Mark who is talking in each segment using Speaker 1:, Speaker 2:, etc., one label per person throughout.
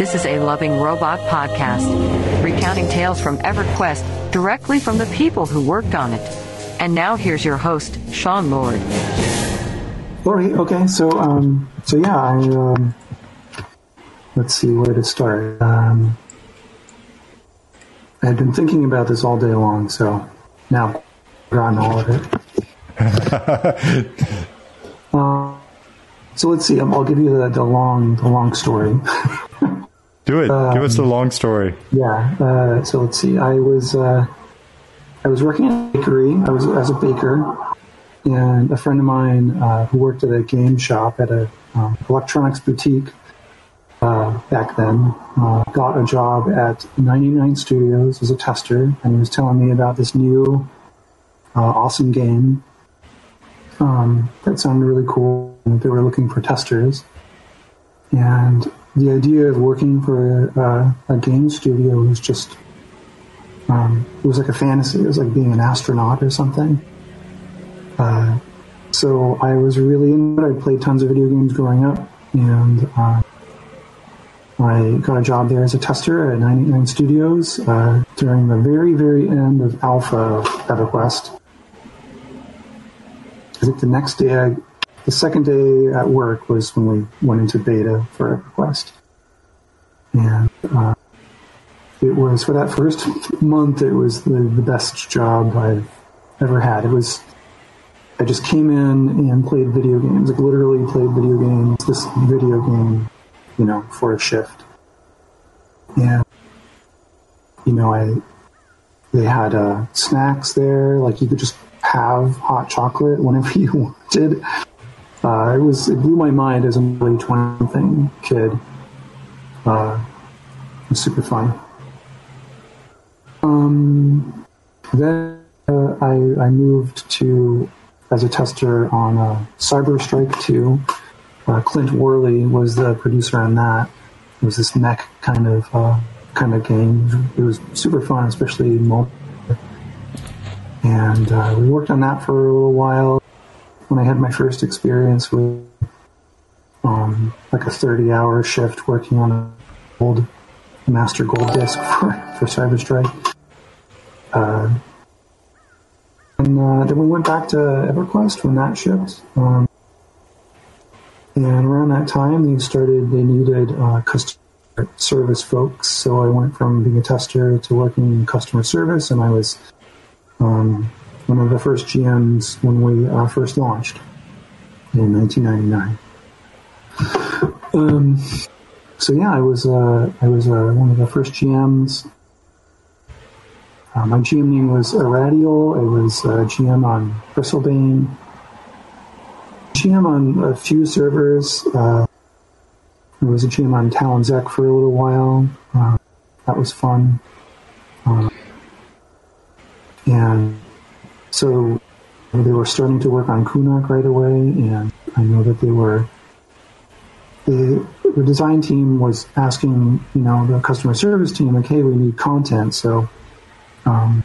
Speaker 1: This is a Loving Robot podcast, recounting tales from EverQuest directly from the people who worked on it. And now here's your host, Sean Lord.
Speaker 2: Lori, okay, so um, so yeah, I um, let's see where to start. Um, I had been thinking about this all day long, so now I've gotten all of it. uh, so let's see. I'll give you the, the long the long story.
Speaker 3: Do it. Um, Give us the long story.
Speaker 2: Yeah. Uh, so let's see. I was uh, I was working at a bakery. I was as a baker, and a friend of mine uh, who worked at a game shop at a um, electronics boutique uh, back then uh, got a job at 99 Studios as a tester, and he was telling me about this new uh, awesome game um, that sounded really cool. And they were looking for testers, and the idea of working for a, a game studio was just um, it was like a fantasy. It was like being an astronaut or something. Uh, so I was really into it. I played tons of video games growing up, and uh, I got a job there as a tester at 99 Studios uh, during the very, very end of alpha of EverQuest. I think the next day I the second day at work was when we went into beta for EverQuest. And uh, it was, for that first month, it was the, the best job I've ever had. It was, I just came in and played video games, like literally played video games, this video game, you know, for a shift. And, you know, I, they had uh, snacks there, like you could just have hot chocolate whenever you wanted. Uh, it was it blew my mind as a early twenty something kid. Uh, it was super fun. Um, then uh, I I moved to as a tester on uh, Cyber Strike Two. Uh, Clint Worley was the producer on that. It was this mech kind of uh, kind of game. It was super fun, especially multiplayer. And uh, we worked on that for a little while when I had my first experience with um, like a 30 hour shift working on a gold a master gold disc for, for Cyber Strike. Uh, and uh, then we went back to EverQuest when that shipped. Um, and around that time, they started, they needed uh, customer service folks. So I went from being a tester to working in customer service, and I was um, one of the first GMs when we uh, first launched in 1999. Um, so yeah, I was uh, I was uh, one of the first GMs. Uh, my GM name was Iradial. I was uh, GM on Bristlebane. GM on a few servers. I was a GM on Tallon Zek for a little while. That was fun. and so they were starting to work on Kunark right away, and I know that they were. The, the design team was asking, you know, the customer service team, like, hey, we need content, so, um,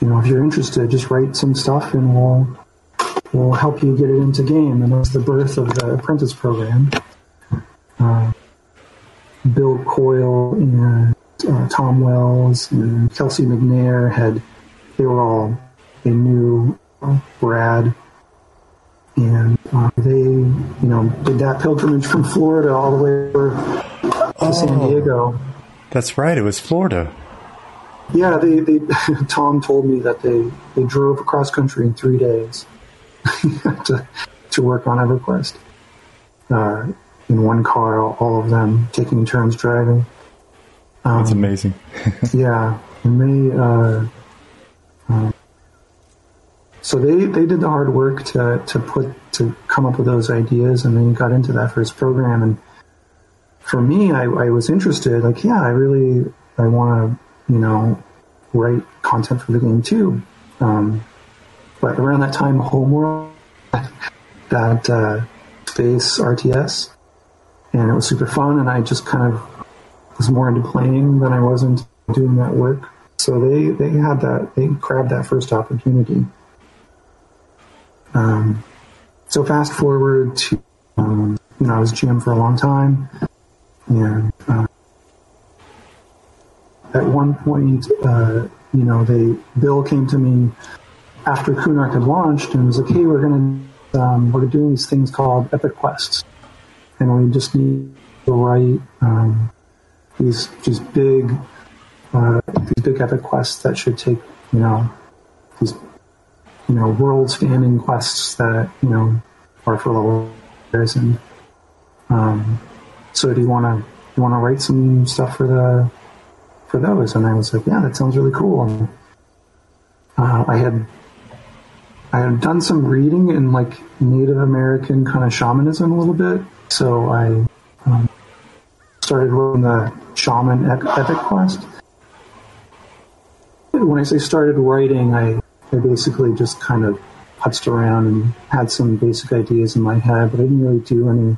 Speaker 2: you know, if you're interested, just write some stuff and we'll we'll help you get it into game. And that's the birth of the apprentice program. Uh, Bill Coyle and uh, Tom Wells and Kelsey McNair had they were all they knew Brad, and uh, they, you know, did that pilgrimage from Florida all the way over to oh, San Diego.
Speaker 3: That's right. It was Florida.
Speaker 2: Yeah, they, they Tom told me that they, they drove across country in three days to to work on EverQuest. Uh, in one car, all of them taking turns driving.
Speaker 3: Um, That's amazing.
Speaker 2: yeah, and they uh, so they, they did the hard work to, to put to come up with those ideas and then got into that first program. And for me I, I was interested like yeah I really I want to you know write content for the game too. Um, but around that time Homeworld that uh, space RTS and it was super fun and I just kind of was more into playing than I was into doing that work. So they they had that they grabbed that first opportunity um, so fast forward to, um, you know, I was GM for a long time, and uh, one point, uh, you know, they Bill came to me after Kunark had launched and was like, "Hey, we're gonna um, we're doing these things called epic quests, and we just need to write um, these these big uh, these big epic quests that should take you know these you know world spanning quests that you know are for level players and um, so do you want to you want to write some stuff for the for those? And I was like yeah that sounds really cool. And, uh, I had I had done some reading in like Native American kind of shamanism a little bit. So I um, started writing the shaman epic quest. When I say started writing, I, I basically just kind of putzed around and had some basic ideas in my head, but I didn't really do any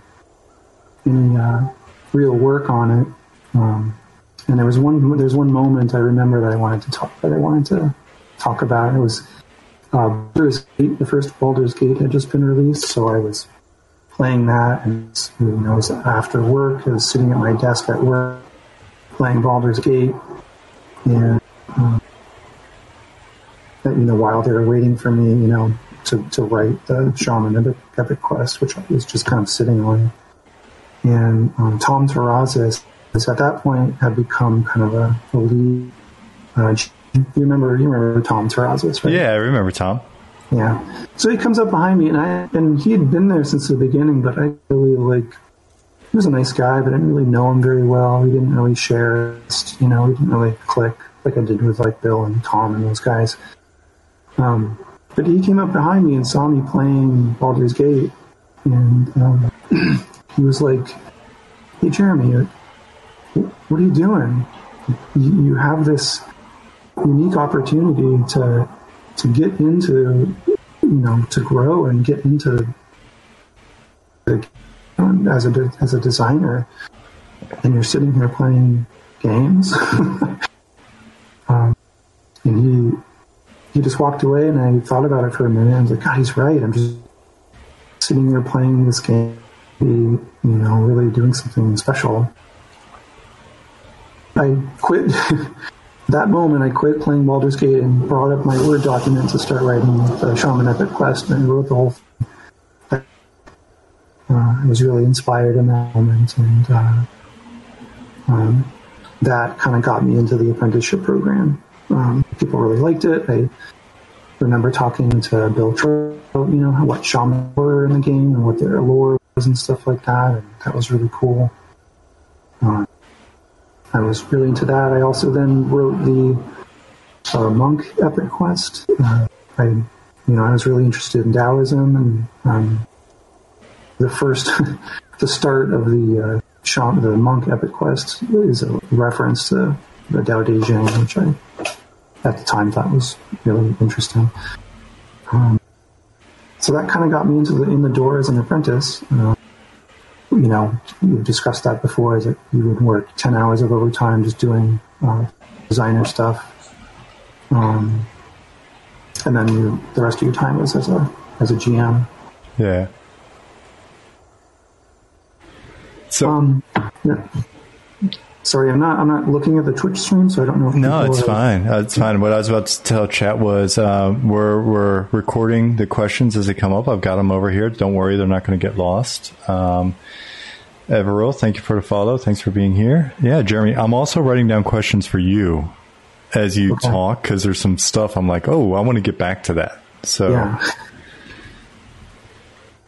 Speaker 2: any uh, real work on it. Um, and there was one there's one moment I remember that I wanted to talk that I wanted to talk about. It was uh, Baldur's Gate. The first Baldur's Gate had just been released, so I was playing that, and you know, it was after work. I was sitting at my desk at work playing Baldur's Gate, and um, you know, while they were waiting for me, you know, to, to write the Shaman Epic, Epic Quest, which I was just kind of sitting on. And um, Tom Terrazas, at that point, had become kind of a, a lead. Uh, you remember, you remember Tom Terrazas, right?
Speaker 3: Yeah, I remember Tom.
Speaker 2: Yeah. So he comes up behind me, and I and he had been there since the beginning, but I really like. He was a nice guy, but I didn't really know him very well. We didn't really share, you know, we didn't really click like I did with like Bill and Tom and those guys. Um, but he came up behind me and saw me playing Baldur's Gate, and um, he was like, "Hey, Jeremy, what are you doing? You, have this unique opportunity to to get into, you know, to grow and get into as a as a designer, and you're sitting here playing games." um, and he he just walked away, and I thought about it for a minute. I was like, God, he's right. I'm just sitting here playing this game, you know, really doing something special. I quit. that moment, I quit playing Baldur's Gate and brought up my Word document to start writing the Shaman Epic Quest, and wrote the whole thing. Uh, I was really inspired in that moment, and uh, um, that kind of got me into the apprenticeship program. Um, people really liked it. I remember talking to Bill Trost, you know, what shamans were in the game and what their lore was and stuff like that, and that was really cool. Uh, I was really into that. I also then wrote the uh, monk epic quest. Uh, I, you know, I was really interested in Taoism, and um, the first, the start of the uh, the monk epic quest is a reference to the Tao Te Ching, which I at the time that was really interesting. Um, so that kind of got me into the in the door as an apprentice. Uh, you know, we've discussed that before. Is that you would work ten hours of overtime just doing uh, designer stuff, um, and then you, the rest of your time was as a as a GM.
Speaker 3: Yeah. So.
Speaker 2: Um, yeah. Sorry, I'm not. I'm not looking at the Twitch stream, so I don't know.
Speaker 3: If No, it's are... fine. It's fine. What I was about to tell chat was uh, we're we're recording the questions as they come up. I've got them over here. Don't worry, they're not going to get lost. Um, thank you for the follow. Thanks for being here. Yeah, Jeremy, I'm also writing down questions for you as you okay. talk because there's some stuff I'm like, oh, I want to get back to that. So. Yeah.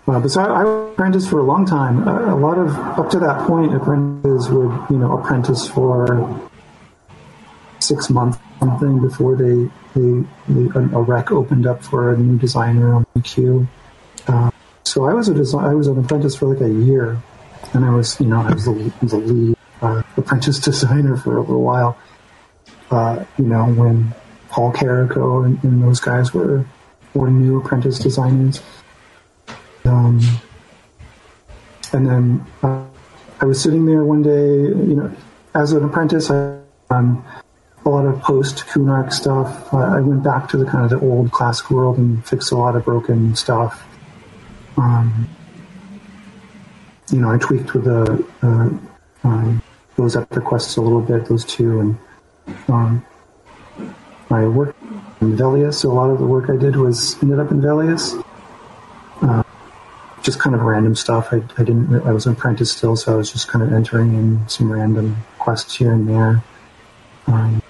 Speaker 2: Uh, but so I, I was apprentice for a long time. Uh, a lot of up to that point, apprentices would you know apprentice for six months something before they, they, they a rec opened up for a new designer on the queue. Uh, so I was a design, I was an apprentice for like a year, and I was you know I was the, the lead uh, apprentice designer for a little while. Uh, you know when Paul Carrico and, and those guys were were new apprentice designers. Um, and then uh, I was sitting there one day, you know, as an apprentice, I um, a lot of post Kunark stuff. Uh, I went back to the kind of the old classic world and fixed a lot of broken stuff. Um, you know, I tweaked with the uh, um, those quests a little bit, those two, and Um, I worked in Velious, so a lot of the work I did was ended up in Velious. Just kind of random stuff. I, I didn't. I was an apprentice still, so I was just kind of entering in some random quests here and there. Um,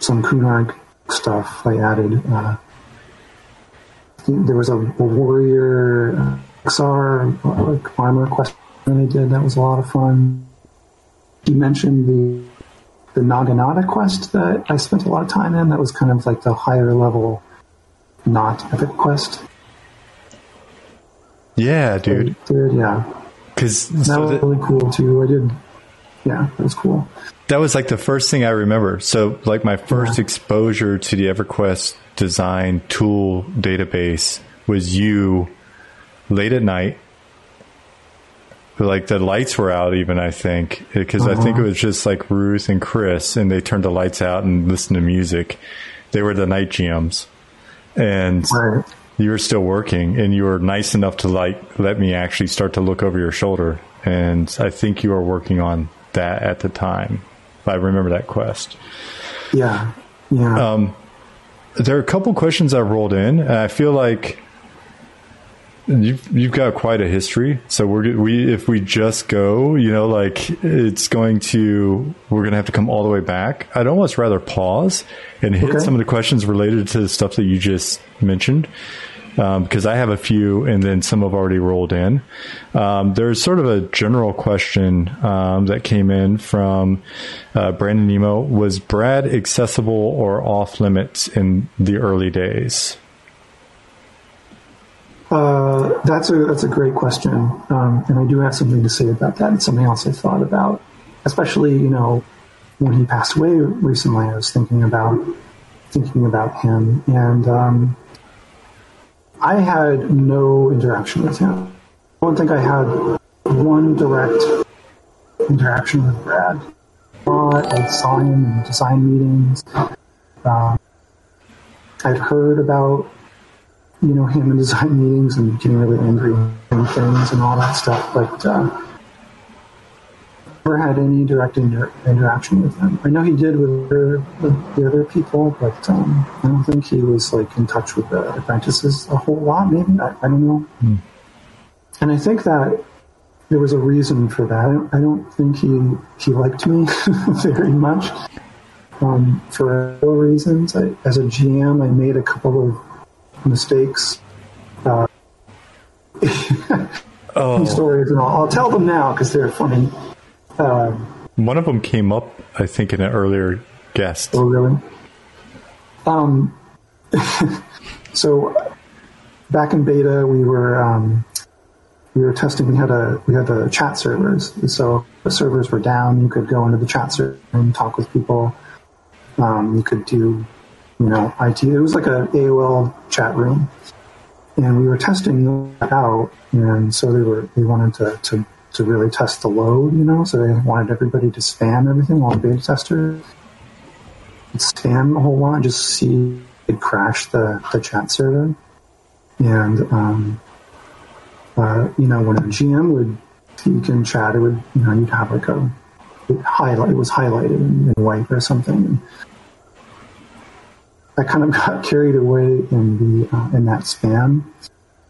Speaker 2: some Kunark stuff I added. Uh, there was a, a warrior XR uh, armor quest that I did. That was a lot of fun. You mentioned the the Naginata quest that I spent a lot of time in. That was kind of like the higher level, not epic quest.
Speaker 3: Yeah, dude.
Speaker 2: Did, yeah.
Speaker 3: Because
Speaker 2: that
Speaker 3: so
Speaker 2: was really cool too. I did. Yeah, that was cool.
Speaker 3: that was like the first thing I remember. So, like my first
Speaker 2: Yeah.
Speaker 3: exposure to the EverQuest design tool database was you late at night. Like the lights were out, even I think, because I think it uh-huh. was just like Ruth and Chris, and they turned the lights out and listened to music. They were the night GMs, and
Speaker 2: Right.
Speaker 3: You were still working and you were nice enough to like let me actually start to look over your shoulder and i think you were working on that at the time i remember that quest
Speaker 2: Yeah. Yeah.
Speaker 3: Um, there are a couple questions i rolled in and i feel like you've you've got quite a history so we're we if we just go you know like it's going to we're going to have to come all the way back i'd almost rather pause and hit
Speaker 2: Okay.
Speaker 3: some of the questions related to the stuff that you just mentioned because I have a few, and then some have already rolled in. Um, there's sort of a general question um, that came in from uh, Brandon Nemo: Was Brad accessible or off limits in the early days?
Speaker 2: Uh, that's a that's a great question, um, and I do have something to say about that. It's something else I thought about, especially you know when he passed away recently. I was thinking about thinking about him, and um, I had no interaction with him. I don't think I had one direct interaction with Brad. I saw him in design meetings. Uh, I'd heard about you know, him in design meetings and getting really angry and things and all that stuff, but uh, never had any direct inter- interaction with him. I know he did with the, with the other people, but um, I don't think he was like in touch with the apprentices a whole lot. Maybe I, I don't know. And I think that there was a reason for that. I don't, I don't think he he liked me very much. Um, for reasons, I, as a GM, I made a couple of mistakes. Uh,
Speaker 3: Oh,
Speaker 2: stories, and I'll, I'll tell them now because they're funny. Uh,
Speaker 3: one of them came up, I think, in an earlier guest.
Speaker 2: oh, really? Um, so back in beta, we were um, we were testing. We had a we had the chat servers. So the servers were down. You could go into the chat server and talk with people. Um, you could do, you know, IT. It was like a AOL chat room, and we were testing that out. And so they were they wanted to to to really test the load, you know. So they wanted everybody to spam everything, all the beta testers spam a whole lot, just see it crash the, the chat server. And, um, uh, you know, when a GM would speak in chat, it would, you know, you'd have like a, it highlight, it was highlighted in, in white or something. I kind of got carried away in the, uh, in that spam.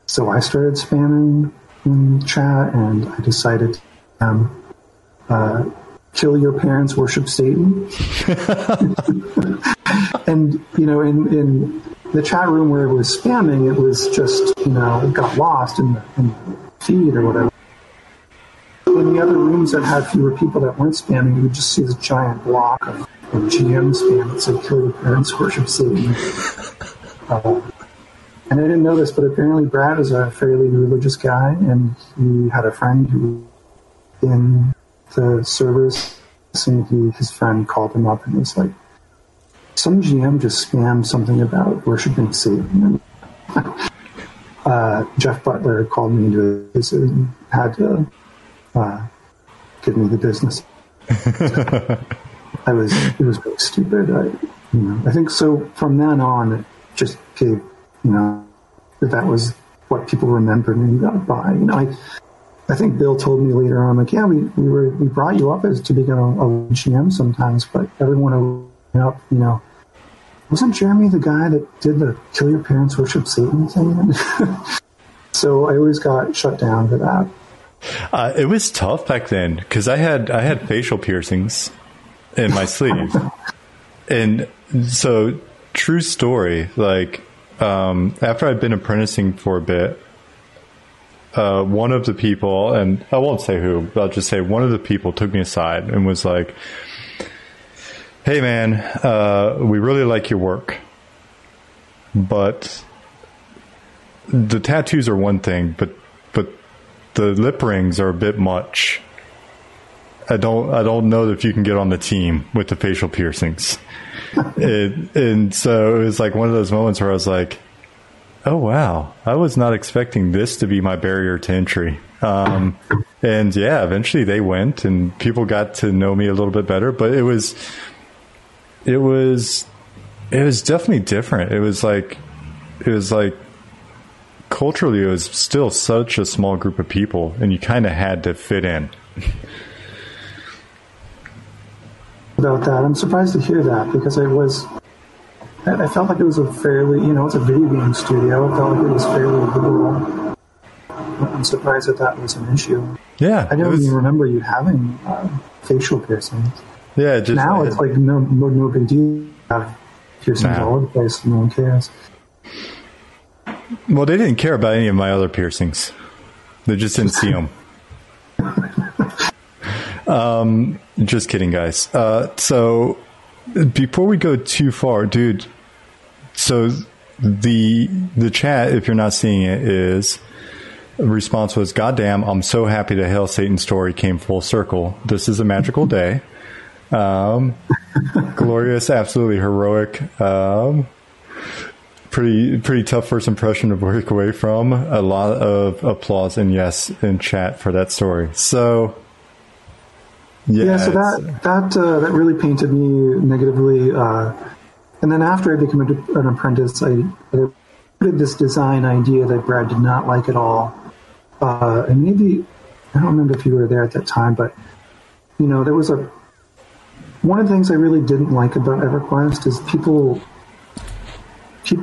Speaker 2: So I started spamming in chat and I decided to, um, uh, kill your parents, worship Satan. and you know, in in the chat room where it was spamming, it was just you know it got lost in the, in the feed or whatever. In the other rooms that had fewer people that weren't spamming, you would just see this giant block of, of GM spam that said "Kill your parents, worship Satan." Uh, and I didn't know this, but apparently Brad is a fairly religious guy, and he had a friend who in the service, and he his friend called him up and was like, "Some GM just spammed something about worshiping Satan." And, uh, Jeff Butler called me into his and had to uh, give me the business. I was it was really stupid. I you know I think so. From then on, it just gave you know that that was what people remembered me by. You know, I I think Bill told me later on, like, yeah, we, we were we brought you up as to become a, a GM sometimes, but everyone up, you know, wasn't Jeremy the guy that did the kill your parents worship Satan thing? so I always got shut down for that.
Speaker 3: Uh, it was tough back then because I had I had facial piercings in my sleeve, and so true story. Like um, after I'd been apprenticing for a bit, uh, one of the people, and I won't say who, but I'll just say one of the people took me aside and was like, "Hey, man, uh, we really like your work, but the tattoos are one thing, but but the lip rings are a bit much. I don't I don't know if you can get on the team with the facial piercings." It, and so it was like one of those moments where I was like, oh wow, I was not expecting this to be my barrier to entry. Um, and yeah, eventually they went and people got to know me a little bit better, but it was, it was, it was definitely different. It was like, it was like culturally, it was still such a small group of people and you kind of had to fit in.
Speaker 2: About that, I'm surprised to hear that because it was I felt like it was a fairly, you know, it's a video game studio. I felt like it was fairly liberal. I'm surprised that that was an issue.
Speaker 3: Yeah,
Speaker 2: I don't was, even remember you having uh, facial piercings.
Speaker 3: Yeah, just,
Speaker 2: now it's like no, no, no big deal. Piercings nah. all over the place. No one cares.
Speaker 3: Well, they didn't care about any of my other piercings. They just didn't see them. Um, just kidding, guys. Uh, so before we go too far, dude. So the the chat, if you're not seeing it, is response was, "God damn, I'm so happy the Hail Satan story came full circle. This is a magical day. Um, glorious, absolutely heroic. Um, pretty pretty tough first impression to break away from. A lot of applause and yes in chat for that story. So."
Speaker 2: Yeah, yeah so that that uh, that really painted me negatively. Uh, and then after I became an apprentice, I, I did this design idea that Brad did not like at all. Uh, and maybe I don't remember if you were there at that time, but you know, there was a one of the things I really didn't like about EverQuest is people.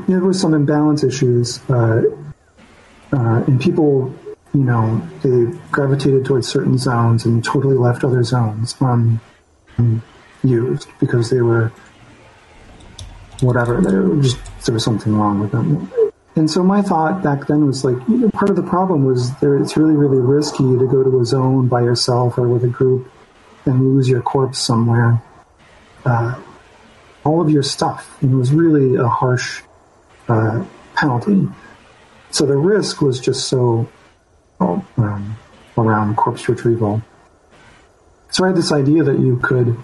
Speaker 2: there was some imbalance issues, uh, uh, and people you know, they gravitated towards certain zones and totally left other zones unused because they were whatever. There was just there was something wrong with them. And so my thought back then was like, you know, part of the problem was there. It's really, really risky to go to a zone by yourself or with a group and lose your corpse somewhere. Uh, all of your stuff. And it was really a harsh uh, penalty. So the risk was just so um, around corpse retrieval. So I had this idea that you could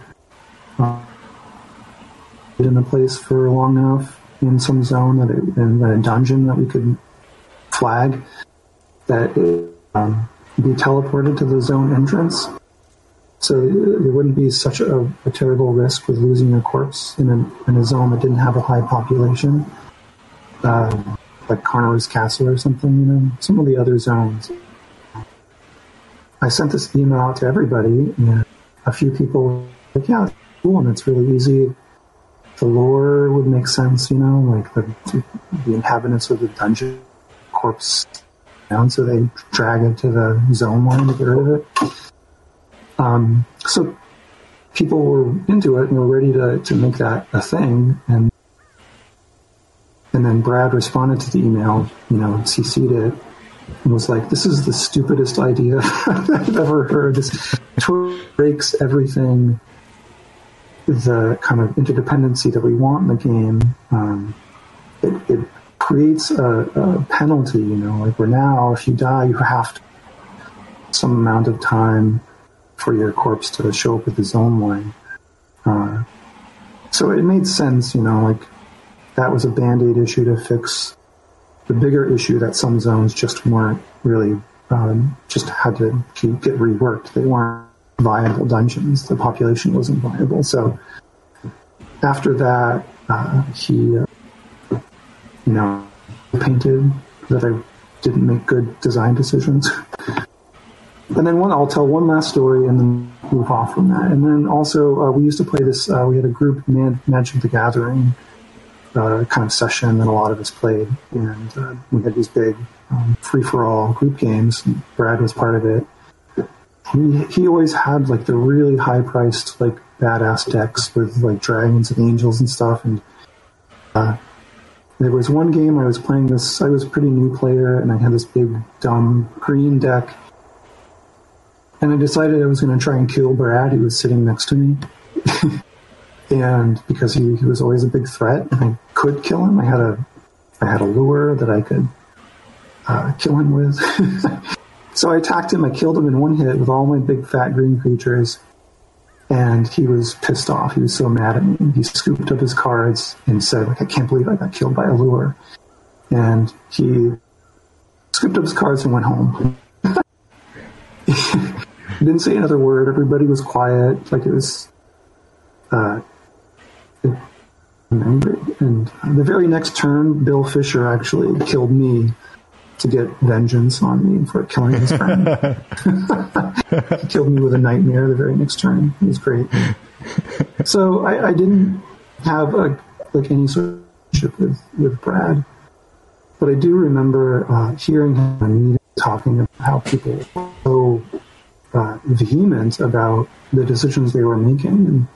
Speaker 2: uh, get in a place for long enough in some zone that it, in a dungeon that we could flag that it um, be teleported to the zone entrance. So there wouldn't be such a, a terrible risk with losing your corpse in a, in a zone that didn't have a high population. Um, like Karnor's Castle or something, you know, some of the other zones. I sent this email out to everybody, and a few people were like, yeah, it's cool, and it's really easy. The lore would make sense, you know, like the, the inhabitants of the dungeon corpse down, so they drag it to the zone line to get rid of it. Um, so people were into it and were ready to, to make that a thing, and and then Brad responded to the email, you know, CC'd it, and was like, "This is the stupidest idea I've ever heard. This breaks everything, the kind of interdependency that we want in the game. Um, it, it, creates a, a, penalty. You know, like where now, if you die, you have to some amount of time for your corpse to show up at the zone line. Uh, so it made sense. You know, like that was a band aid issue to fix the bigger issue that some zones just weren't really um, just had to keep, get reworked. They weren't viable dungeons. The population wasn't viable. So after that, uh, he, uh, you know, painted that I didn't make good design decisions. and then one, I'll tell one last story, and then move off from that. And then also, uh, we used to play this. Uh, we had a group Man- Magic the Gathering uh, kind of session that a lot of us played, and uh, we had these big um, free for all group games. Brad was part of it. He he always had like the really high priced like badass decks with like dragons and angels and stuff. And uh, there was one game I was playing this. I was a pretty new player, and I had this big dumb green deck. And I decided I was going to try and kill Brad, who was sitting next to me. and because he, he was always a big threat, and I could kill him. I had a I had a lure that I could uh, kill him with. so I attacked him. I killed him in one hit with all my big fat green creatures, and he was pissed off. He was so mad at me. He scooped up his cards and said, "Like I can't believe I got killed by a lure," and he scooped up his cards and went home. didn't say another word. Everybody was quiet. Like it was. Uh, angry. And the very next turn, Bill Fisher actually killed me to get vengeance on me for killing his friend. he killed me with a nightmare the very next turn. It was great. So I, I didn't have a, like any sort of relationship with, with Brad, but I do remember uh, hearing him talking about how people were so uh, vehement about the decisions they were making,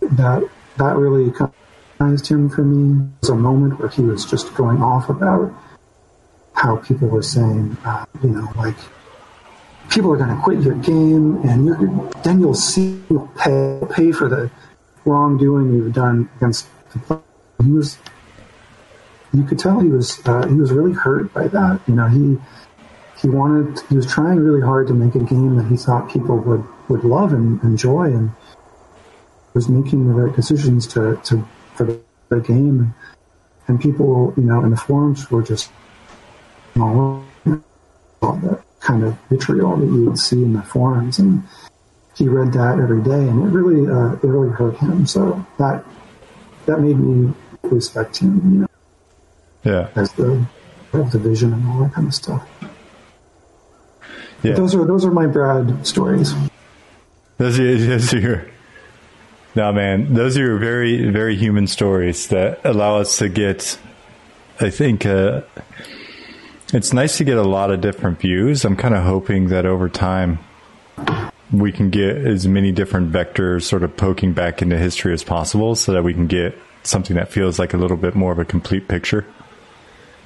Speaker 2: and that that really kind of him for me. It was a moment where he was just going off about how people were saying, uh, you know, like people are going to quit your game, and you're, then you'll see you'll pay pay for the wrongdoing you've done against the player. He was, you could tell he was uh, he was really hurt by that. You know, he he wanted he was trying really hard to make a game that he thought people would would love and enjoy, and was making the right decisions to to for the, the game. And people, you know, in the forums were just you know, all that kind of vitriol that you would see in the forums. And he read that every day, and it really, uh, it really hurt him. So that that made me respect him, you know,
Speaker 3: yeah,
Speaker 2: as the of the vision and all that kind of stuff.
Speaker 3: Yeah,
Speaker 2: but those are those are my Brad stories.
Speaker 3: Those are, those are your no, man, those are very, very human stories that allow us to get, I think, uh, it's nice to get a lot of different views. I'm kind of hoping that over time we can get as many different vectors sort of poking back into history as possible so that we can get something that feels like a little bit more of a complete picture,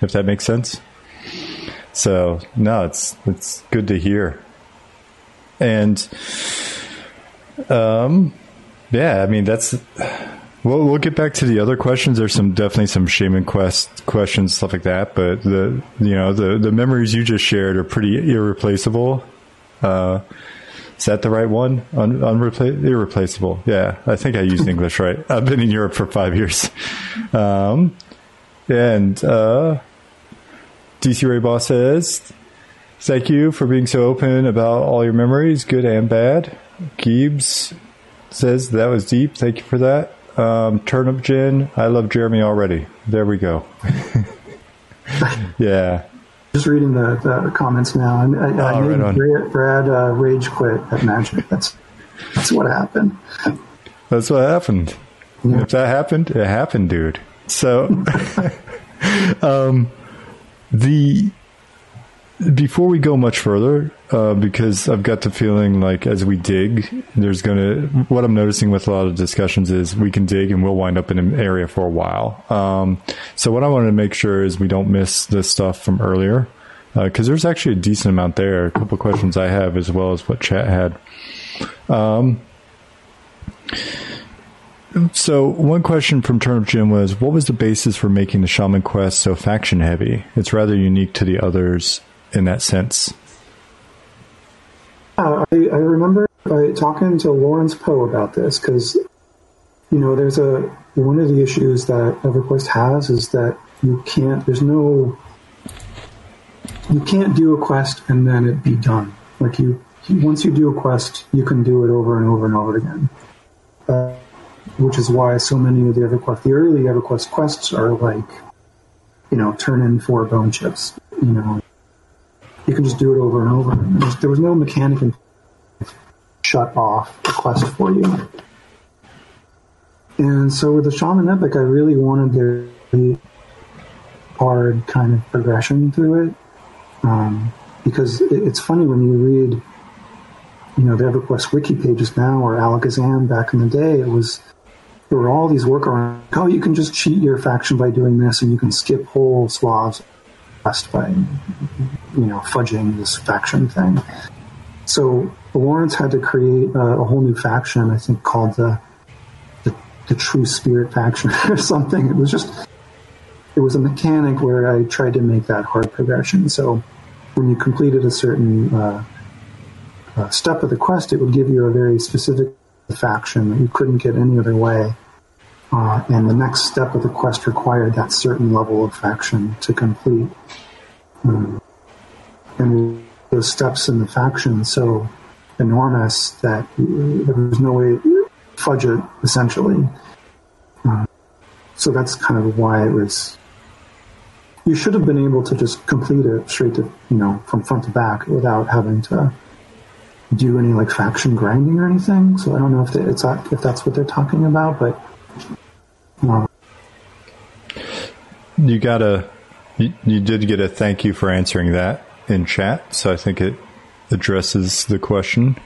Speaker 3: if that makes sense. So, no, it's, it's good to hear. And, um, yeah, I mean that's. Well, we'll get back to the other questions. There's some definitely some Shaman Quest questions, stuff like that. But the you know the the memories you just shared are pretty irreplaceable. Uh, is that the right one? Un, unrepla- irreplaceable. Yeah, I think I used English right. I've been in Europe for five years. Um, and uh, DC Ray Boss says, "Thank you for being so open about all your memories, good and bad." Gibbs says that was deep. Thank you for that. Um, Turnip Gin. I love Jeremy already. There we go. yeah.
Speaker 2: Just reading the, the comments now. I, I, I oh, made right Brad, Brad uh, rage quit at Magic. That's that's what happened.
Speaker 3: That's what happened. Yeah. If that happened, it happened, dude. So, um, the before we go much further, uh, because I've got the feeling like as we dig, there's going to, what I'm noticing with a lot of discussions is we can dig and we'll wind up in an area for a while. Um, so what I wanted to make sure is we don't miss this stuff from earlier, because uh, there's actually a decent amount there. A couple questions I have as well as what chat had. Um, so one question from Turnip Jim was, what was the basis for making the Shaman Quest so faction heavy? It's rather unique to the others in that sense.
Speaker 2: Uh, I, I, remember uh, talking to Lawrence Poe about this because, you know, there's a one of the issues that EverQuest has is that you can't. There's no. You can't do a quest and then it be done. Like you, once you do a quest, you can do it over and over and over again. Uh, which is why so many of the EverQuest, the early EverQuest quests are like, you know, turn in four bone chips. You know, you can just do it over and over. there was no mechanic in shut off the quest for you. And so with the Shaman Epic, I really wanted there to be hard kind of progression through it. Um, because it's funny when you read, you know, the EverQuest wiki pages now or Allakhazam back in the day, it was, there were all these workarounds. Oh, you can just cheat your faction by doing this and you can skip whole swaths by, you know, fudging this faction thing. So Lawrence had to create a, a whole new faction, I think called the, the, the True Spirit faction or something. It was just, it was a mechanic where I tried to make that hard progression. So when you completed a certain uh, uh, step of the quest, it would give you a very specific faction that you couldn't get any other way. Uh, and the next step of the quest required that certain level of faction to complete. Um, and those steps in the faction so enormous that there was no way to fudge it, essentially. Uh, so that's kind of why it was you should have been able to just complete it straight to you know from front to back without having to do any like faction grinding or anything. So I don't know if they, it's if that's what they're talking about, but
Speaker 3: you got a you, you did get a thank you for answering that in chat, so I think it addresses the question.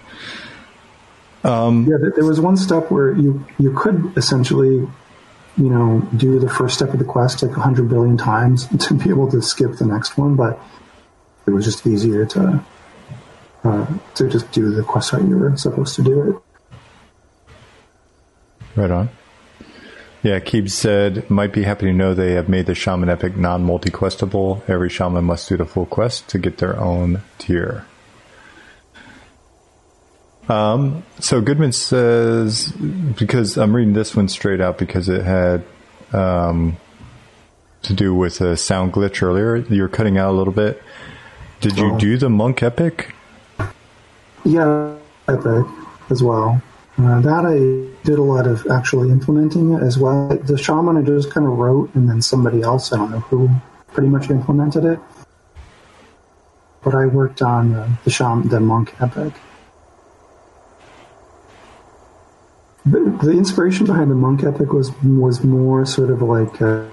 Speaker 2: Um, yeah, there was one step where you you could essentially you know, do the first step of the quest like 100 billion times to be able to skip the next one, but it was just easier to uh, to just do the quest how you were supposed to do it.
Speaker 3: Right on. Yeah, Keeb said, might be happy to know they have made the Shaman Epic non multi questable. Every Shaman must do the full quest to get their own tier. Um, so Goodman says because I'm reading this one straight out because it had um, to do with a sound glitch earlier. You were cutting out a little bit. Did you do the monk epic?
Speaker 2: Yeah, epic as well. Uh, that I did a lot of actually implementing it as well. The shaman I just kind of wrote, and then somebody else I don't know who pretty much implemented it. But I worked on uh, the shaman, the monk epic. the inspiration behind the monk epic was was more sort of like a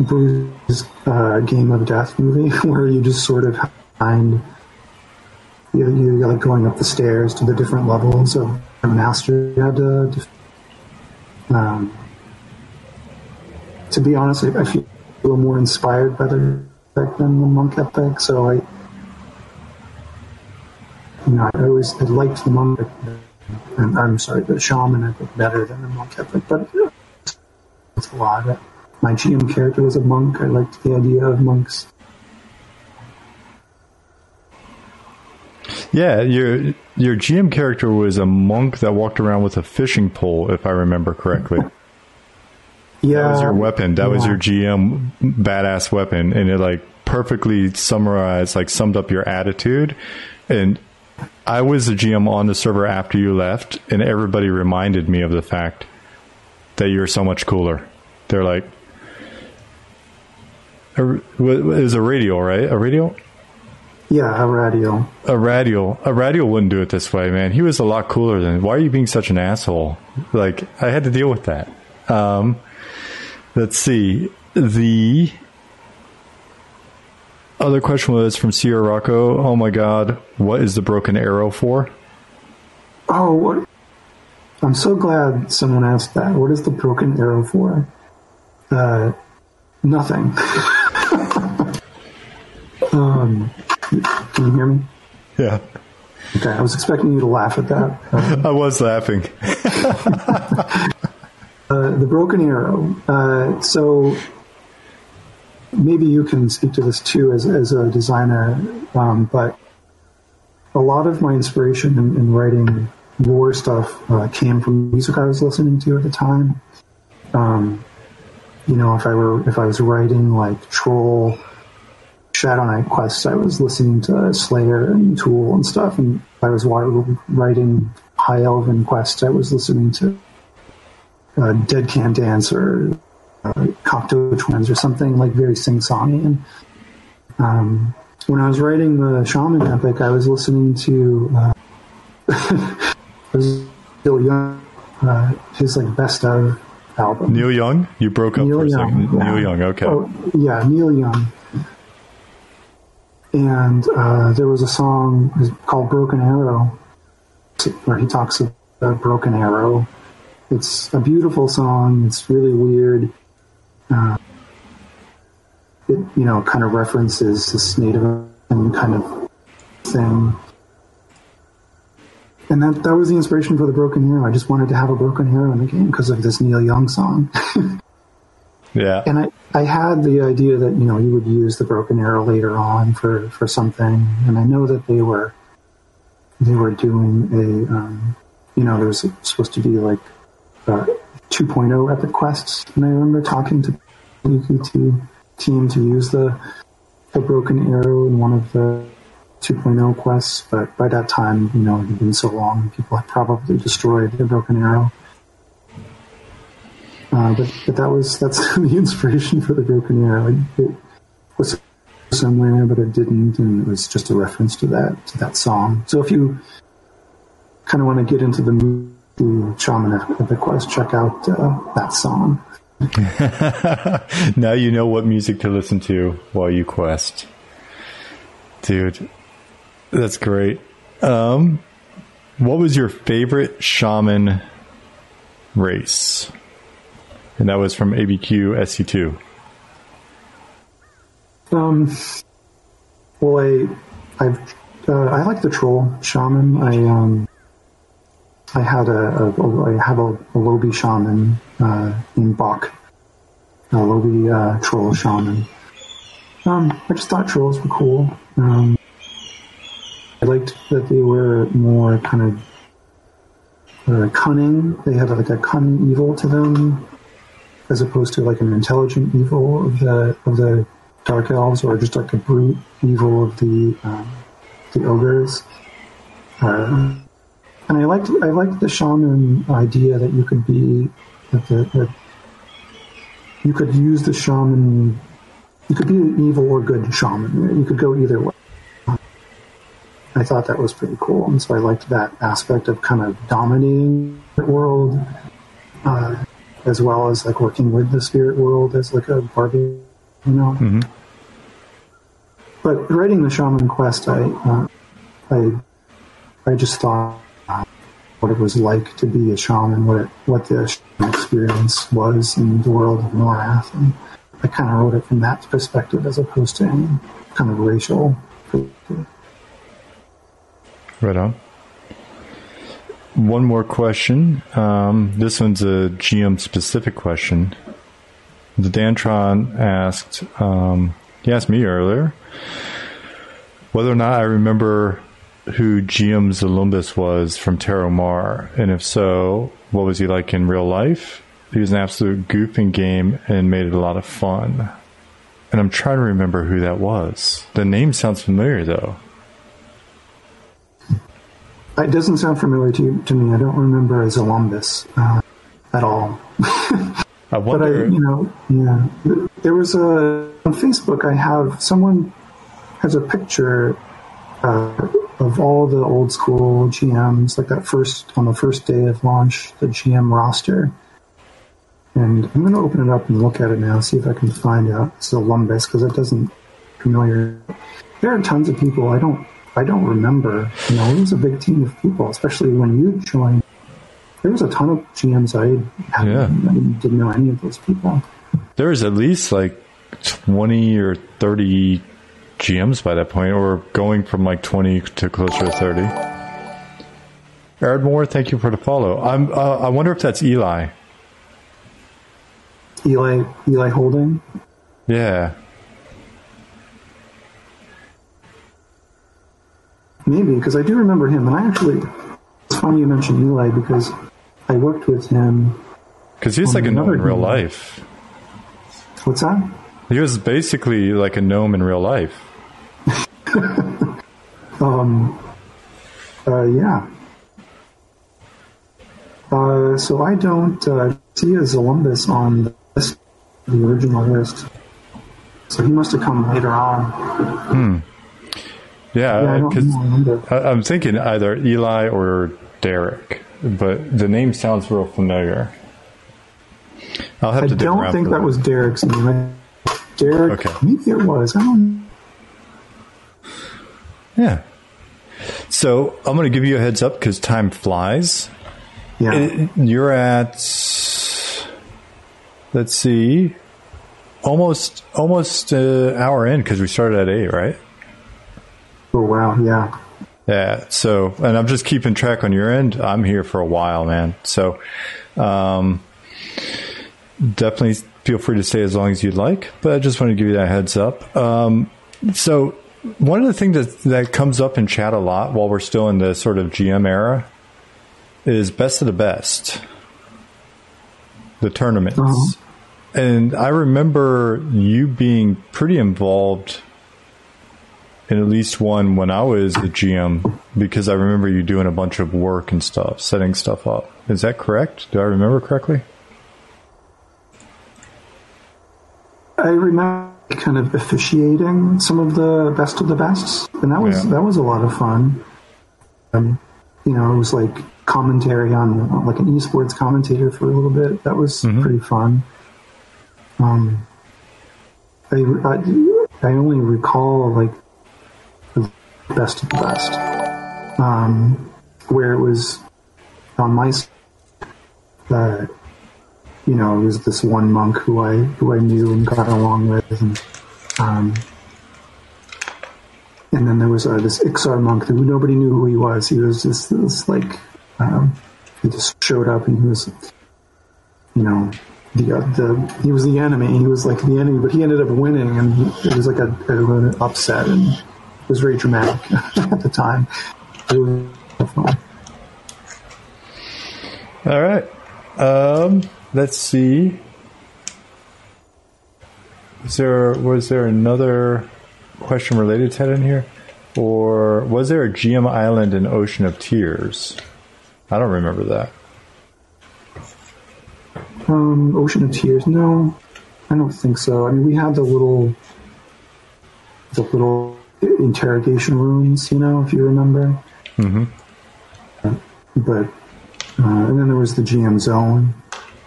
Speaker 2: Bruce's uh, Game of Death movie, where you just sort of find you you like going up the stairs to the different levels of master. You had to. Um, to be honest, I, I feel a little more inspired by the epic than the monk epic, so I. You know, I always I liked the monk epic and I'm sorry, the shaman think better than the monk epic, but it's a lot. Of my GM character was a monk. I liked the idea of monks.
Speaker 3: Yeah, your your GM character was a monk that walked around with a fishing pole, if I remember correctly.
Speaker 2: Yeah,
Speaker 3: that was your weapon. That yeah. was your GM badass weapon, and it like perfectly summarized, like summed up your attitude. And I was the GM on the server after you left, and everybody reminded me of the fact that you're so much cooler. They're like, er, it was a radio, right? A radio?
Speaker 2: Yeah, a radio.
Speaker 3: A radio. A radio wouldn't do it this way, man. He was a lot cooler than. Why are you being such an asshole? Like, I had to deal with that. Um, let's see. The other question was from Sierra Rocco. Oh my God, what is the broken arrow for?
Speaker 2: Oh, what? I'm so glad someone asked that. What is the broken arrow for? Uh, nothing. um, can you hear me?
Speaker 3: Yeah.
Speaker 2: Okay, I was expecting you to laugh at that.
Speaker 3: I was laughing.
Speaker 2: uh, the broken arrow. Uh, so maybe you can speak to this too as, as a designer, um, but a lot of my inspiration in, in writing war stuff uh, came from music I was listening to at the time. Um, you know, if I were if I was writing like Troll, Shadow Knight quests, I was listening to Slayer and Tool and stuff, and I was writing High Elven Quest, I was listening to uh, Dead Can Dance or uh, Cocteau Twins or something like very sing-songy. And um, when I was writing the Shaman epic, I was listening to uh, it was Neil Young, uh, his like best of album.
Speaker 3: Neil Young? You broke up
Speaker 2: Neil
Speaker 3: for a
Speaker 2: Young,
Speaker 3: second.
Speaker 2: yeah.
Speaker 3: Neil Young, okay.
Speaker 2: Oh, yeah, Neil Young. And uh, there was a song called Broken Arrow where he talks about Broken Arrow. It's a beautiful song. It's really weird. Uh, it, you know, kind of references this Native American kind of thing. And that, that was the inspiration for the Broken Arrow. I just wanted to have a Broken Arrow in the game because of this Neil Young song.
Speaker 3: yeah.
Speaker 2: And I, I had the idea that, you know, you would use the broken arrow later on for, for something. And I know that they were, they were doing a, um, you know, there was supposed to be like uh, 2.0 epic quests. And I remember talking to the UQT team to use the, the broken arrow in one of the 2.0 quests. But by that time, you know, it had been so long, people had probably destroyed the broken arrow. Uh, but, but that was that's the inspiration for the broken arrow. It, it was somewhere, but it didn't, and it was just a reference to that to that song. So if you kind of want to get into the movie Shaman Epic Quest, check out uh, that song.
Speaker 3: now you know what music to listen to while you quest. Dude, that's great. Um, what was your favorite shaman race? And that was from ABQ SC2.
Speaker 2: Um, well, I, I've, uh, I like the troll shaman. I, um, I had a, a, a I have a, a Lobi shaman, uh, named Bach. A Lobi, uh, troll shaman. Um, I just thought trolls were cool. Um, I liked that they were more kind of uh, cunning. They had like a cunning evil to them, as opposed to like an intelligent evil of the of the dark elves, or just like a brute evil of the um, the ogres. Uh, and I liked I liked the shaman idea that you could be that, the, that you could use the shaman. You could be an evil or good shaman. You could go either way. I thought that was pretty cool, and so I liked that aspect of kind of dominating the world, uh, as well as like working with the spirit world as like a Barbie, you know.
Speaker 3: Mm-hmm.
Speaker 2: But writing the shaman quest, I, uh, I, I just thought what it was like to be a shaman, what it, what the shaman experience was in the world of Norrath, and I kind of wrote it from that perspective as opposed to any kind of racial. perspective.
Speaker 3: Right on. One more question. Um, this one's a GM specific question. The Dantron asked, um, he asked me earlier whether or not I remember who GM Zolumbus was from Terramar, and if so, what was he like in real life? He was an absolute goof in game and made it a lot of fun. And I'm trying to remember who that was. The name sounds familiar though.
Speaker 2: It doesn't sound familiar to to me. I don't remember Zolumbus uh, at all.
Speaker 3: I
Speaker 2: But I, you know, yeah. There was a on Facebook. I have someone has a picture uh, of all the old school GMs, like that first on the first day of launch, the GM roster. And I'm going to open it up and look at it now, see if I can find out Zolumbus because it doesn't familiar. There are tons of people I don't I don't remember. You know, it was a big team of people, especially when you joined. There was a ton of GMs I, hadn't-
Speaker 3: Yeah.
Speaker 2: I didn't know any of those people.
Speaker 3: there was at least like 20 or 30 GMs by that point, or going from like 20 to closer to 30. Ardmore, thank you for the follow. I'm, uh, I wonder if that's Eli.
Speaker 2: Eli Eli Holding.
Speaker 3: Yeah.
Speaker 2: Maybe, because I do remember him. And I actually, it's funny you mentioned Eli because I worked with him.
Speaker 3: Because he's like a gnome in real life.
Speaker 2: What's that?
Speaker 3: He was basically like a gnome in real life.
Speaker 2: Uh, yeah. Uh, so I don't uh, see a Zolumbus on the list, the original list. So he must have come later on.
Speaker 3: Yeah,
Speaker 2: Yeah,
Speaker 3: because
Speaker 2: remember.
Speaker 3: I, I'm thinking either Eli or Derek, but the name sounds real familiar. I'll have
Speaker 2: I
Speaker 3: to
Speaker 2: don't think that was Derek's name. Derek,
Speaker 3: Okay.
Speaker 2: maybe it was. I don't.
Speaker 3: Yeah. So I'm going to give you a heads up because time flies.
Speaker 2: Yeah,
Speaker 3: It- you're at, let's see, almost almost uh, hour in because we started at eight, right?
Speaker 2: Oh wow, yeah.
Speaker 3: Yeah. So, and I'm just keeping track on your end. I'm here for a while, man. So, um, definitely feel free to stay as long as you'd like. But I just want to give you that heads up. Um, so, one of the things that that comes up in chat a lot while we're still in the sort of GM era is best of the best, the tournaments.
Speaker 2: Uh-huh.
Speaker 3: And I remember you being pretty involved in at least one when I was a GM because I remember you doing a bunch of work and stuff, setting stuff up. Is that correct? Do I remember correctly?
Speaker 2: I remember kind of officiating some of the best of the bests, and that was
Speaker 3: Yeah.
Speaker 2: that was a lot of fun. Um, you know, it was like commentary on like an esports commentator for a little bit. That was pretty fun. Um, I, I I only recall like best of the best, um, where it was on my uh, you know, it was this one monk who I who I knew and got along with, and um, and then there was uh, this Iksar monk who nobody knew who he was. He was just this like um, he just showed up and he was, you know, the uh, the he was the enemy. He was like the enemy, but he ended up winning, and he, it was like a, a, an upset, and it was very dramatic at the time. It was fun.
Speaker 3: All right. Um, let's see. Is there was there another question related to that in here, or was there a GM Island in Ocean of Tears? I don't remember that.
Speaker 2: Um, Ocean of Tears. No, I don't think so. I mean, we had the little, the little interrogation rooms. You know, if you remember. Mm-hmm. But uh, and then there was the GM zone.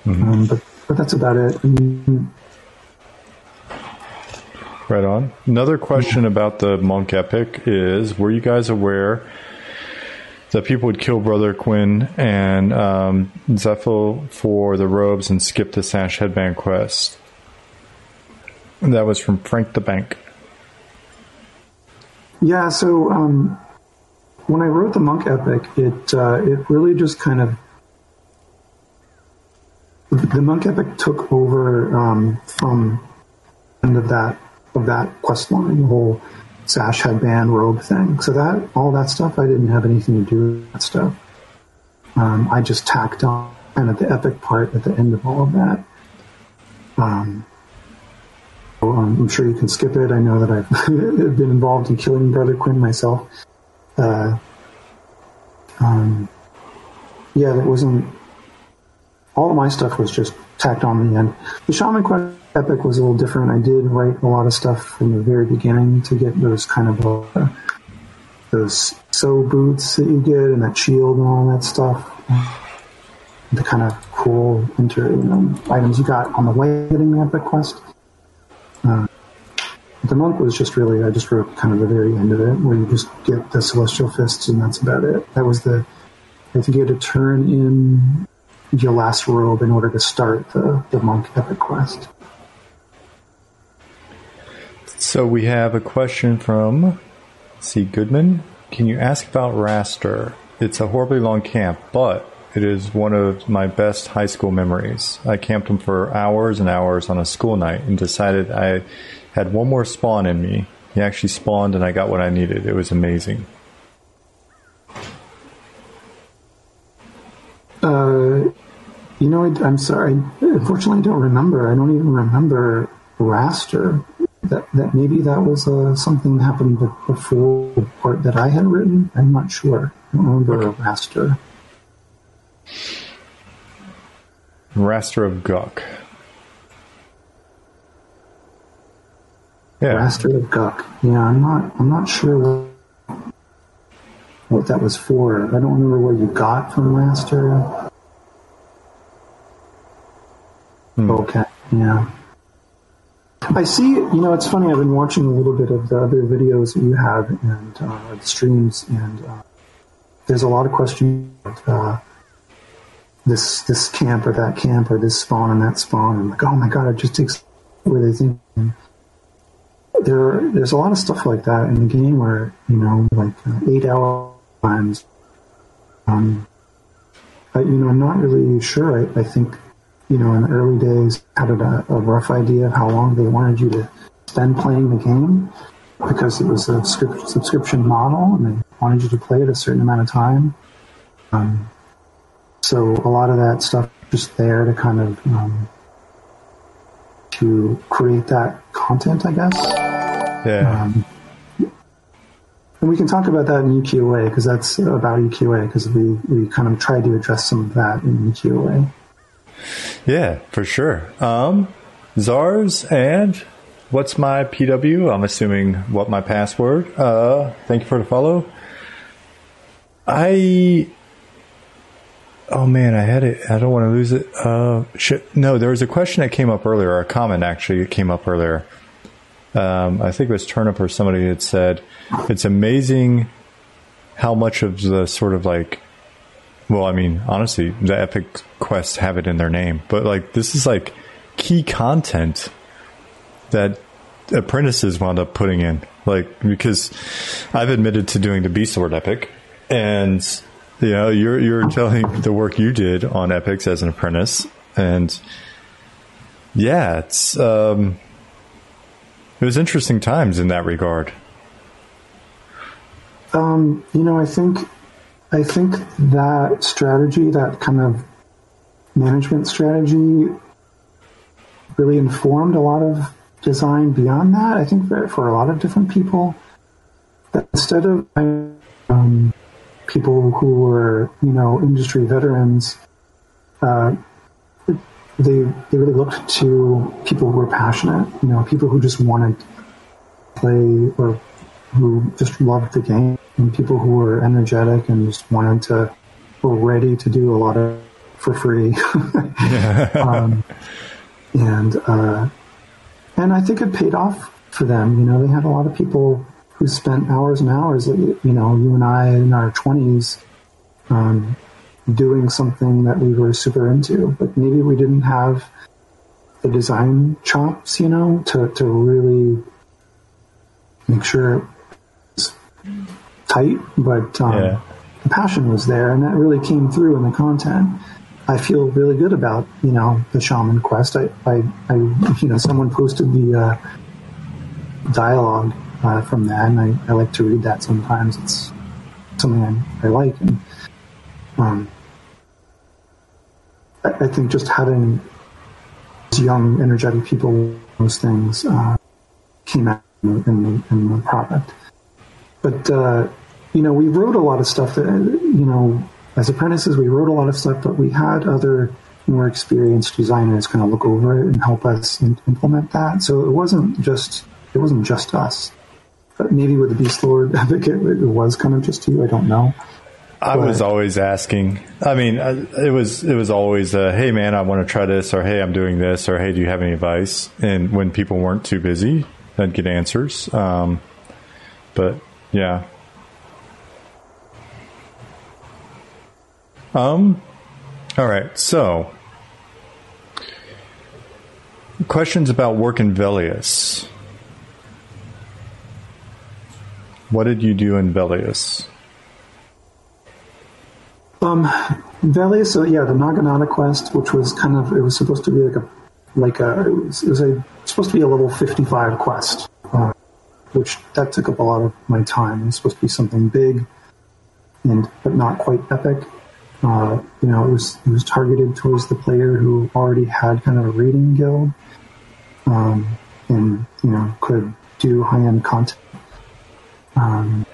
Speaker 2: Um, but but that's about it. Mean,
Speaker 3: Right on. Another question about the monk epic is: Were you guys aware that people would kill Brother Quinn and um, Zephyl for the robes and skip the Sash headband quest? And that was from Frank the Bank.
Speaker 2: Yeah, so um, when I wrote the monk epic, it uh, it really just kind of the monk epic took over um, from the end of that of that quest line, the whole sash headband robe thing. So that all that stuff, I didn't have anything to do with that stuff. Um, I just tacked on kind of the epic part at the end of all of that. Um, um, I'm sure you can skip it. I know that I've been involved in killing Brother Quinn myself. Uh, um, yeah, that wasn't. All of my stuff was just tacked on the end. The Shaman Quest epic was a little different. I did write a lot of stuff from the very beginning to get those kind of uh, those so boots that you get and that shield and all that stuff. The kind of cool inter you know, items you got on the way getting the epic quest. Uh, the monk was just really, I just wrote kind of the very end of it, where you just get the celestial fists, and that's about it. That was the, I think you had to turn in your last robe in order to start the, the monk epic quest.
Speaker 3: So we have a question from C. Goodman. Can you ask about Raster? It's a horribly long camp, but it is one of my best high school memories. I camped him for hours and hours on a school night and decided I had one more spawn in me. He actually spawned and I got what I needed. It was amazing.
Speaker 2: Uh, you know, I, I'm sorry. Unfortunately, I don't remember. I don't even remember Raster. That that maybe that was uh, something that happened before the part that I had written. I'm not sure. I don't remember Raster.
Speaker 3: Raster of Guk. Yeah.
Speaker 2: Raster of Guk. Yeah, I'm not. I'm not sure. What, what that was for. I don't remember what you got from Raster.
Speaker 3: Hmm.
Speaker 2: Okay, yeah. I see. You know, it's funny. I've been watching a little bit of the other videos that you have and uh, the streams, and uh, there's a lot of questions. Uh, this this camp or that camp or this spawn and that spawn. And like, oh my god, it just takes where they think. There, there's a lot of stuff like that in the game where you know, like uh, eight hour times. Um, but you know, I'm not really sure. I, I think you know, in the early days, had a, a rough idea of how long they wanted you to spend playing the game because it was a script, subscription model and they wanted you to play it a certain amount of time. Um, so a lot of that stuff just there to kind of um, to create that content, I guess.
Speaker 3: Yeah.
Speaker 2: Um, and we can talk about that in EQOA because that's about EQOA because we, we kind of tried to address some of that in EQOA.
Speaker 3: Yeah, for sure. Um, Czars and what's my PW? I'm assuming what my password. Uh, thank you for the follow. I. Oh man, I had it. I don't want to lose it. Uh. No, there was a question that came up earlier, or a comment actually that came up earlier. Um, I think it was Turnip or somebody had said, it's amazing how much of the sort of like well, I mean, honestly, the Epic quests have it in their name, but like this is like key content that apprentices wound up putting in. Like because I've admitted to doing the Beastlord Epic, and know you're you're telling the work you did on epics as an apprentice, and yeah, it's um, it was interesting times in that regard.
Speaker 2: Um, you know, I think I think that strategy, that kind of management strategy, really informed a lot of design beyond that. I think for, for a lot of different people, that instead of um, people who were, you know, industry veterans, uh, they they really looked to people who were passionate, you know, people who just wanted to play or who just loved the game and people who were energetic and just wanted to were ready to do a lot of for free. Um, and uh, and I think it paid off for them you know they had a lot of people who spent hours and hours you know you and I in our 20s um, doing something that we were super into but maybe we didn't have the design chops you know to, to really make sure it's tight, but um,
Speaker 3: Yeah.
Speaker 2: the passion was there, and that really came through in the content. I feel really good about you know the shaman quest. I, I, I you know, someone posted the uh, dialogue uh, from that, and I, I like to read that sometimes. It's something I, I like, and um, I, I think just having young, energetic people, those things uh, came out in the, in in the product but uh, you know, we wrote a lot of stuff that you know, as apprentices, we wrote a lot of stuff, but we had other more experienced designers kind of look over it and help us in- implement that. So it wasn't just it wasn't just us. But maybe with the Beastlord Advocate, it was kind of just you. I don't know.
Speaker 3: I was always asking. I mean, it was it was always, uh, "Hey, man, I want to try this," or "Hey, I'm doing this," or "Hey, do you have any advice?" And when people weren't too busy, I'd get answers. Um, but yeah. Um. All right. So, questions about work in Velious. What did you do in Velious?
Speaker 2: Um, Valley, so yeah, the Naginata quest, which was kind of, it was supposed to be like a, like a, it was, it was a, supposed to be a level 55 quest, uh, which that took up a lot of my time. It was supposed to be something big and, but not quite epic. Uh, you know, it was, it was targeted towards the player who already had kind of a reading guild, um, and, you know, could do high-end content. Um,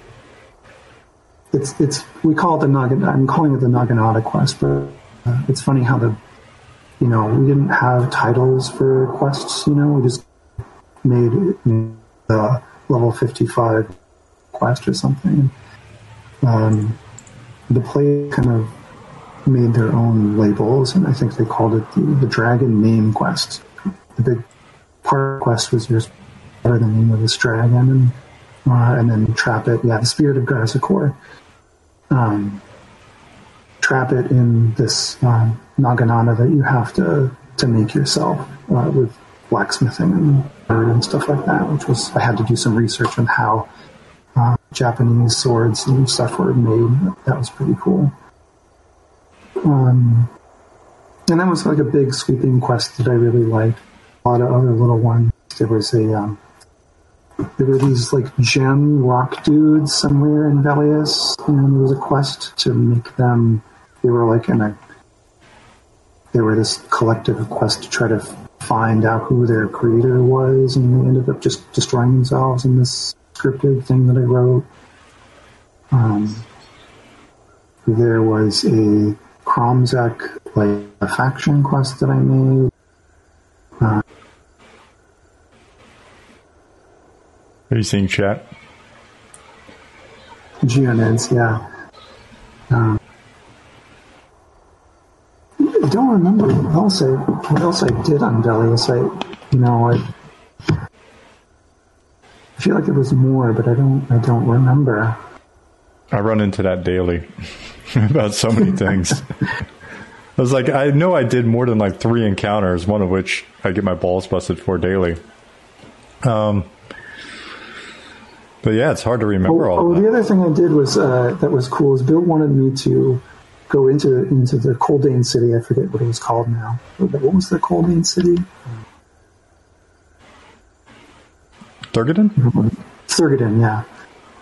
Speaker 2: it's it's we call it the. I'm calling it the Naginata quest, but uh, it's funny how the you know we didn't have titles for quests. You know, we just made the level 55 quest or something. um, the play kind of made their own labels, and I think they called it the, the Dragon Name Quest. The big part the quest was yours the name of this dragon, and uh, and then trap it. Yeah, the Spirit of Garzicor. Um, trap it in this um, Naginata that you have to to make yourself uh, with blacksmithing and and stuff like that. Which was I had to do some research on how uh, Japanese swords and stuff were made. That was pretty cool. Um, and that was like a big sweeping quest that I really liked. A lot of other little ones. There was a um, there were these like gem rock dudes somewhere in Velious, and there was a quest to make them. They were like in a. They were this collective quest to try to find out who their creator was, and they ended up just destroying themselves in this scripted thing that I wrote. Um, there was a Kromzek like a faction quest that I made. Uh,
Speaker 3: Are you seeing chat?
Speaker 2: Geonids, yeah. Um, I don't remember what else I what else I did on Velious. I, you know, I, I feel like it was more, but I don't I don't remember.
Speaker 3: I run into that daily about so many things. I was like, I know I did more than like three encounters, one of which I get my balls busted for daily. Um, but yeah, it's hard to remember
Speaker 2: oh,
Speaker 3: all
Speaker 2: oh,
Speaker 3: that.
Speaker 2: the other thing I did was uh, that was cool is Bill wanted me to go into into the Coldain City. I forget what it was called now. What was the Coldain City?
Speaker 3: Thurgadin?
Speaker 2: Thurgadin, yeah.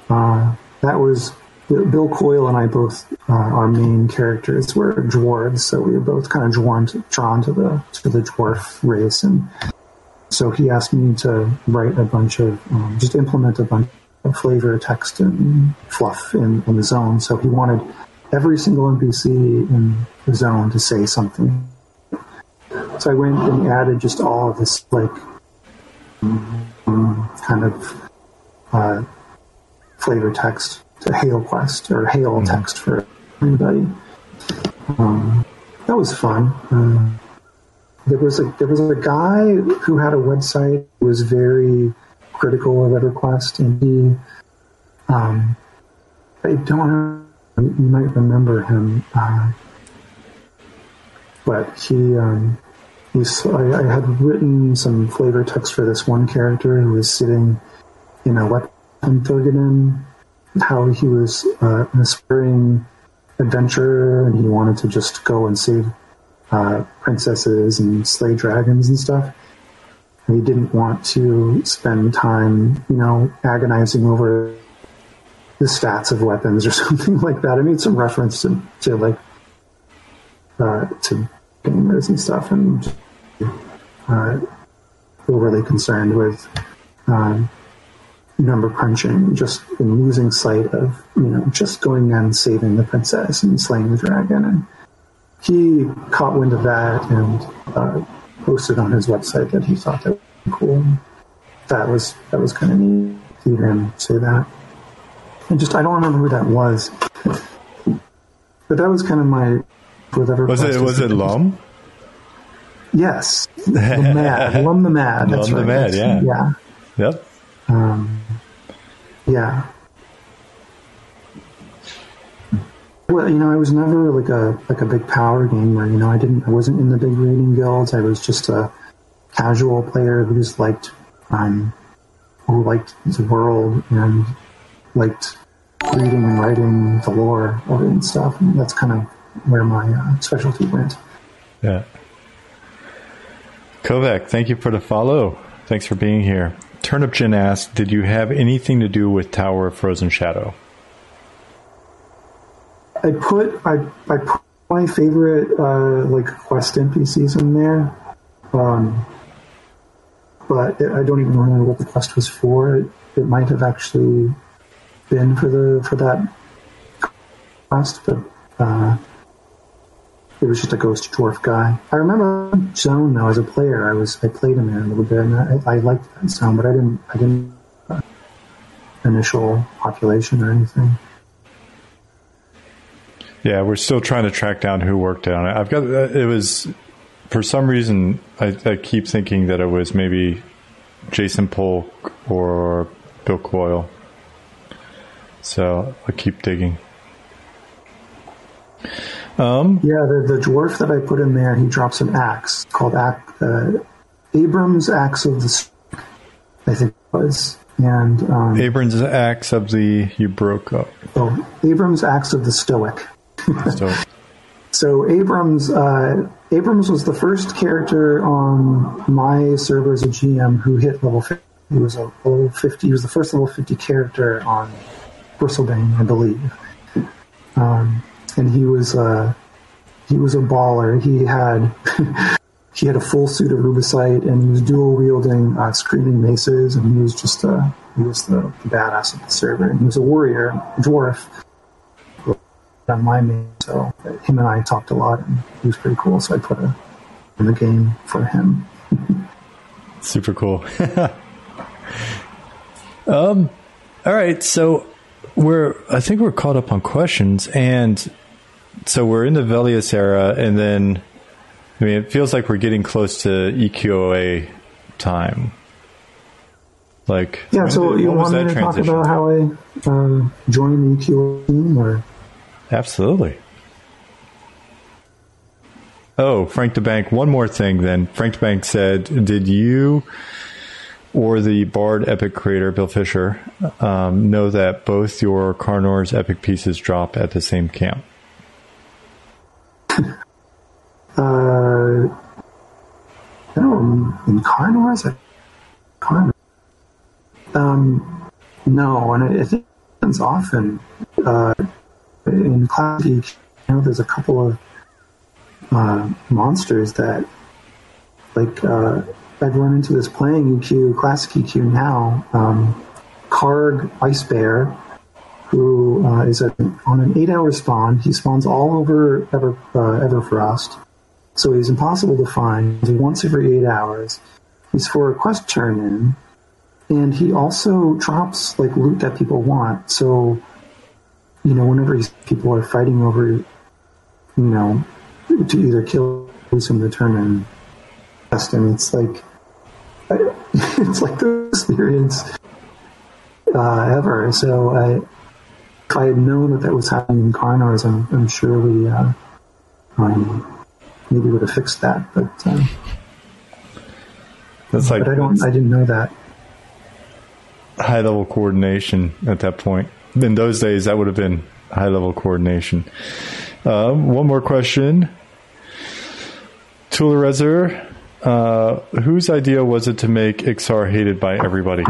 Speaker 2: Uh, that was Bill Coyle and I both. Uh, our main characters were dwarves, so we were both kind of drawn to, drawn to the to the dwarf race, and so he asked me to write a bunch of um, just implement a bunch of flavor, text, and fluff in, in the zone. So he wanted every single NPC in the zone to say something. So I went and added just all of this like um, kind of uh, flavor text to Hail Quest or Hail text for everybody. Um, that was fun. Uh, there was a there was a guy who had a website who was very critical of EverQuest, and he, um, I don't, you might remember him, uh, but he, um, he's, I, I had written some flavor text for this one character who was sitting in a weapon Thurgadin, how he was uh, an aspiring adventurer and he wanted to just go and save uh, princesses and slay dragons and stuff. He didn't want to spend time, you know, agonizing over the stats of weapons or something like that. I made some reference to, to like uh, to gamers and stuff, and uh, overly concerned with um, number crunching, just in losing sight of you know just going and saving the princess and slaying the dragon. And he caught wind of that and uh, posted on his website that he thought that was cool. That was that was kind of neat to hear him say that. And just I don't remember who that was, but that was kind of my whatever.
Speaker 3: Was it was it Lum?
Speaker 2: Yes, the Mad, Lum the Mad. That's
Speaker 3: Lum the
Speaker 2: right.
Speaker 3: Mad, yeah.
Speaker 2: yeah.
Speaker 3: Yep.
Speaker 2: Um, yeah. Well, you know, I was never like a like a big power gamer. You know, I didn't. I wasn't in the big raiding guilds. I was just a casual player who just liked, um, who liked the world and liked reading and writing the lore and stuff. And that's kind of where my uh, specialty went.
Speaker 3: Yeah. Kovac, thank you for the follow. Thanks for being here. Turnip Gin asked, did you have anything to do with Tower of Frozen Shadow?
Speaker 2: I put I I put my favorite uh, like quest NPCs in there, um, but it, I don't even remember what the quest was for. It, it might have actually been for the for that quest, but uh, it was just a ghost dwarf guy. I remember Zone though as a player. I was I played him there a little bit, and I, I liked that zone, but I didn't I didn't uh, initial population or anything.
Speaker 3: Yeah, we're still trying to track down who worked on it. I've got uh, it was for some reason I, I keep thinking that it was maybe Jason Polk or Bill Coyle. So I keep digging. Um,
Speaker 2: yeah, the, the dwarf that I put in there, he drops an axe called uh, Abrams Axe of the, I think it was, and um,
Speaker 3: Abrams Axe of the you broke up.
Speaker 2: Oh, Abrams Axe of the Stoic. So Abrams, uh, Abrams was the first character on my server as a GM who hit level 50. He was a level 50. He was the first level 50 character on Bristlebane, I believe. Um, and he was uh, he was a baller. He had he had a full suit of rubicite, and he was dual wielding uh, screaming maces, and he was just uh, he was the badass of the server. And he was a warrior, a dwarf on my main, so him and I talked a lot, and he was pretty cool. So I put a in the game for him.
Speaker 3: Super cool. um, all right, so we're I think we're caught up on questions, and so we're in the Velious era, and then I mean it feels like we're getting close to EQOA time. Like
Speaker 2: yeah, so
Speaker 3: did,
Speaker 2: you want me to talk about how I uh, joined the EQOA team, or
Speaker 3: absolutely. Oh, Frank the Bank. One more thing, then. Frank the Bank said, "Did you?" or the Bard Epic creator, Bill Fisher, um, know that both your Karnor's Epic pieces drop at the same camp?
Speaker 2: Uh, no, in Karnor's? Karnor. Um, no, and it, it happens often. Uh, in Classic, you know, there's a couple of uh, monsters that, like, uh, I've run into this playing EQ, classic EQ now. Um, Karg Ice Bear, who uh, is a, on an eight-hour spawn. He spawns all over Ever uh, Everfrost, so he's impossible to find. Once every eight hours. He's for a quest turn in, and he also drops like loot that people want. So, you know, whenever people are fighting over, you know, to either kill him to turn in quest, and it's like it's like the experience uh, ever. So I, if I had known that that was happening in Karnors, I'm, I'm sure we uh, um, maybe would have fixed that. But uh,
Speaker 3: that's like
Speaker 2: but I don't. I didn't know that.
Speaker 3: High level coordination at that point. In those days, that would have been high level coordination. Uh, one more question. Tulerezer uh, whose idea was it to make Iksar hated by everybody?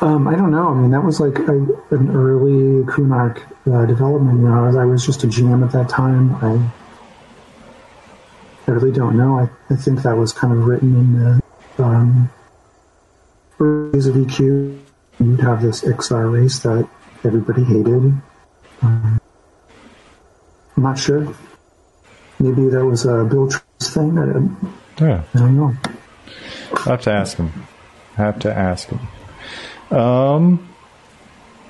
Speaker 2: Um, I don't know. I mean, that was like a, an early Kunark uh, development. You know, I was just a GM at that time. I, I really don't know. I, I think that was kind of written in the um, days of EQ. You'd have this Iksar race that everybody hated. Um, I'm not sure. Maybe that was a Bill Trost thing. I,
Speaker 3: yeah.
Speaker 2: I don't know.
Speaker 3: I have to ask him. I have to ask him. Um,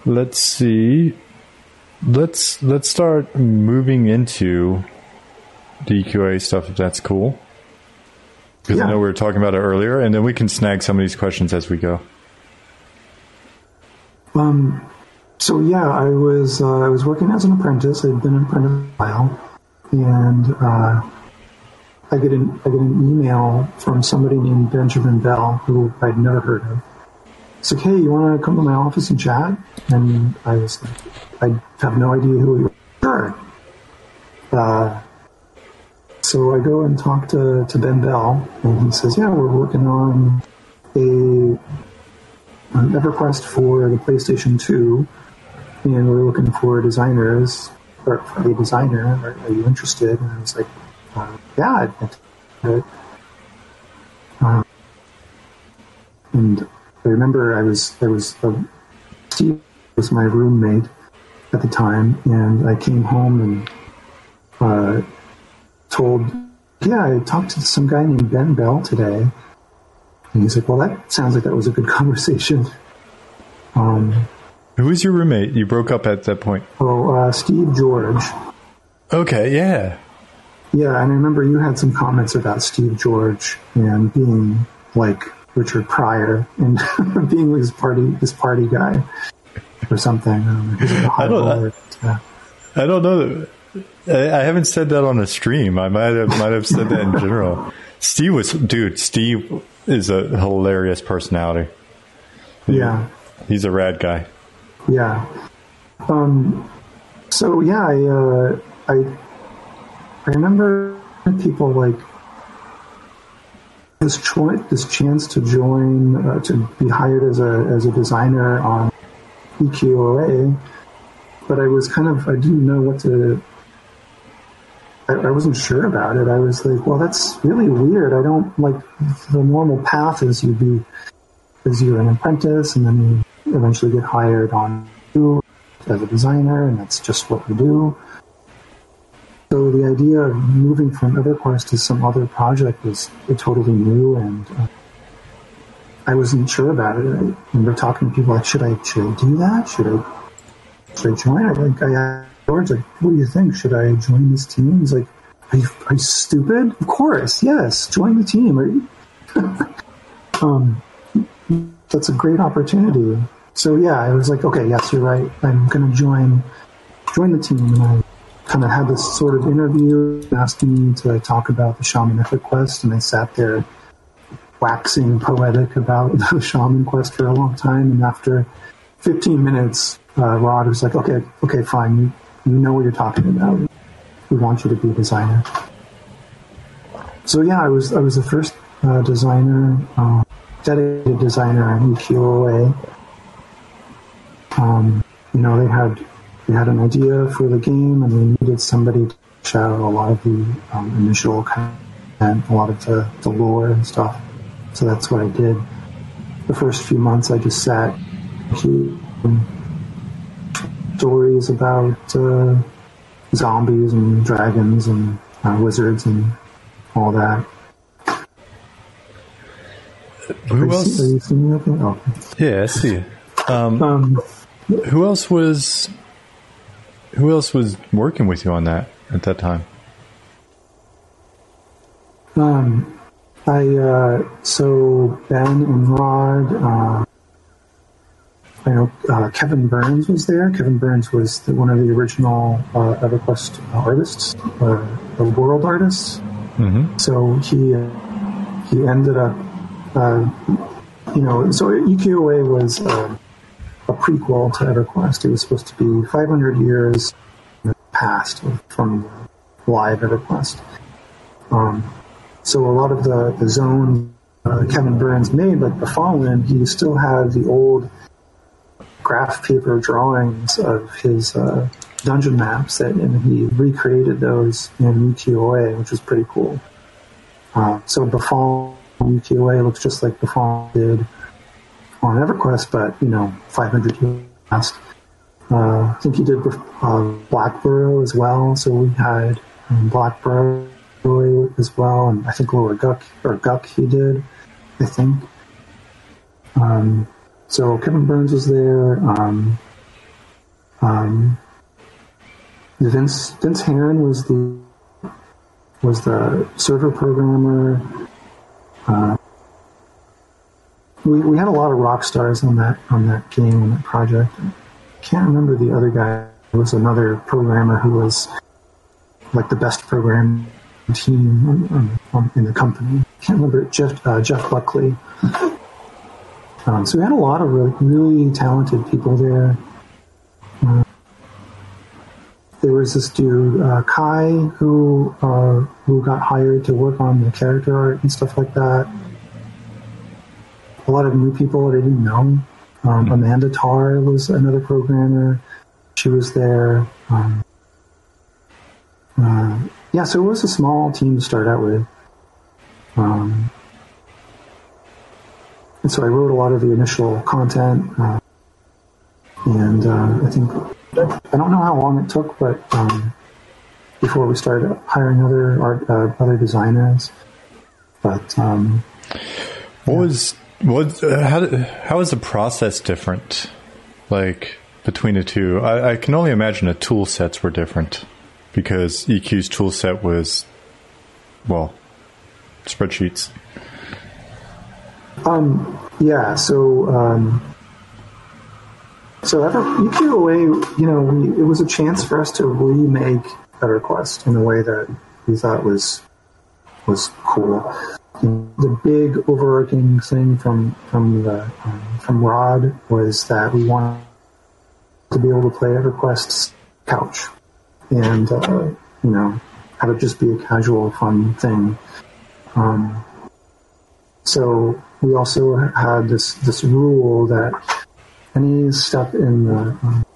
Speaker 3: let's see. Let's let's start moving into the EQOA stuff if that's cool. Because yeah. I know we were talking about it earlier, and then we can snag some of these questions as we go.
Speaker 2: Um. So yeah, I was uh, I was working as an apprentice. I'd been an apprentice a while and uh, I get an I get an email from somebody named Benjamin Bell who I'd never heard of. It's like, hey, you want to come to my office and chat? And I was like, I have no idea who he was. Sure. Uh, so I go and talk to, to Ben Bell, and he says, yeah, we're working on a an EverQuest for the PlayStation 2, and we're looking for designers or for a designer. Are, are, you interested? And I was like, uh, yeah. I'd, um, and I remember I was I was uh, Steve was my roommate at the time, and I came home and uh, told, yeah, I talked to some guy named Ben Bell today, and he's like, well, that sounds like that was a good conversation. Um,
Speaker 3: Who was your roommate? You broke up at that point.
Speaker 2: Oh, uh, Steve George.
Speaker 3: Okay, yeah.
Speaker 2: Yeah, and I remember you had some comments about Steve George and being like Richard Pryor and being his party his party guy or something. Um,
Speaker 3: I don't, I, I don't know. I, I haven't said that on a stream. I might have might have said that in general. Steve was dude. Steve is a hilarious personality.
Speaker 2: Yeah,
Speaker 3: he's a rad guy.
Speaker 2: Yeah. Um. So yeah, I uh, I I remember people like this choice, this chance to join uh, to be hired as a as a designer on EQOA, but I was kind of I didn't know what to I, I, wasn't sure about it. I was like, well, that's really weird. I don't like the normal path is you be is you're an apprentice and then you eventually get hired on as a designer, and that's just what we do. So the idea of moving from EverQuest to some other project was totally new, and uh, I wasn't sure about it. I remember talking to people like, should I should I do that? Should I should I join? I I George, like, what do you think? Should I join this team? He's like, are you, are you stupid? Of course, yes, join the team. um, that's a great opportunity. So yeah, I was like, okay, yes, you're right. I'm going to join join the team, and I kind of had this sort of interview, asking me to talk about the shamanific quest, and I sat there waxing poetic about the shaman quest for a long time, and after 15 minutes, uh, Rod was like, okay, okay, fine, you know what you're talking about. We want you to be a designer. So yeah, I was I was the first uh, designer, uh, dedicated designer on EQOA. Um, you know, they had they had an idea for the game, and they needed somebody to show a lot of the um, initial content, a lot of the, the lore and stuff. So that's what I did. The first few months, I just sat stories about uh, zombies and dragons and uh, wizards and all that.
Speaker 3: Who are else? You, you oh. Yeah, I see. Um, um, who else was? Who else was working with you on that at that time?
Speaker 2: Um, I uh, so Ben and Rod. Uh, I know uh, Kevin Burns was there. Kevin Burns was the, one of the original uh, EverQuest artists, or, or world artists. Mm-hmm. So he uh, he ended up, uh, you know, so EQOA was uh, a prequel to EverQuest. It was supposed to be 500 years past from live EverQuest. Um, so a lot of the the zone uh, Kevin Burns made, but Befallen, he still had the old graph paper drawings of his uh, dungeon maps, that, and he recreated those in EQOA, which was pretty cool. Uh, so Befallen EQOA looks just like Befallen did on EverQuest, but you know, 500 years past. Uh, I think he did uh, Blackburrow as well, so we had um, Blackburrow as well, and I think Lower Guk or Guk he did, I think. Um, so Kevin Burns was there. Um, um, Vince Vince Heron was the was the server programmer. Uh, we we had a lot of rock stars on that on that game on that project. Can't remember the other guy. There was another programmer who was like the best program team in the company. I can't remember Jeff uh, Jeff Buckley. Um, so we had a lot of really, really talented people there. Uh, there was this dude uh, Kai who uh, who got hired to work on the character art and stuff like that. A lot of new people that I didn't know. Um, Amanda Tarr was another programmer. She was there. Um, uh, yeah, so it was a small team to start out with. Um, and so I wrote a lot of the initial content. Uh, and uh, I think, I don't know how long it took, but um, before we started hiring other art, uh, other designers. But um,
Speaker 3: what yeah. was what? How did, how was the process different? Like between the two. I, I can only imagine the tool sets were different because EQ's tool set was, well, spreadsheets.
Speaker 2: Um, yeah, so um, so ever EQOA, you know, we, it was a chance for us to remake EverQuest in a way that we thought was was cool. The big overarching thing from from the um, from Rod was that we wanted to be able to play EverQuest's couch, and uh, you know, have it just be a casual, fun thing. Um, so we also had this this rule that any step in the um,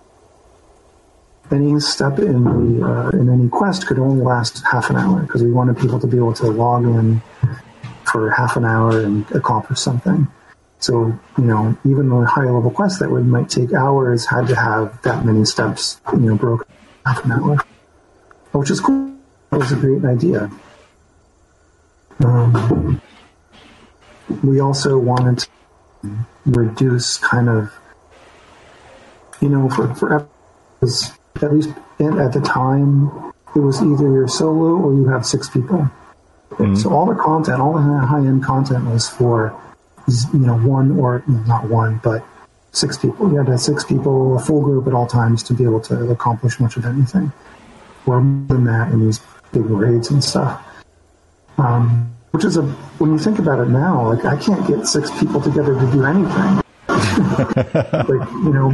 Speaker 2: any step in the uh, in any quest could only last half an hour because we wanted people to be able to log in for half an hour and accomplish something. So you know, even the high level quest that would might take hours had to have that many steps, you know, broken half an hour, which is cool. That was a great idea. Um, we also wanted to reduce kind of, you know, for, for at least at the time, it was either you're solo or you have six people. Mm-hmm. So all the content, all the high end content was for, you know, one or not one, but six people. You had to have six people, a full group at all times to be able to accomplish much of anything. Or more than that in these big raids and stuff. Um, which is a when you think about it now, like I can't get six people together to do anything. like you know,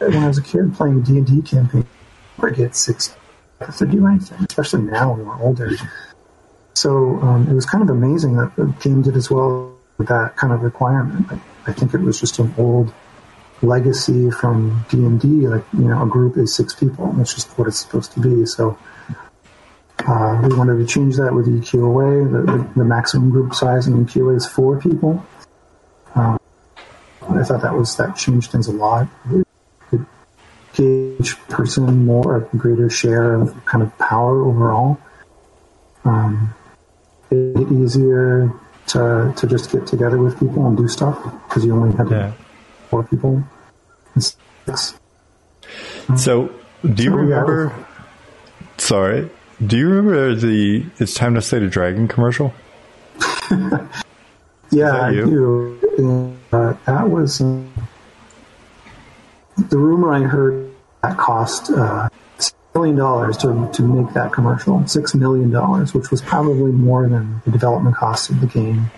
Speaker 2: when I was a kid playing D and D campaign, I get six to do anything, especially now when we're older. So um, it was kind of amazing that the game did as well with that kind of requirement. I, I think it was just an old legacy from D and D. Like you know, a group is six people, and that's just what it's supposed to be. So uh, we wanted to change that with EQOA. The, the, the maximum group size in EQOA is four people. Um, I thought that was that changed things a lot. It, it gave each person more a greater share of kind of power overall. Um, it made it easier to to just get together with people and do stuff because you only had yeah. four people.
Speaker 3: So, do you remember? Sorry, do you remember the "It's Time to Slay the Dragon" commercial?
Speaker 2: yeah, I do. Uh, that was uh, the rumor I heard that cost uh, six million dollars to to make that commercial. Six million dollars, which was probably more than the development cost of the game.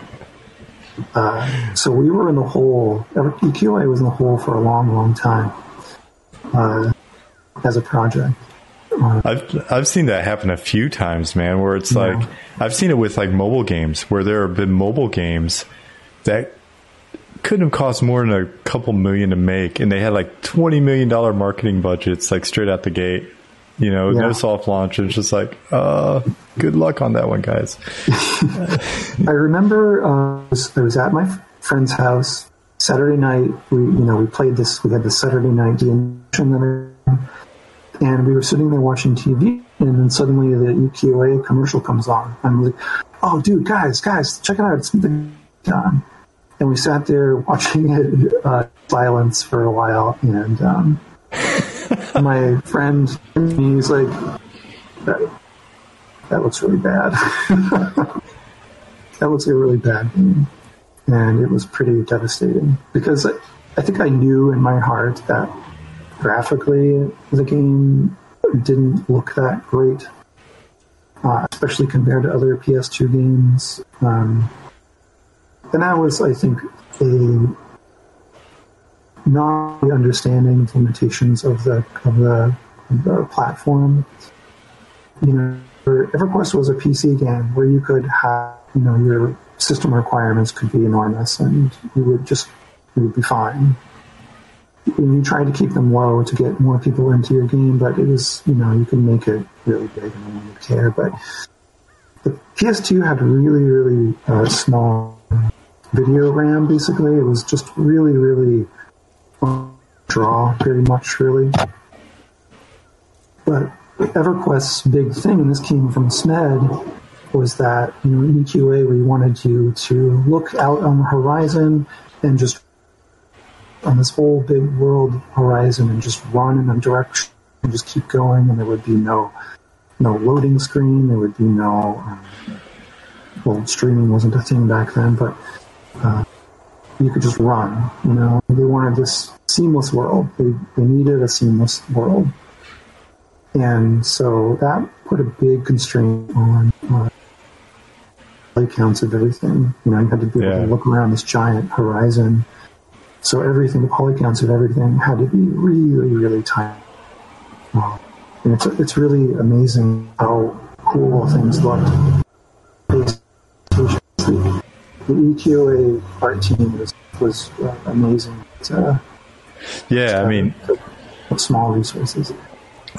Speaker 2: Uh, so we were in the hole. EQA was in the hole for a long, long time uh, as a project.
Speaker 3: I've I've seen that happen a few times, man. Where it's yeah. like I've seen it with like mobile games, where there have been mobile games that couldn't have cost more than a couple million to make, and they had like twenty million dollar marketing budgets, like straight out the gate. You know, yeah. no soft launch. It's just like, uh, good luck on that one, guys.
Speaker 2: I remember uh, I, was, I was at my friend's house Saturday night. We, you know, we played this. We had the Saturday night and we were sitting there watching TV, and then suddenly the EQA commercial comes on. I'm like, "Oh, dude, guys, guys, check it out! It's done." And we sat there watching it uh, silence for a while, and um, my friend, he's like, "That, that looks really bad. that looks like a really bad game." And it was pretty devastating because I, I think I knew in my heart that graphically, the game didn't look that great, uh, especially compared to other PS2 games. Um, and that was, I think, a not understanding the limitations of the of the, of the platform. You know, EverQuest was a PC game where you could have, you know, your system requirements could be enormous, and you would just you would be fine you try to keep them low to get more people into your game, but it was, you know, you can make it really big and no one would care. But the PS2 had really, really uh, small video RAM, basically. It was just really, really draw, very much, really. But EverQuest's big thing, and this came from SMED, was that, you know, in EQA, we wanted you to look out on the horizon and just on this whole big world horizon and just run in a direction and just keep going, and there would be no no loading screen. There would be no um, well, streaming wasn't a thing back then, but uh, you could just run. You know, they wanted this seamless world. They they needed a seamless world, and so that put a big constraint on. Uh, counts of everything. You know, you had to be able
Speaker 3: Yeah.
Speaker 2: to look around this giant horizon. So everything, the polycounts of everything had to be really, really tight. And it's it's really amazing how cool things looked. The, the EQA art team was was uh, amazing. Uh,
Speaker 3: Yeah, I mean,
Speaker 2: small resources.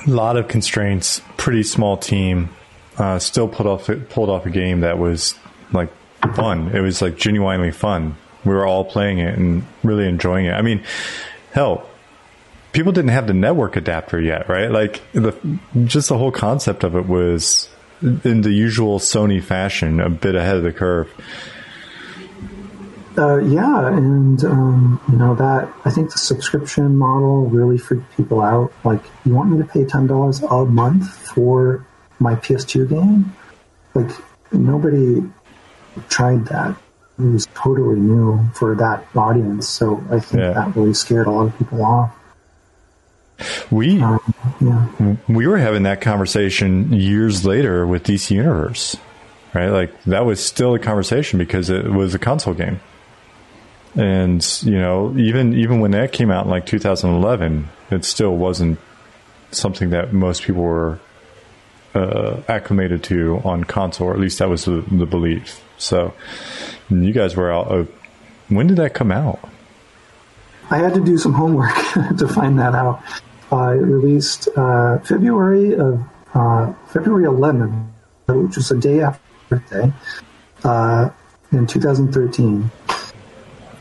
Speaker 3: a lot of constraints. Pretty small team. Uh, still put off pulled off a game that was like fun. It was like genuinely fun. We were all playing it and really enjoying it. I mean, hell, people didn't have the network adapter yet, right? Like the just the whole concept of it was in the usual Sony fashion, a bit ahead of the curve.
Speaker 2: Uh, yeah, and um, you know that I think the subscription model really freaked people out. Like, you want me to pay ten dollars a month for my PS2 game? Like, nobody tried that. It was totally new for that audience, so I think
Speaker 3: Yeah.
Speaker 2: that really scared a lot of people off.
Speaker 3: We
Speaker 2: Um, yeah,
Speaker 3: we were having that conversation years later with DC Universe, right? Like that was still a conversation because it was a console game. And, you know, even even when that came out in like 2011, it still wasn't something that most people were uh, acclimated to on console, or at least that was the, the belief. So, you guys were out. Uh, when did that come out?
Speaker 2: I had to do some homework to find that out. Uh, it released uh, February of uh, February 11th, which was a day after my birthday, uh, in 2013.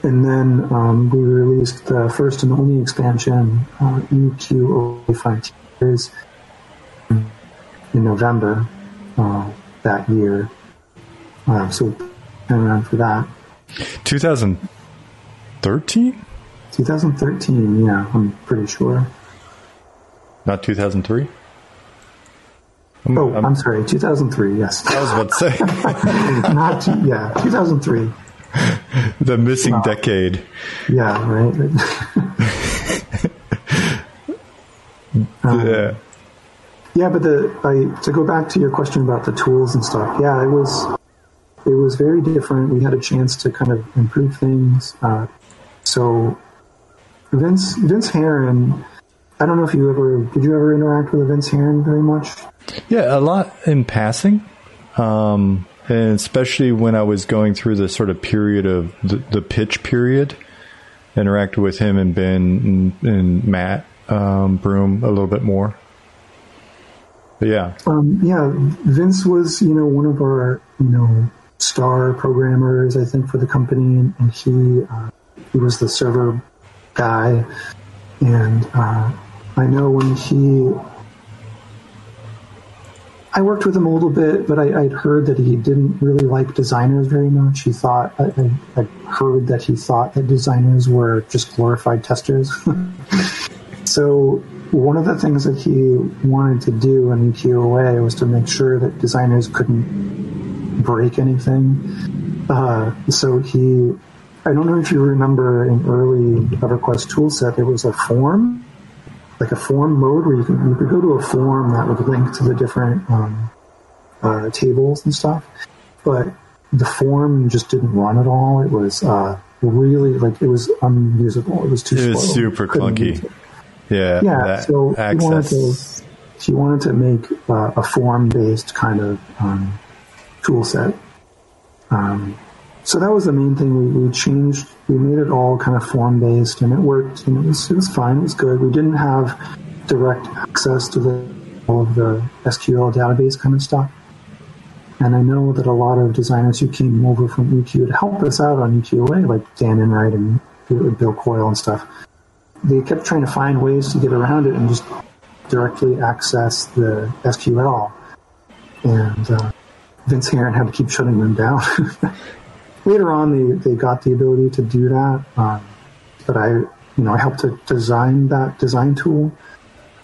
Speaker 2: And then um, we released the first and only expansion, uh, EQ Frontiers, in November uh, that year. Uh, so around for that.
Speaker 3: 2013,
Speaker 2: 2013, yeah, I'm pretty sure.
Speaker 3: not 2003.
Speaker 2: Oh, I'm sorry, 2003. Yes,
Speaker 3: I was about to say
Speaker 2: not yeah, 2003.
Speaker 3: the missing decade.
Speaker 2: Yeah, right. Um,
Speaker 3: yeah.
Speaker 2: Yeah, but the I, to go back to your question about the tools and stuff. Yeah, it was it was very different. We had a chance to kind of improve things. Uh, so Vince Vince Harron. I don't know if you ever did you ever interact with Vince Harron very much.
Speaker 3: Yeah, a lot in passing. Um, and especially when I was going through the sort of period of the, the pitch period, interacted with him and Ben and, and Matt um, Broom a little bit more. But yeah,
Speaker 2: Um, yeah, Vince was, you know, one of our, you know, star programmers, I think, for the company, and, and he uh, he was the server guy, and uh, I know when he, I worked with him a little bit, but I, I'd heard that he didn't really like designers very much. He thought I, I, I'd heard that he thought that designers were just glorified testers. So one of the things that he wanted to do in EQOA was to make sure that designers couldn't break anything. Uh, so he, I don't know if you remember in early EverQuest toolset, there was a form, like a form mode where you can you could go to a form that would link to the different um, uh, tables and stuff, but the form just didn't run at all. It was uh, really like it was unusable. It was too.
Speaker 3: It was
Speaker 2: slow.
Speaker 3: super
Speaker 2: Couldn't
Speaker 3: clunky. yeah,
Speaker 2: Yeah, so he wanted to
Speaker 3: access.
Speaker 2: he wanted to make uh, a form-based kind of um, tool set. Um, so that was the main thing. We, we changed, we made it all kind of form-based, and it worked. And it was it was fine. It was good. We didn't have direct access to the all of the SQL database kind of stuff. And I know that a lot of designers who came over from EQ to help us out on EQA, like Dan Enright and Bill Coyle and stuff, they kept trying to find ways to get around it and just directly access the SQL. And uh, Vince Harron had to keep shutting them down. Later on, they, they got the ability to do that, um, but I you know, I helped to design that design tool.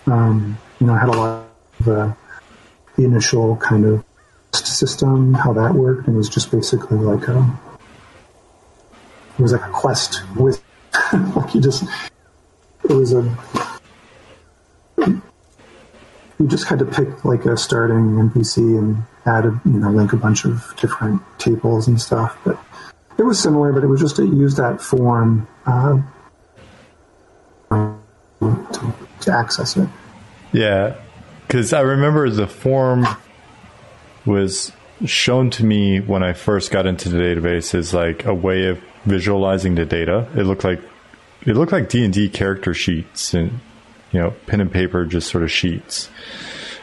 Speaker 2: Um, you know, I had a lot of uh, the initial kind of system, how that worked, and it was just basically like a it was like a quest with like you just it was a you just had to pick like a starting NPC and add a, you know link a bunch of different tables and stuff, but it was similar, but it was just to use that form uh, to, to access it.
Speaker 3: Yeah, because I remember the form was shown to me when I first got into the database as like a way of visualizing the data. It looked like it looked like D and D character sheets and you know pen and paper, just sort of sheets.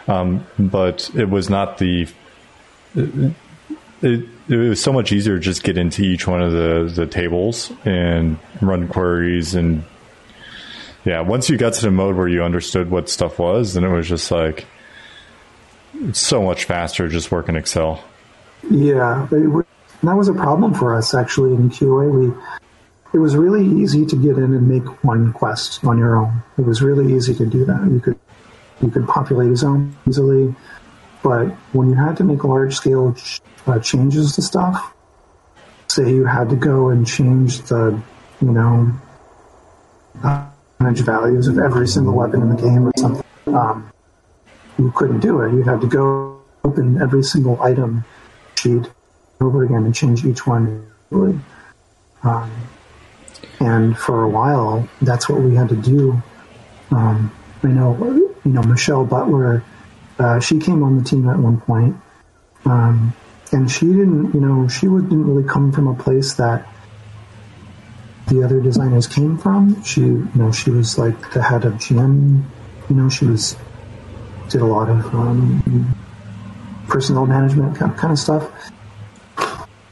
Speaker 3: Um, but it was not the. It, it, it, was so much easier to just get into each one of the, the tables and run queries and yeah once you got to the mode where you understood what stuff was then it was just like so much faster just work in excel
Speaker 2: yeah that was a problem for us actually in qa we it was really easy to get in and make one quest on your own it was really easy to do that you could you could populate a zone easily but when you had to make large scale uh, changes to stuff, say you had to go and change the, you know, damage values of every single weapon in the game or something, um, you couldn't do it. You'd have to go open every single item sheet over again and change each one. Um, and for a while, that's what we had to do. Um, I know, you know, Michelle Butler uh, she came on the team at one point, um, and she didn't, you know, she didn't really come from a place that the other designers came from. She, you know, she was like the head of GM. You know, she was did a lot of um, personnel management kind of stuff.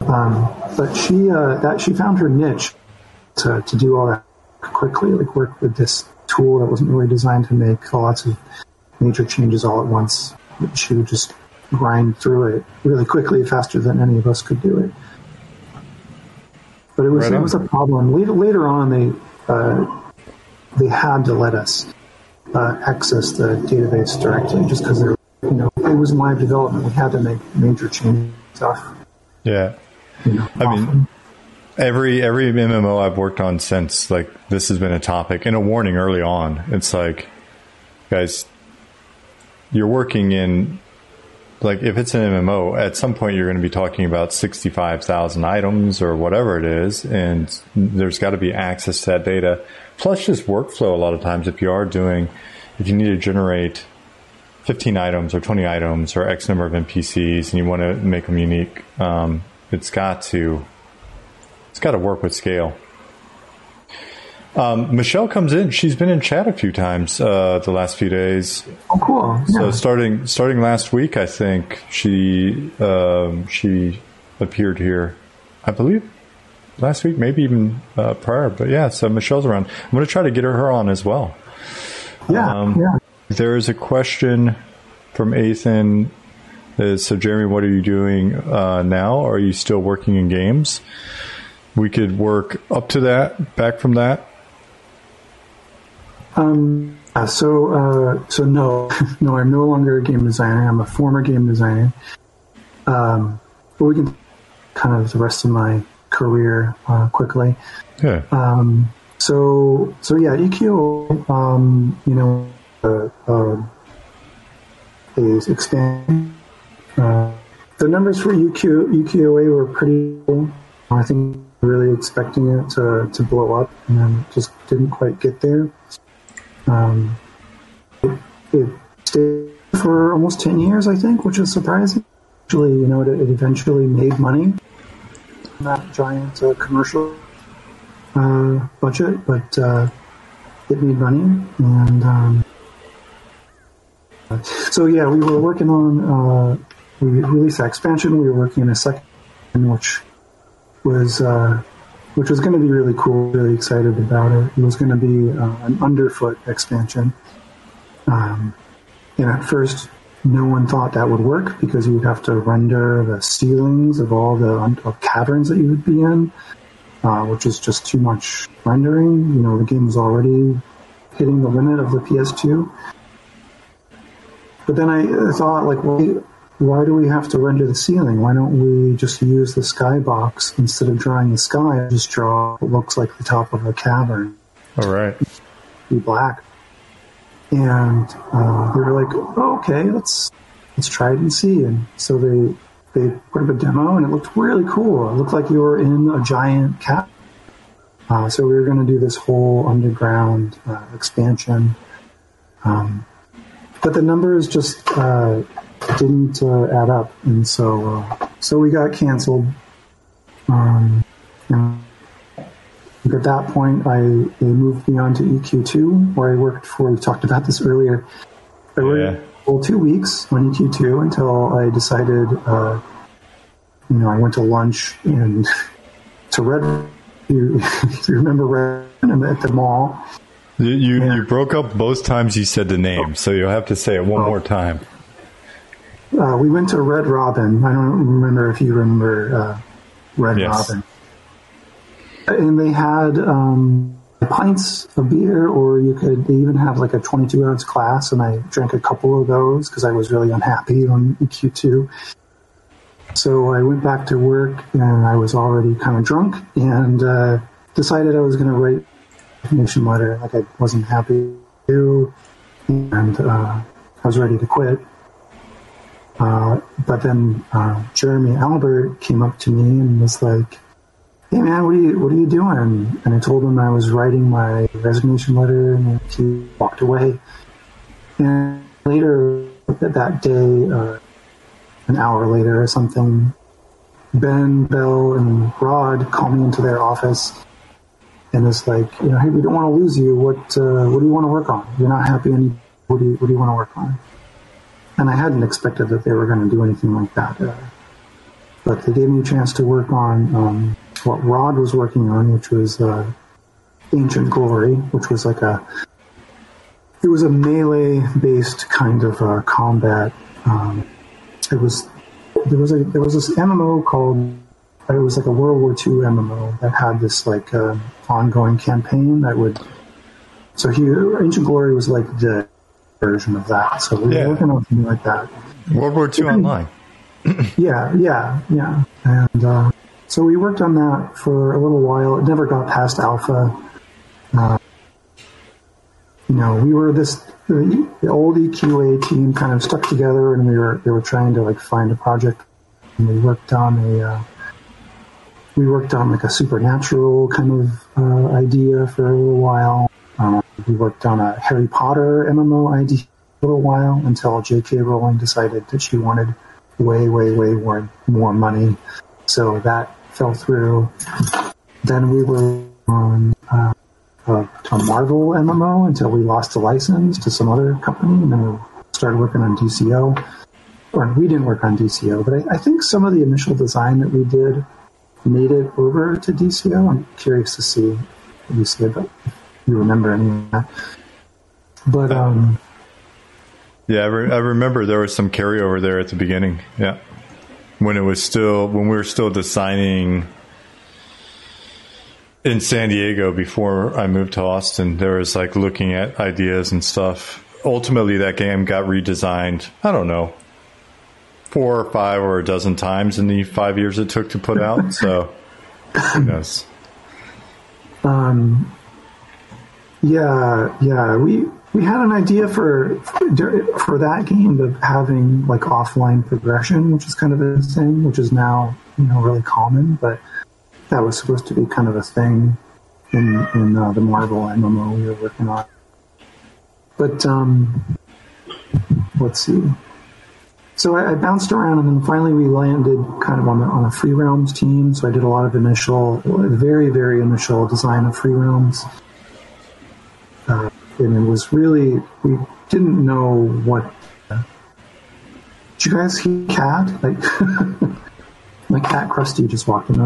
Speaker 2: Um, but she uh, that she found her niche to to do all that quickly, like work with this tool that wasn't really designed to make lots of major changes all at once. She would just grind through it really quickly, faster than any of us could do it. But it was right it was a problem. Later, later on, they uh, they had to let us uh, access the database directly, just because you know it was live development. We had to make major changes stuff.
Speaker 3: Yeah, you know, I often. mean, every every MMO I've worked on since like this has been a topic and a warning early on. It's like, guys, you're working in like if it's an MMO, at some point you're going to be talking about 65,000 items or whatever it is, and there's got to be access to that data. Plus, just workflow. A lot of times, if you are doing, if you need to generate 15 items or 20 items or X number of NPCs, and you want to make them unique, um, it's got to it's got to work with scale. Um, Michelle comes in. She's been in chat a few times uh, the last few days.
Speaker 2: Oh, cool!
Speaker 3: Yeah. So starting starting last week, I think she um, she appeared here. I believe last week, maybe even uh, prior. But yeah, so Michelle's around. I'm going to try to get her on as well.
Speaker 2: Yeah, um, yeah.
Speaker 3: There is a question from Ethan. Is, so Jeremy, what are you doing uh, now? Are you still working in games? We could work up to that, back from that.
Speaker 2: Um, so, uh, so no, no, I'm no longer a game designer. I'm a former game designer. Um, but we can kind of the rest of my career uh, quickly.
Speaker 3: Yeah.
Speaker 2: Um, so, so yeah, EQO, um, you know, uh, uh, is expanding. Uh, the numbers for EQ, EQOA were pretty cool. I think really expecting it to, to blow up and then just didn't quite get there. Um, it, it, stayed for almost 10 years, I think, which is surprising. Actually, you know, it, it eventually made money that giant uh, commercial uh, budget, but uh, it made money. And um, so, yeah, we were working on, uh, we released that expansion. We were working on a second, which was uh, which was going to be really cool. Really excited about it. It was going to be uh, an underfoot expansion. Um, and at first, no one thought that would work because you would have to render the ceilings of all the of caverns that you would be in. uh, which is just too much rendering. You know, the game was already hitting the limit of the PS2. But then I thought, like, why, why do we have to render the ceiling? Why don't we just use the skybox instead of drawing the sky? Just draw what looks like the top of a cavern.
Speaker 3: All right.
Speaker 2: Be black. And uh, they were like, oh, "Okay, let's let's try it and see." And so they they put up a demo, and it looked really cool. It looked like you were in a giant cat. Uh, so we were going to do this whole underground uh, expansion. Um, but the numbers just uh, didn't uh, add up, and so uh, so we got canceled. Um, at that point, I they moved me on to EQ2, where I worked for. We talked about this earlier. I worked yeah. full two weeks on EQ2 until I decided. Uh, you know, I went to lunch and to Red. You, you remember Red at the mall?
Speaker 3: You you, yeah. you, broke up both times you said the name, so you'll have to say it one oh. more time.
Speaker 2: Uh, we went to Red Robin. I don't remember if you remember uh, Red yes. Robin. And they had um, pints of beer, or you could even have like a 22 ounce glass, and I drank a couple of those because I was really unhappy on EQ2. So I went back to work, and I was already kind of drunk, and uh, decided I was going to write a resignation letter. Like I wasn't happy to, and uh, I was ready to quit. Uh, but then uh, Jeremy Albert came up to me and was like, "Hey man, what are you what are you doing?" And I told him I was writing my resignation letter, and he walked away. And later that day, uh, an hour later or something, Ben, Bell, and Rod called me into their office and it's like, you know, hey, we don't want to lose you. What uh, what do you want to work on? You're not happy. Any what do you what do you want to work on? And I hadn't expected that they were going to do anything like that. Uh, but they gave me a chance to work on um, what Rod was working on, which was uh, Ancient Glory, which was like a it was a melee based kind of uh, combat. Um, it was there was a there was this MMO called it was like a World War II MMO that had this like uh, ongoing campaign that would. So here, Ancient Glory was like the version of that. So we yeah. were working on something like that.
Speaker 3: World War II online.
Speaker 2: yeah, yeah, yeah. And uh, so we worked on that for a little while. It never got past alpha. Uh, you know, we were this the, the old EQA team kind of stuck together, and we were they were trying to like find a project. And we worked on a uh, we worked on like a supernatural kind of uh, idea for a little while. Um, we worked on a Harry Potter MMO idea for a little while until J.K. Rowling decided that she wanted way, way, way more, more money. So that fell through. Then we were on uh, a, a, Marvel MMO until we lost the license to some other company, and then we started working on DCO. Or we didn't work on DCO, but I, I think some of the initial design that we did made it over to DCO. I'm curious to see what you say about you remember any of that. But um,
Speaker 3: yeah, I, re- I remember there was some carryover there at the beginning. Yeah, when it was still when we were still designing in San Diego before I moved to Austin. There was like looking at ideas and stuff. Ultimately, that game got redesigned. I don't know four or five or a dozen times in the five years it took to put out. So, who knows?
Speaker 2: Um, yeah, yeah. We we had an idea for for that game of having like offline progression, which is kind of a thing, which is now you know really common, but that was supposed to be kind of a thing in in uh, the Marvel MMO we were working on. But um, let's see so I, I, bounced around, and then finally we landed kind of on the on a free realms team. So I did a lot of initial, very very initial design of free realms, and it was really we didn't know what. Did you guys hear cat? Like my cat Krusty just walked in.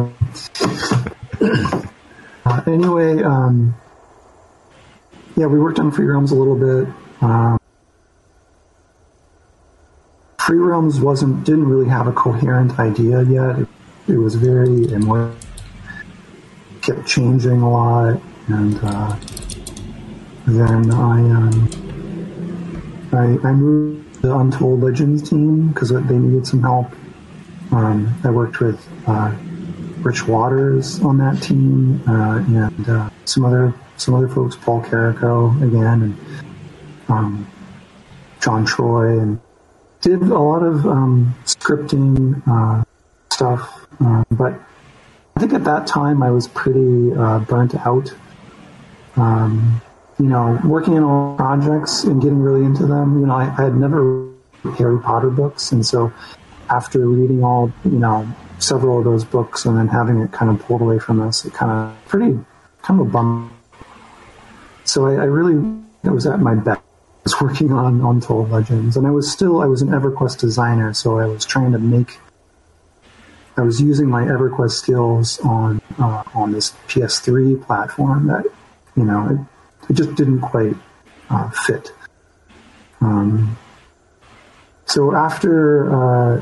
Speaker 2: uh, anyway, um, yeah, we worked on free realms a little bit. Um, Free Realms wasn't didn't really have a coherent idea yet. It, it was very more kept changing a lot, and uh, then I, um, I I moved the Untold Legends team because they needed some help. Um, I worked with uh, Rich Waters on that team uh, and uh, some other some other folks, Paul Carrico again, and um, John Troy, and did a lot of um, scripting uh, stuff. Uh, but I think at that time I was pretty uh, burnt out. Um, you know, working in all projects and getting really into them. You know, I, I had never read Harry Potter books, and so after reading all, you know, several of those books and then having it kind of pulled away from us, it kind of pretty kind of a bum. So I, I really I was at my best I was working on Untold Legends, and I was still I was an EverQuest designer, so I was trying to make. I was using my EverQuest skills on uh, on this PS3 platform that you know it, just didn't quite uh, fit. Um, so after uh,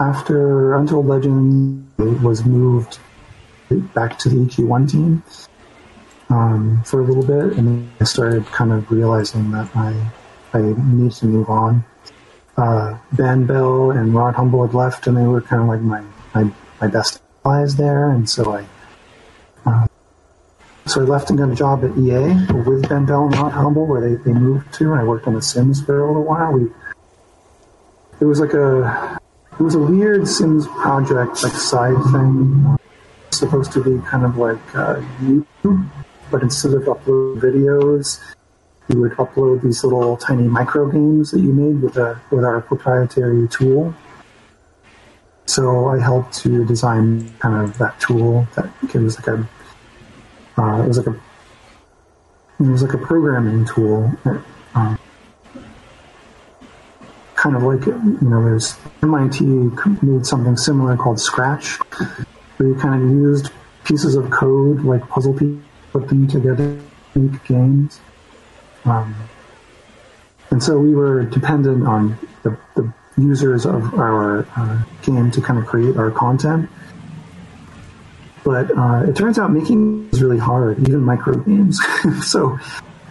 Speaker 2: after Untold Legend was moved back to the EQ1 team um, for a little bit, and then I started kind of realizing that I I need to move on. Uh, ben Bell and Rod Humble had left, and they were kind of like my my, my best allies there, and so I. So I left and got a job at EA with Ben Bell and Rod Humble, where they, they moved to, and I worked on The Sims for a little while. We, it was like a it was a weird Sims project, like side thing. supposed to be kind of like uh, YouTube, but instead of uploading videos, you would upload these little tiny micro games that you made with a with our proprietary tool. So I helped to design kind of that tool that was like a uh, it was like a it was like a programming tool that, um, kind of like you know there's MIT made something similar called Scratch, where you kind of used pieces of code like puzzle pieces, put them together, make games. Um, and so we were dependent on the, the users of our uh, game to kind of create our content. But uh, it turns out making is really hard, even micro games. so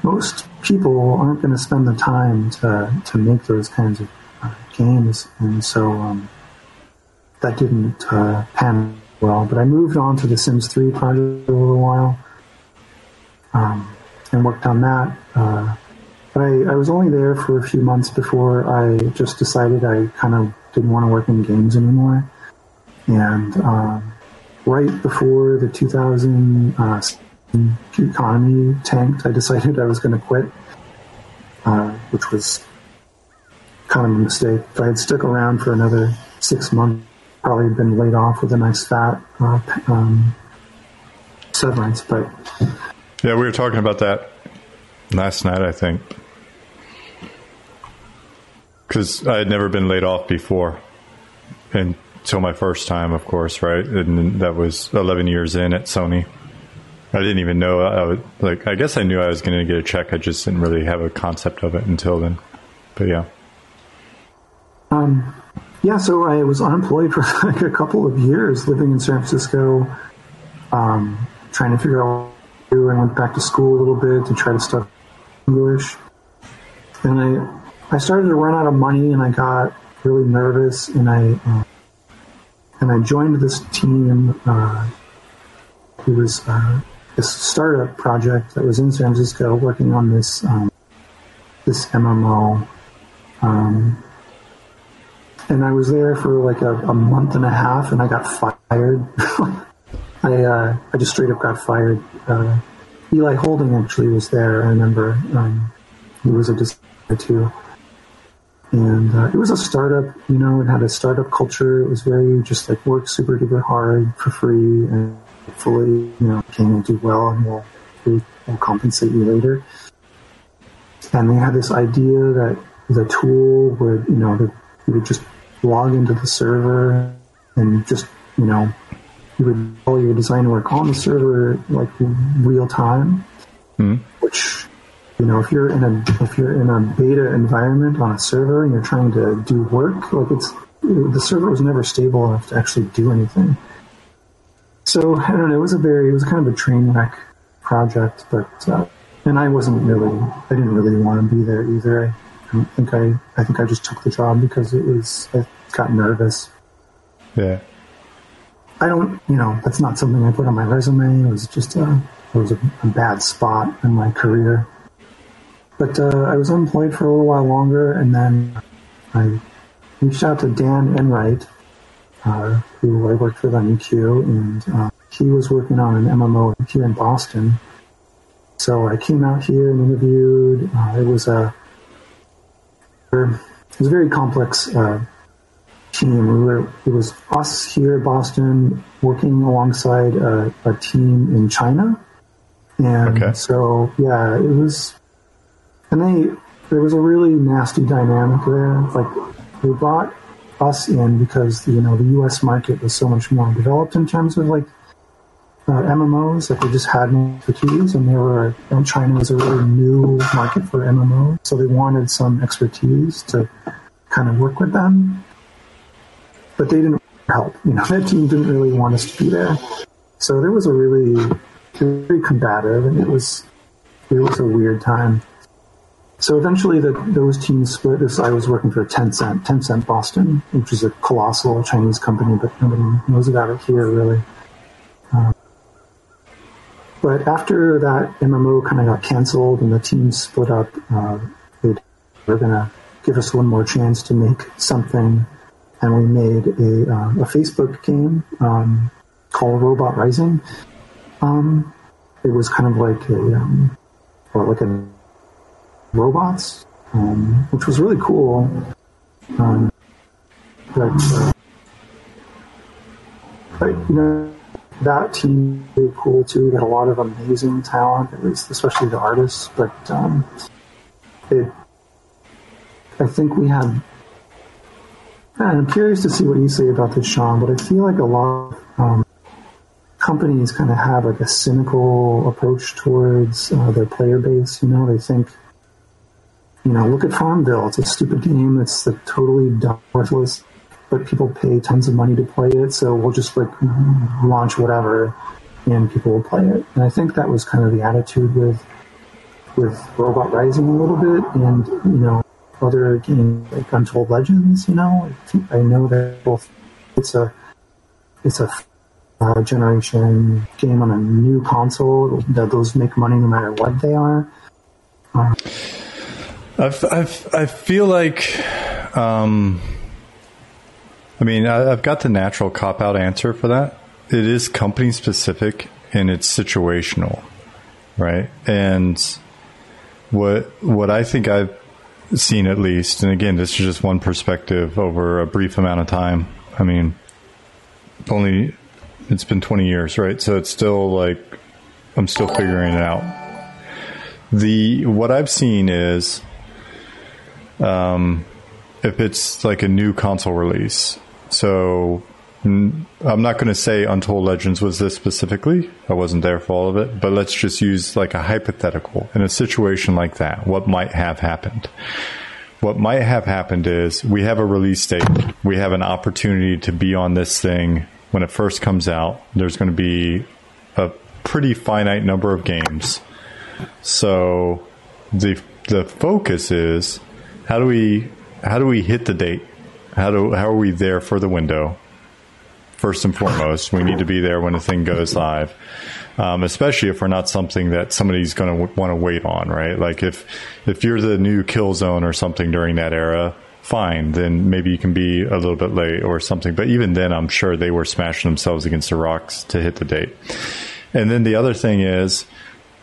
Speaker 2: most people aren't going to spend the time to, to make those kinds of games, and so um, that didn't uh, pan well. But I moved on to the Sims 3 project for a little while um, and worked on that. Uh, but I, I, was only there for a few months before I just decided I kind of didn't want to work in games anymore. And um, right before the 2000 uh, economy tanked, I decided I was going to quit, uh, which was kind of a mistake. If I had stuck around for another six months, probably been laid off with a nice fat uh, um, severance. But
Speaker 3: yeah, we were talking about that last night, I think, because I had never been laid off before, until my first time, of course, right? And that was 11 years in at Sony. I didn't even know I would like. I guess I knew I was going to get a check. I just didn't really have a concept of it until then. But yeah.
Speaker 2: Um, yeah, so I was unemployed for like a couple of years living in San Francisco, um, trying to figure out what to do. I went back to school a little bit to try to study English. And I, I started to run out of money and I got really nervous and I, uh, and I joined this team. Uh, it was uh, this startup project that was in San Francisco working on this um, this MMO. Um, and I was there for like a, a month and a half, and I got fired. I uh, I just straight up got fired. Uh, Eli Holding actually was there. I remember um, he was a designer too, and uh, it was a startup. You know, it had a startup culture. It was very just like work super duper hard for free, and hopefully, you know, can do well, and we'll we'll compensate you later. And they had this idea that the tool would, you know, the you would just log into the server and just, you know, you would all your design work on the server like real time, mm which you know if you're in a if you're in a beta environment on a server and you're trying to do work like it's the server was never stable enough to actually do anything so I don't know. It was a very, it was kind of a train wreck project, but uh, and I wasn't really, I didn't really want to be there either. I, I don't think I, I think I just took the job because it was, I got nervous.
Speaker 3: Yeah.
Speaker 2: I don't, you know, that's not something I put on my resume. It was just a, it was a, a bad spot in my career. But uh, I was unemployed for a little while longer, and then I reached out to Dan Enright, uh, who I worked with on EQ, and uh, he was working on an MMO here in Boston. So I came out here and interviewed. Uh, it was a it was a very complex uh, team. We were it was us here in Boston working alongside a, a team in China, and
Speaker 3: Okay.
Speaker 2: so yeah, it was. And they there was a really nasty dynamic there. Like they brought us in because you know the U.S. market was so much more developed in terms of like uh, MMOs. Like they just had no expertise, and they were and China was a really new market for MMOs, so they wanted some expertise to kind of work with them. But they didn't help. You know, that team didn't really want us to be there. So there was a really very combative, and it was it was a weird time. So eventually, the, those teams split. This I was working for Tencent, Tencent Boston, which is a colossal Chinese company, but nobody knows about it here really. Um, but after that MMO kind of got canceled and the teams split up, uh, they were going to give us one more chance to make something, and we made a, uh, a Facebook game um, called Robot Rising. Um, it was kind of like a um, or like a robots, um, which was really cool. Um, but, uh, but you know, that team was really cool too. They had a lot of amazing talent, at least especially the artists. But um, it, I think we had. I'm curious to see what you say about this, Sean. But I feel like a lot of um, companies kind of have like a cynical approach towards uh, their player base. You know, they think you know, look at Farmville. It's a stupid game. It's totally worthless, but people pay tons of money to play it. So we'll just like launch whatever, and people will play it. And I think that was kind of the attitude with with Robot Rising a little bit, and you know, other games like Untold Legends. You know, I, know that both it's a it's a uh, generation game on a new console. Those make money no matter what they are.
Speaker 3: I've, I've, I feel like, um, I mean, I, I've got the natural cop out answer for that. It is company specific and it's situational, right? And what what I think I've seen at least, and again, this is just one perspective over a brief amount of time. I mean, only it's been 20 years, right? So it's still like I'm still figuring it out. The what I've seen is um, if it's like a new console release. So I'm not going to say Untold Legends was this specifically. I wasn't there for all of it, but let's just use like a hypothetical in a situation like that. What might have happened? What might have happened is we have a release date. We have an opportunity to be on this thing when it first comes out. There's going to be a pretty finite number of games. So the the focus is how do we how do we hit the date? How do how are we there for the window? First and foremost, we need to be there when the thing goes live. Um, especially if we're not something that somebody's going to w- want to wait on, right? Like if if you're the new Killzone or something during that era, fine, then maybe you can be a little bit late or something. But even then, I'm sure they were smashing themselves against the rocks to hit the date. And then the other thing is,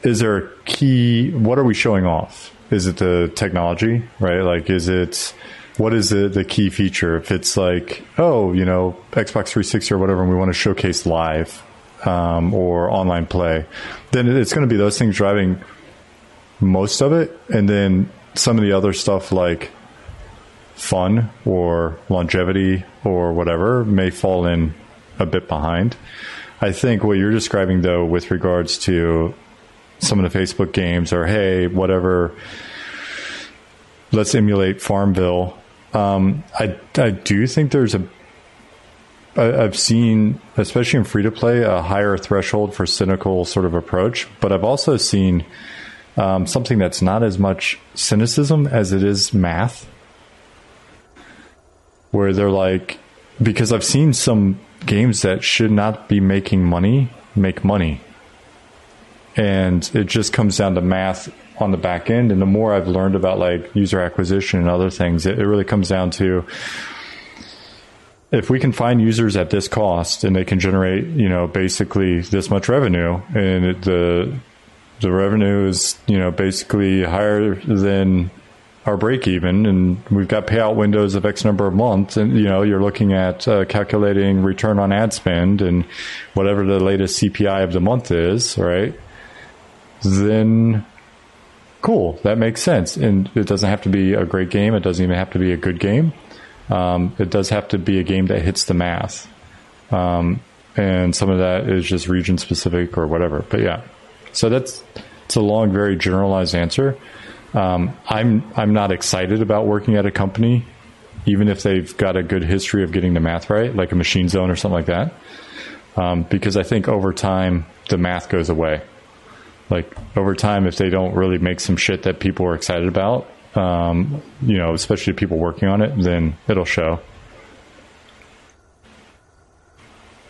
Speaker 3: is there a key? What are we showing off? Is it the technology, right? Like, is it what is the the key feature? If it's like, oh, you know, Xbox 360 or whatever, and we want to showcase live um, or online play, then it's going to be those things driving most of it, and then some of the other stuff like fun or longevity or whatever may fall in a bit behind. I think what you're describing though, with regards to some of the Facebook games or hey, whatever, let's emulate Farmville. Um, I I do think there's a I, I've seen, especially in free to play, a higher threshold for cynical sort of approach. But I've also seen um, something that's not as much cynicism as it is math, where they're like, because I've seen some games that should not be making money make money. And it just comes down to math on the back end. And the more I've learned about like user acquisition and other things, it, it really comes down to if we can find users at this cost and they can generate, you know, basically this much revenue and the the revenue is, you know, basically higher than our break even and we've got payout windows of X number of months and, you know, you're looking at uh, calculating return on ad spend and whatever the latest CPI of the month is, right? Then cool, that makes sense. And it doesn't have to be a great game. It doesn't even have to be a good game um, it does have to be a game that hits the math. Um, and some of that is just region specific or whatever. But yeah, so that's it's a long, very generalized answer. Um, I'm I'm not excited about working at a company, even if they've got a good history of getting the math right, like a Machine Zone or something like that, um, because I think over time the math goes away. Like over time, if they don't really make some shit that people are excited about, um, you know, especially people working on it, then it'll show.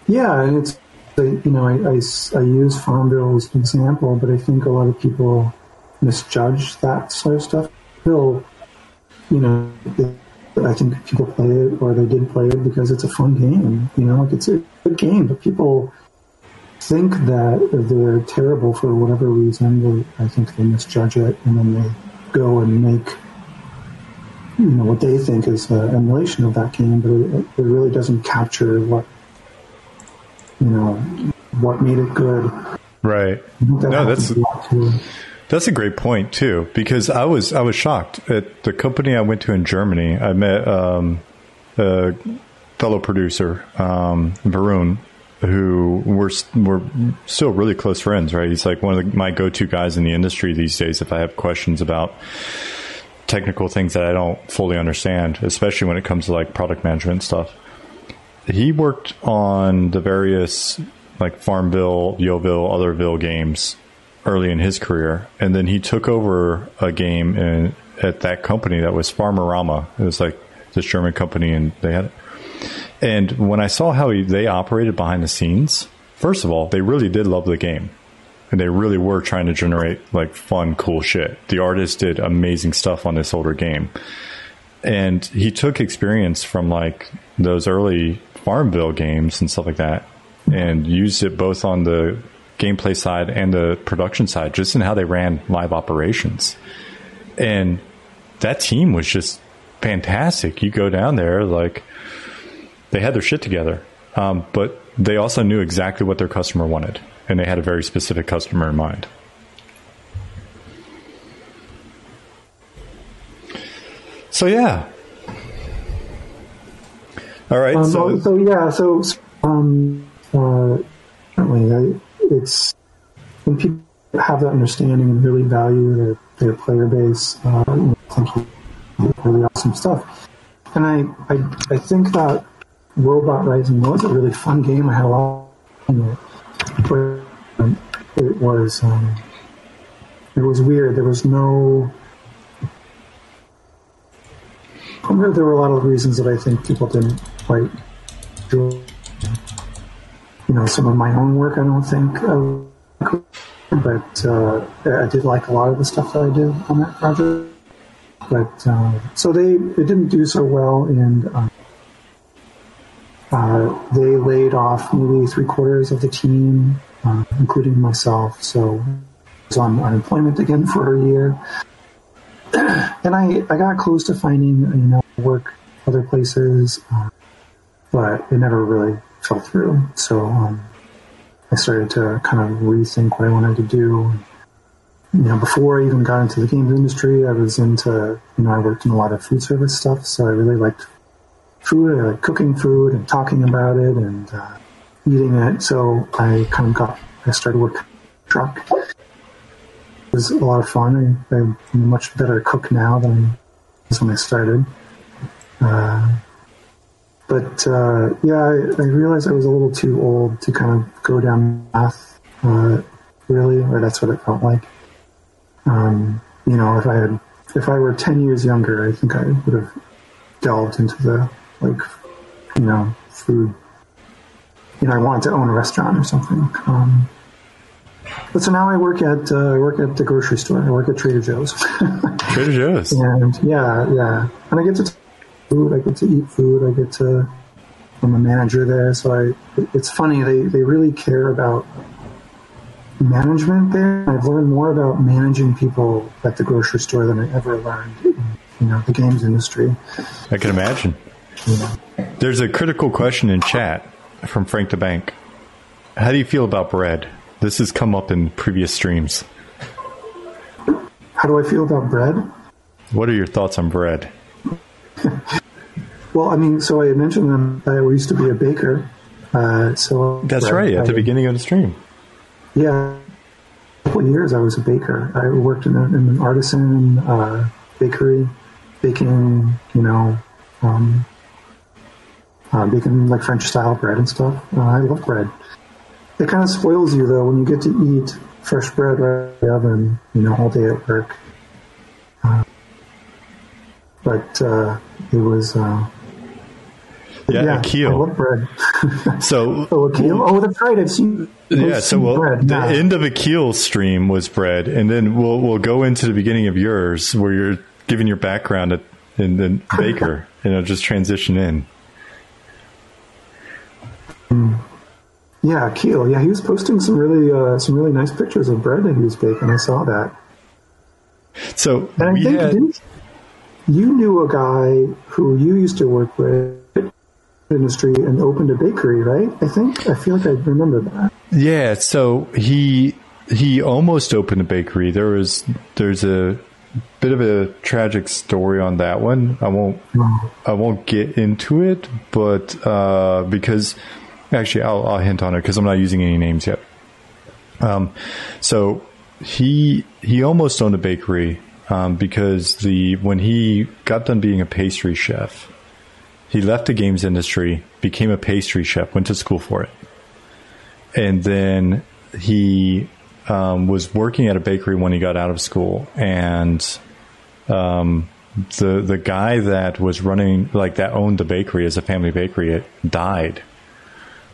Speaker 2: Yeah, and it's you know I, I, I use Farmville as an example, but I think a lot of people misjudge that sort of stuff. Still, you know, I think people play it or they did play it because it's a fun game. You know, like it's a good game, but people think that they're terrible for whatever reason. They, I think they misjudge it, and then they go and make you know what they think is an emulation of that game, but it, it really doesn't capture what you know what made it good.
Speaker 3: Right. That no, that's that's a great point too, because I was I was shocked at the company I went to in Germany. I met um, a fellow producer, um, Varun, who we're we're still really close friends, right? He's like one of the, my go-to guys in the industry these days. If I have questions about technical things that I don't fully understand, especially when it comes to like product management stuff, he worked on the various like Farmville, Yoville, Otherville games early in his career, and then he took over a game in, at that company that was Farmerama. It was like this German company, and they had and when I saw how he, they operated behind the scenes, first of all, they really did love the game. And they really were trying to generate like fun, cool shit. The artist did amazing stuff on this older game. And he took experience from like those early Farmville games and stuff like that and used it both on the gameplay side and the production side, just in how they ran live operations. And that team was just fantastic. You go down there, like, they had their shit together, um, but they also knew exactly what their customer wanted, and they had a very specific customer in mind. So yeah. All right.
Speaker 2: Um,
Speaker 3: so,
Speaker 2: so yeah. So um, uh, it's when people have that understanding and really value their, their player base. Uh, I think really awesome stuff. And I, I, I think that Robot Rising was a really fun game. I had a lot of it. But um, it was um, it was weird. There was no. There were a lot of reasons that I think people didn't quite do. You know, some of my own work. I don't think, but uh, I did like a lot of the stuff that I did on that project. But uh, so they it didn't do so well, and uh, they laid off maybe three quarters of the team, uh, including myself. So I was on unemployment again for a year. and I, I got close to finding, you know, work other places, uh, but it never really fell through. So um, I started to kind of rethink what I wanted to do. You know, before I even got into the games industry, I was into, you know, I worked in a lot of food service stuff, so I really liked food, uh, cooking food and talking about it and uh, eating it. So I kind of got, I started working truck. It was a lot of fun. I, am a much better cook now than I was when I started. Uh, but but uh, yeah, I, I, realized I was a little too old to kind of go down math, uh, really, or that's what it felt like. Um, you know, if I had, if I were ten years younger, I think I would have delved into the like, you know, food. You know, I wanted to own a restaurant or something. Um, but so now I work at uh, I work at the grocery store. I work at Trader Joe's.
Speaker 3: Trader Joe's.
Speaker 2: And yeah, yeah, and I get to food. I get to eat food. I get to. I'm a manager there, so I. It's funny. They they really care about management there. I've learned more about managing people at the grocery store than I ever learned in you know the games industry.
Speaker 3: I can imagine. There's a critical question in chat from Frank the Bank. How do you feel about bread? This has come up in previous streams.
Speaker 2: How do I feel about bread?
Speaker 3: What are your thoughts on bread?
Speaker 2: well, I mean, so I mentioned them. I used to be a baker. Uh, so
Speaker 3: that's bread, right at I, the beginning of the stream.
Speaker 2: Yeah, a couple years I was a baker. I worked in, a, in an artisan uh, bakery, baking, you know, um, uh, baking like French style bread and stuff. Uh, I love bread. It kind of spoils you though when you get to eat fresh bread right in the oven, you know, all day at work. Uh, but uh, it was. Uh,
Speaker 3: yeah, yeah Akil.
Speaker 2: I love bread.
Speaker 3: so,
Speaker 2: oh, Akil. Oh, that's right. I've seen.
Speaker 3: Yeah, so well, bread. the end of Akil's stream was bread, and then we'll we'll go into the beginning of yours where you're giving your background at, in the baker, and it'll just transition in.
Speaker 2: Yeah, Keel. Yeah, he was posting some really uh, some really nice pictures of bread that he was baking. I saw that.
Speaker 3: So
Speaker 2: and I think had... you knew a guy who you used to work with industry and opened a bakery, right? I think I feel like I remember that.
Speaker 3: Yeah. So he he almost opened a bakery. There was there's a bit of a tragic story on that one. I won't I won't get into it, but uh, because Actually, I'll, I'll hint on it because I'm not using any names yet. Um, so he he almost owned a bakery um, because the when he got done being a pastry chef, he left the games industry, became a pastry chef, went to school for it, and then he um, was working at a bakery when he got out of school, and um, the the guy that was running like that owned the bakery as a family bakery it died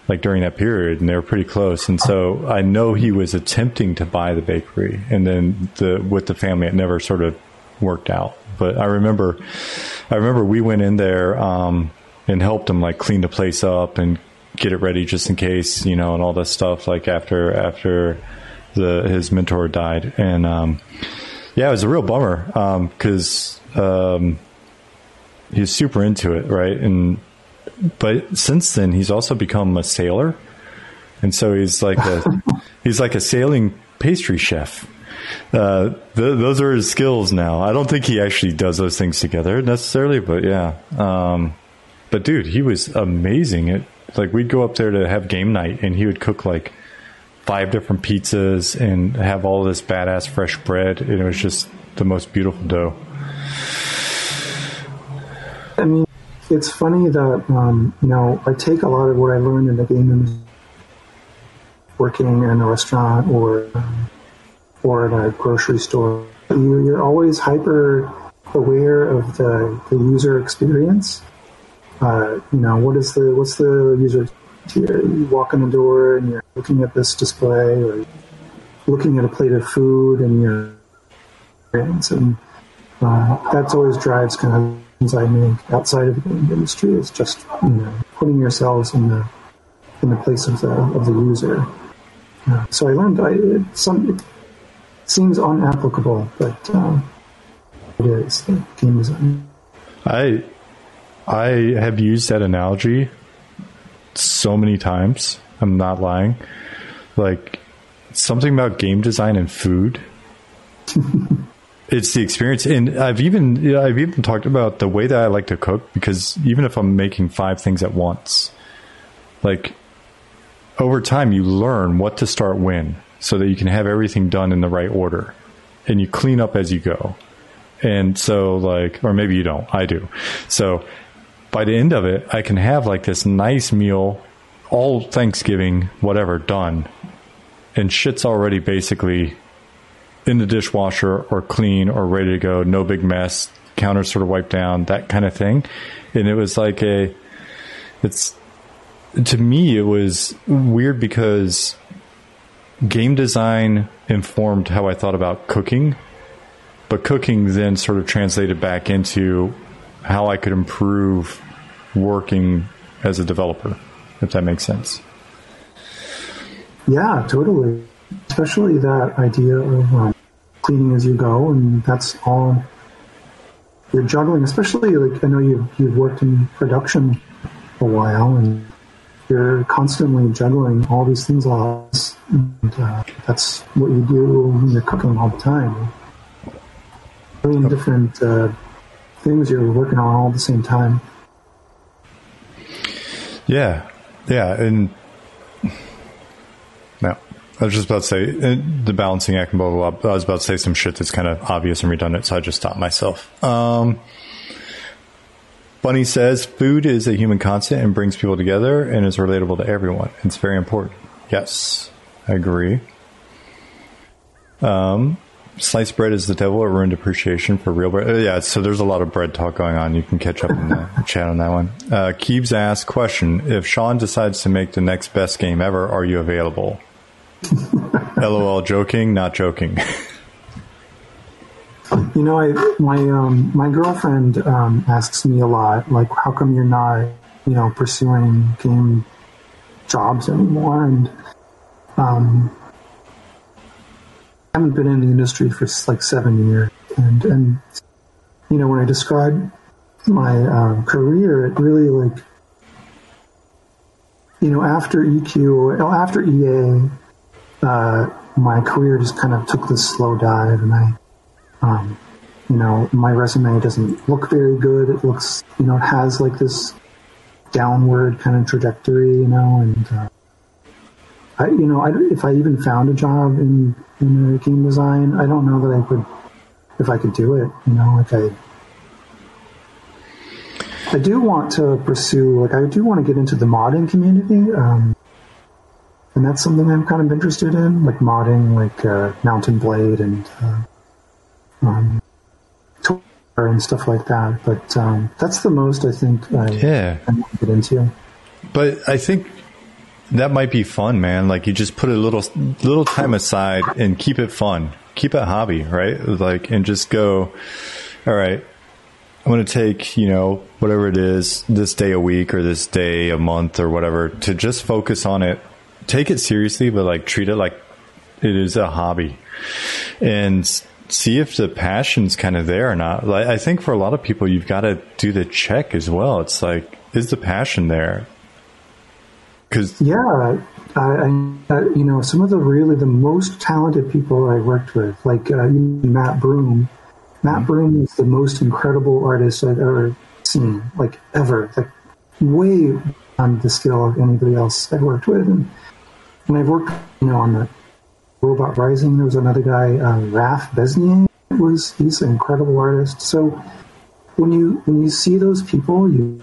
Speaker 3: like during that period, and they were pretty close. And so I know he was attempting to buy the bakery, and then the with the family, it never sort of worked out. But I remember, I remember we went in there um, and helped him like clean the place up and get it ready just in case, you know, and all this stuff. Like after after the his mentor died, and um, yeah, it was a real bummer because. Um, um, he was super into it, right? And but since then he's also become a sailor, and so he's like a he's like a sailing pastry chef. Uh, th- those are his skills now. I don't think he actually does those things together necessarily, but yeah. Um, but dude, he was amazing. It like we'd go up there to have game night, and he would cook like five different pizzas and have all this badass fresh bread, and it was just the most beautiful dough.
Speaker 2: I mean, it's funny that um, you know I take a lot of what I learned in the game industry, working in a restaurant or or in a grocery store. You, you're always hyper aware of the, the user experience. Uh, you know what is the what's the user here? You walk in the door and you're looking at this display or looking at a plate of food and you're and uh, that's always drives kind of I make outside of the game industry is just you know putting yourselves in the in the place of the of the user. Uh, so I learned I, it, some it seems unapplicable, but uh, it is the game design.
Speaker 3: I I have used that analogy so many times. I'm not lying. Like something about game design and food It's the experience, and I've even I've even talked about the way that I like to cook because even if I'm making five things at once, like over time you learn what to start when, so that you can have everything done in the right order, and you clean up as you go. And so, like, or maybe you don't. I do. So, by the end of it, I can have like this nice meal, all Thanksgiving, whatever, done. And shit's already basically in the dishwasher or clean or ready to go, no big mess, counter sort of wiped down, that kind of thing. And it was like a, it's, to me, it was weird because game design informed how I thought about cooking, but cooking then sort of translated back into how I could improve working as a developer, if that makes sense.
Speaker 2: Yeah, totally. Especially that idea of um, cleaning as you go, and that's all you're juggling. Especially like I know you've you've worked in production a while, and you're constantly juggling all these things all and uh, that's what you do when you're cooking all the time. A million different uh, things you're working on all at the same time.
Speaker 3: Yeah, yeah, and I was just about to say the balancing act and blah blah blah. I was about to say some shit that's kind of obvious and redundant, so I just stopped myself. Um, Bunny says food is a human constant and brings people together and is relatable to everyone. It's very important. Yes, I agree. Um, sliced bread is the devil or ruined appreciation for real bread. Uh, yeah, so there's a lot of bread talk going on. You can catch up in the chat on that one. Uh, Keebs asks, question, if Sean decides to make the next best game ever, are you available? LOL, joking, not joking.
Speaker 2: you know, I, my, um, my girlfriend, um, asks me a lot, like, how come you're not, you know, pursuing game jobs anymore? And, um, I haven't been in the industry for like seven years, and and you know when I describe my um, career, it really like you know after EQ or after EA, uh, my career just kind of took this slow dive, and I, um, you know, my resume doesn't look very good. It looks, you know, it has like this downward kind of trajectory, you know, and uh, I, you know, I, if I even found a job in, in game design, I don't know that I could, if I could do it, you know, like I, I do want to pursue, like, I do want to get into the modding community. Um, and that's something I'm kind of interested in, like modding, like, uh, Mount & Blade and, uh, um, and stuff like that. But, um, that's the most I think I,
Speaker 3: yeah.
Speaker 2: I want to get into.
Speaker 3: But I think that might be fun, man. Like you just put a little little time aside and keep it fun. Keep it hobby, right? Like and just go, all right, I'm going to take, you know, whatever it is, this day a week or this day a month or whatever to just focus on it. Take it seriously, but like treat it like it is a hobby. And see if the passion's kind of there or not. Like, I think for a lot of people, you've got to do the check as well. It's like, is the passion there?
Speaker 2: Cause yeah, I, I, you know, some of the really the most talented people I worked with, like uh, Matt Broom. Matt mm-hmm. Broom is the most incredible artist I've ever seen, like ever, like way on the scale of anybody else I've worked with. And when I've worked, you know, on the Robot Rising, there was another guy, uh, Raph Besnier. Was he's an incredible artist. So when you when you see those people, you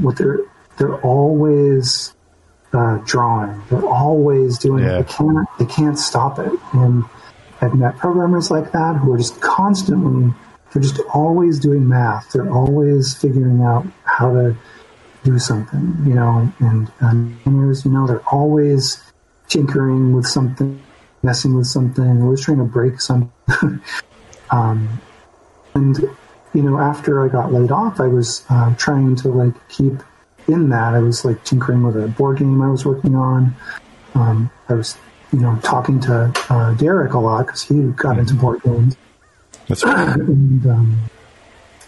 Speaker 2: what they're they're always uh, drawing. They're always doing yeah. it. They can't they can't stop it. And I've met programmers like that who are just constantly they're just always doing math. They're always figuring out how to do something, you know, and, and you know, they're always tinkering with something, messing with something, always trying to break something. um, and, you know, after I got laid off, I was uh, trying to like keep in that, I was like tinkering with a board game I was working on. Um, I was, you know, talking to uh, Derek a lot because he got into board games.
Speaker 3: That's right.
Speaker 2: and, um,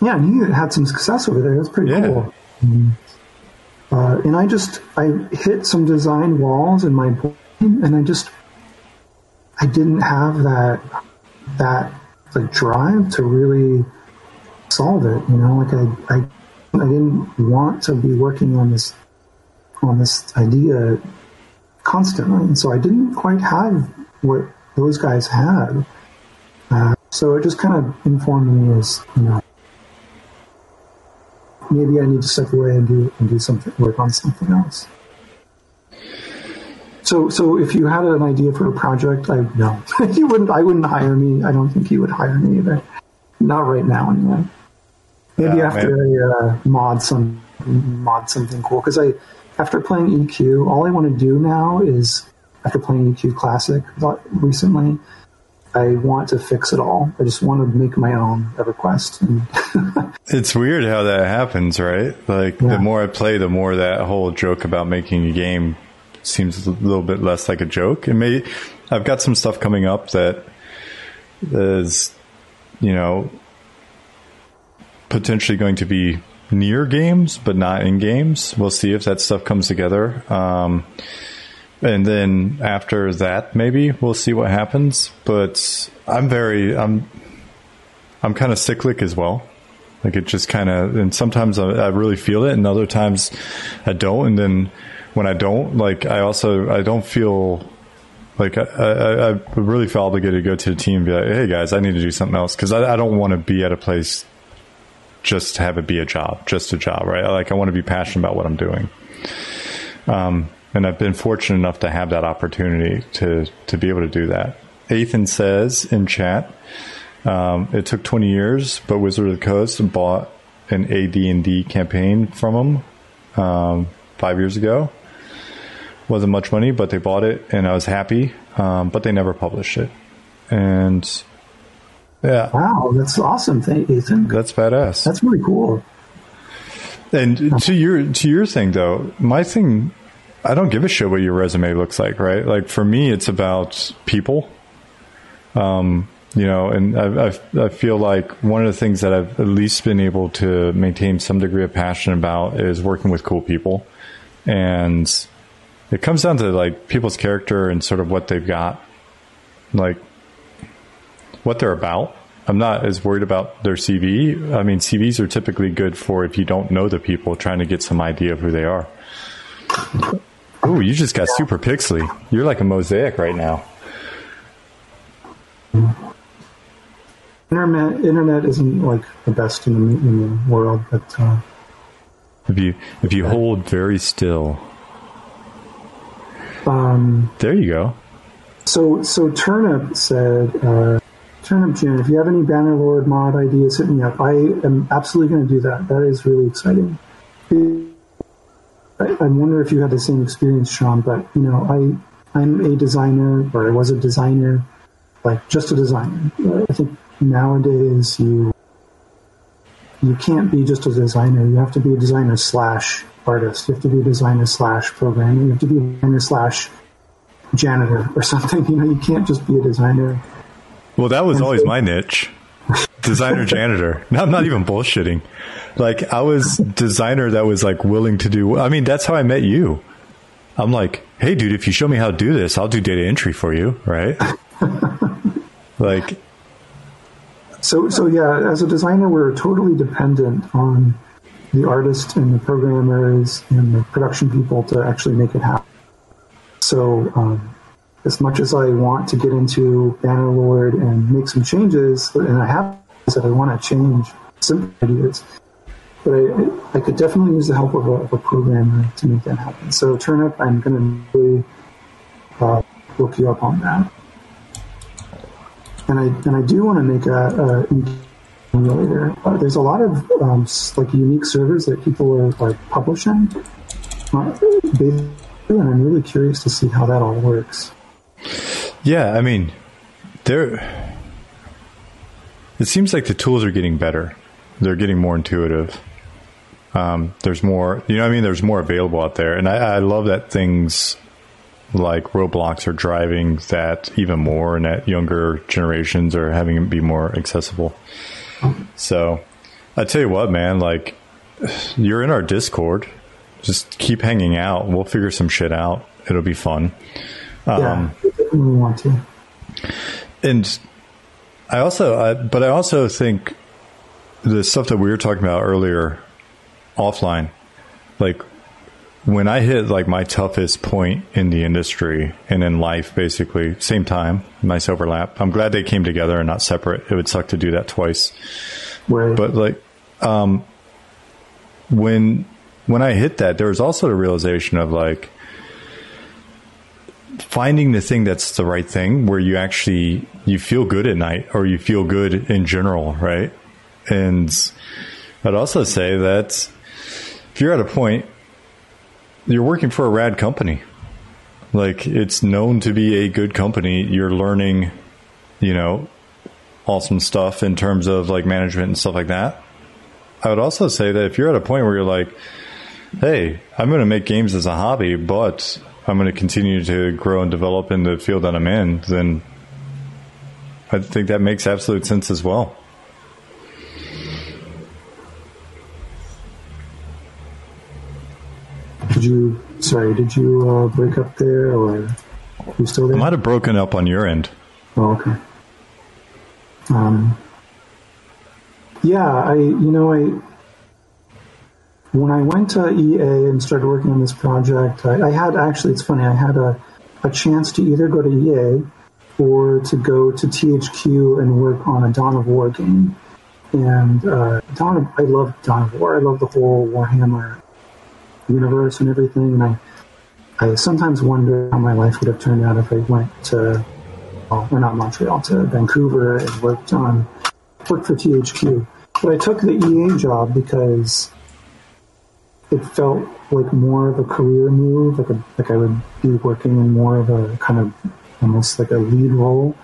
Speaker 2: yeah, and he had some success over there. That's pretty yeah. cool. Um, uh, and I just I hit some design walls in my board and I just I didn't have that that like drive to really solve it. You know, like I I I didn't want to be working on this on this idea constantly, and so I didn't quite have what those guys had. Uh, so it just kind of informed me as you know maybe I need to step away and do and do something, work on something else. So, so if you had an idea for a project, I no, you wouldn't. I wouldn't hire me. I don't think you would hire me either. Not right now, anyway. Maybe
Speaker 3: Yeah,
Speaker 2: after I uh, mod some mod something cool. Because I, after playing EQ, all I want to do now is after playing EQ Classic recently, I want to fix it all. I just want to make my own EverQuest.
Speaker 3: It's weird how that happens, right? Like
Speaker 2: Yeah.
Speaker 3: the more I play, the more that whole joke about making a game seems a little bit less like a joke. And may I've got some stuff coming up that is, you know, potentially going to be near games, but not in games. We'll see if that stuff comes together. Um, and then after that, maybe we'll see what happens. But I'm very, I'm, I'm kind of cyclic as well. Like it just kind of, and sometimes I, I really feel it, and other times I don't. And then when I don't, like I also I don't feel like I, I, I really feel obligated to go to the team and be like, hey guys, I need to do something else because I, I don't want to be at a place just to have it be a job, just a job, right? Like I want to be passionate about what I'm doing. Um, and I've been fortunate enough to have that opportunity to to be able to do that. Ethan says in chat, um, it took 20 years, but Wizard of the Coast bought an AD&D campaign from them um, five years ago. Wasn't much money, but they bought it, and I was happy. Um, but they never published it, and yeah,
Speaker 2: wow, that's awesome, Thank Ethan.
Speaker 3: that's badass.
Speaker 2: That's really cool.
Speaker 3: And to your to your thing though, my thing, I don't give a shit what your resume looks like, right? Like for me, it's about people. Um, you know, and I, I, I feel like one of the things that I've at least been able to maintain some degree of passion about is working with cool people, and it comes down to like people's character and sort of what they've got, like what they're about. I'm not as worried about their CV. I mean, CVs are typically good for if you don't know the people, trying to get some idea of who they are. Oh, you just got super pixely. You're like a mosaic right now.
Speaker 2: Internet internet isn't like the best in the, in the world, but uh,
Speaker 3: If you if you hold very still,
Speaker 2: um,
Speaker 3: there you go.
Speaker 2: so so Turnip said, uh, Turnip June, if you have any Bannerlord mod ideas, hit me up. I am absolutely going to do that. That is really exciting. I, I wonder if you had the same experience, Sean. But you know, I I'm a designer, or I was a designer, like just a designer. I think nowadays you you can't be just a designer. You have to be a designer slash artist. You have to be a designer slash programmer. You have to be a designer slash janitor or something. You know, you can't just be a designer.
Speaker 3: Well, that was always my niche. Designer janitor. No, I'm not even bullshitting. Like I was designer that was like willing to do. I mean, that's how I met you. I'm like, hey, dude, if you show me how to do this, I'll do data entry for you, right? like,
Speaker 2: So, so yeah, as a designer, we're totally dependent on the artist and the programmers and the production people to actually make it happen. So, um, as much as I want to get into Bannerlord and make some changes, and I have that I want to change some ideas, but I, I could definitely use the help of a, of a programmer to make that happen. So, Turnip, I'm going to really uh, look you up on that and I and I do want to make a, a Uh, there's a lot of um, like unique servers that people are like publishing, uh, and I'm really curious to see how that all works.
Speaker 3: yeah, I mean, there. It seems like the tools are getting better. They're getting more intuitive. Um, there's more, you know, I mean, there's more available out there, and I, I love that things like Roblox are driving that even more, and that younger generations are having it be more accessible. So, I tell you what, man, like you're in our Discord. Just keep hanging out. We'll figure some shit out. It'll be fun.
Speaker 2: yeah, um, I definitely want to.
Speaker 3: And I also, I, but I also think the stuff that we were talking about earlier offline, like when I hit like my toughest point in the industry and in life, basically same time, nice overlap. I'm glad they came together and not separate. It would suck to do that twice.
Speaker 2: Right.
Speaker 3: But like, um, when when I hit that, there was also the realization of like finding the thing that's the right thing where you actually you feel good at night or you feel good in general, right? And I'd also say that if you're at a point you're working for a rad company. Like it's known to be a good company. You're learning, you know, awesome stuff in terms of like management and stuff like that. I would also say that if you're at a point where you're like, hey, I'm going to make games as a hobby, but I'm going to continue to grow and develop in the field that I'm in, then I think that makes absolute sense as well.
Speaker 2: Did you? Sorry, did you uh, break up there, or you still there?
Speaker 3: I might have broken up on your end.
Speaker 2: Oh, okay. Um, yeah, I you know I when I went to EA and started working on this project, I, I had actually it's funny I had a a chance to either go to EA or to go to THQ and work on a Dawn of War game. And uh, Dawn, of, I love Dawn of War. I love the whole Warhammer universe and everything. And I, I sometimes wonder how my life would have turned out if I went to, well, or not Montreal, to Vancouver and worked on, worked for THQ. But I took the EA job because it felt like more of a career move, like a, like I would be working in more of a kind of almost like a lead role.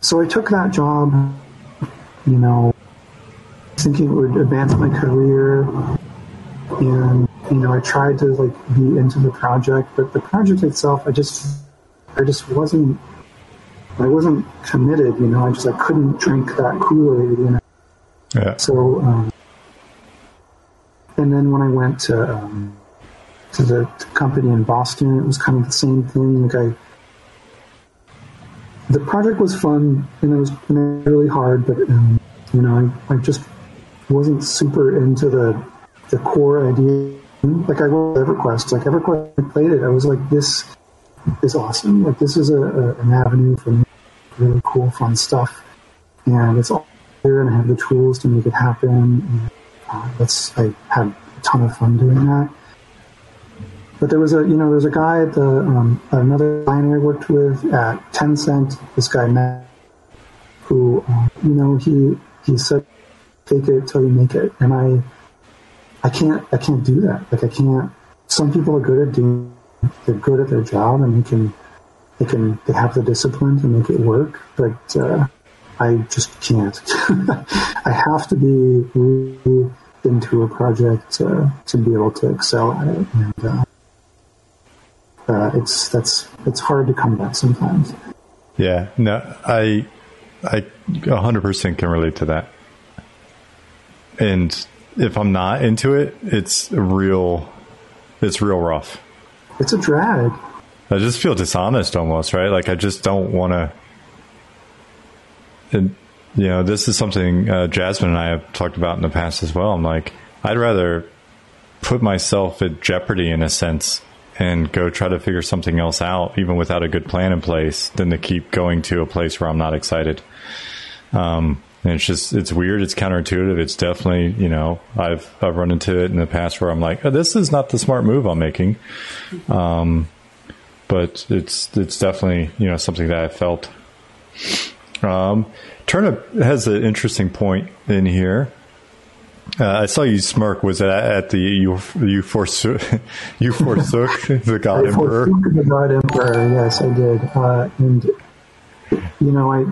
Speaker 2: So I took that job, you know, thinking it would advance my career and you know I tried to like be into the project, but the project itself, I just I just wasn't I wasn't committed. You know, I just I couldn't drink that Kool Aid. You know.
Speaker 3: Yeah.
Speaker 2: So, um, and then when I went to um, to the company in Boston, it was kind of the same thing. Like I, the project was fun and it was really hard, but um, you know, I, I just wasn't super into the the core idea. Like I wrote EverQuest, like EverQuest, I played it. I was like, this is awesome. Like this is a, a an avenue for really cool, fun stuff, and it's all there, and I have the tools to make it happen. And, uh, that's I had a ton of fun doing that. But there was a, you know, there's a guy at the um, another designer I worked with at Tencent. This guy Matt, who, uh, you know, he he said, "Take it till you make it," and I I can't I can't do that. Like I can't. Some people are good at doing. They're good at their job and they can they can they have the discipline to make it work. But uh, I just can't. I have to be really into a project uh, to be able to excel at it, and uh, uh, it's that's it's hard to come back sometimes.
Speaker 3: Yeah, no, I I 100% can relate to that. And if I'm not into it, it's real. It's real rough.
Speaker 2: It's a drag.
Speaker 3: I just feel dishonest almost, right? Like I just don't want to. And you know, this is something uh, Jasmine and I have talked about in the past as well. I'm like, I'd rather put myself at jeopardy in a sense and go try to figure something else out, even without a good plan in place, than to keep going to a place where I'm not excited. Um, and it's just it's weird. It's counterintuitive. It's definitely you know I've I've run into it in the past where I'm like, oh, this is not the smart move I'm making. Um, but it's it's definitely you know something that I felt. Um, Turnip has an interesting point in here. Uh, I saw you smirk. Was it at the you you forsook you forsook the God Emperor?
Speaker 2: the God Emperor. Yes, I did. Uh, and you know, I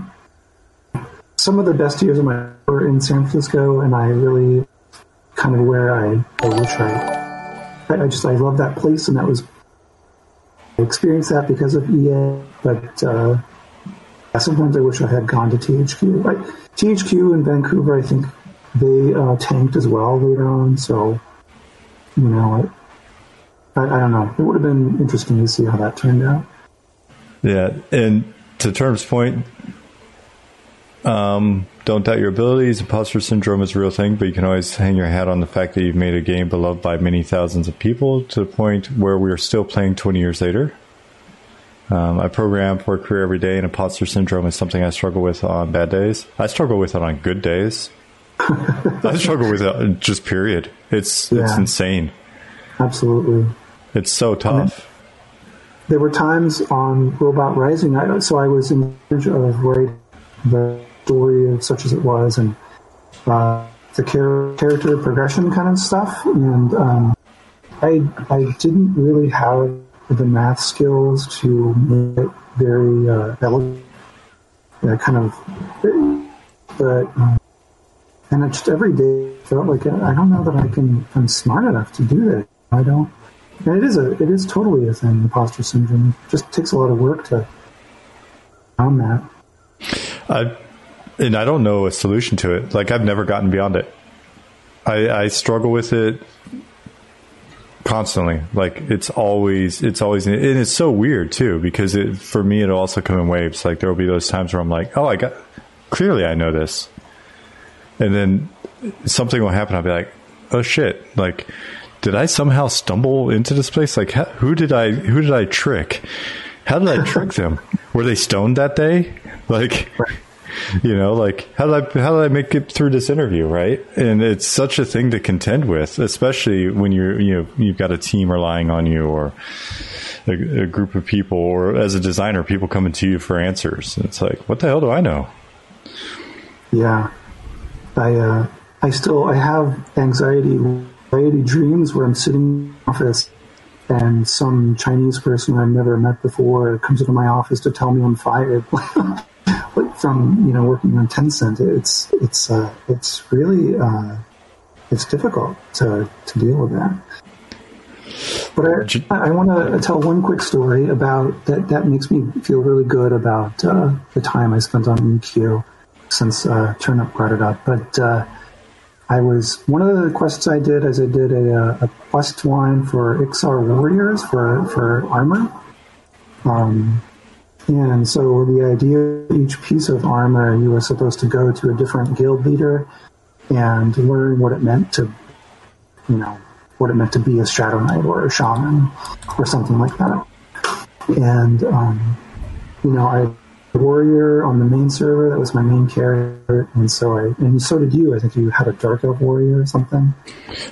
Speaker 2: some of the best years of my life were in San Francisco, and I really kind of where I, I wish I, I, just I love that place, and that was I experienced that because of EA. But uh, sometimes I wish I had gone to THQ. Like THQ in Vancouver, I think they uh, tanked as well later on. So you know, I, I, I don't know. It would have been interesting to see how that turned out.
Speaker 3: Yeah, and to Term's point, um, don't doubt your abilities. Imposter syndrome is a real thing, but you can always hang your hat on the fact that you've made a game beloved by many thousands of people to the point where we are still playing 20 years later. Um, I program for a career every day, and imposter syndrome is something I struggle with on bad days. I struggle with it on good days. I struggle with it just period. It's it's insane.
Speaker 2: Absolutely.
Speaker 3: It's so tough.
Speaker 2: There were times on Robot Rising, I, so I was in charge of writing the story, such as it was, and uh, the char- character progression kind of stuff. And um, I I didn't really have the math skills to make it very uh, elegant, uh, kind of, but um, and it just every day felt like I don't know that I can I'm smart enough to do that. I don't. And it is a it is totally a thing, imposter syndrome. It just takes a lot of work to on that.
Speaker 3: I, and I don't know a solution to it. Like I've never gotten beyond it. I, I struggle with it constantly. Like it's always, it's always, and it's so weird too because it, for me it'll also come in waves. Like there will be those times where I'm like, oh, I got clearly I know this, and then something will happen. I'll be like, oh shit, like. Did I somehow stumble into this place? Like, how, who did I who did I trick? How did I trick them? Were they stoned that day? Like, you know, like how did I how I make it through this interview, right? And it's such a thing to contend with, especially when you're you know you've got a team relying on you or a, a group of people, or as a designer, people coming to you for answers. It's like, what the hell do I know?
Speaker 2: Yeah, I uh, I still I have anxiety anxiety dreams where I'm sitting in the office and some Chinese person I've never met before comes into my office to tell me I'm fired. like from you know working on Tencent, it's it's uh, it's really uh, it's difficult to to deal with that. But I, I want to tell one quick story about that. That makes me feel really good about uh, the time I spent on EQ since uh, Turnip brought it up. But uh, I was one of the quests I did is I did a, uh, a quest line for Iksar warriors for for armor. Um, and so the idea each piece of armor you were supposed to go to a different guild leader and learn what it meant to you know what it meant to be a shadow knight or a shaman or something like that. And um, you know, I warrior on the main server. That was my main character, and so I and so did you. I think you had a dark elf warrior or something.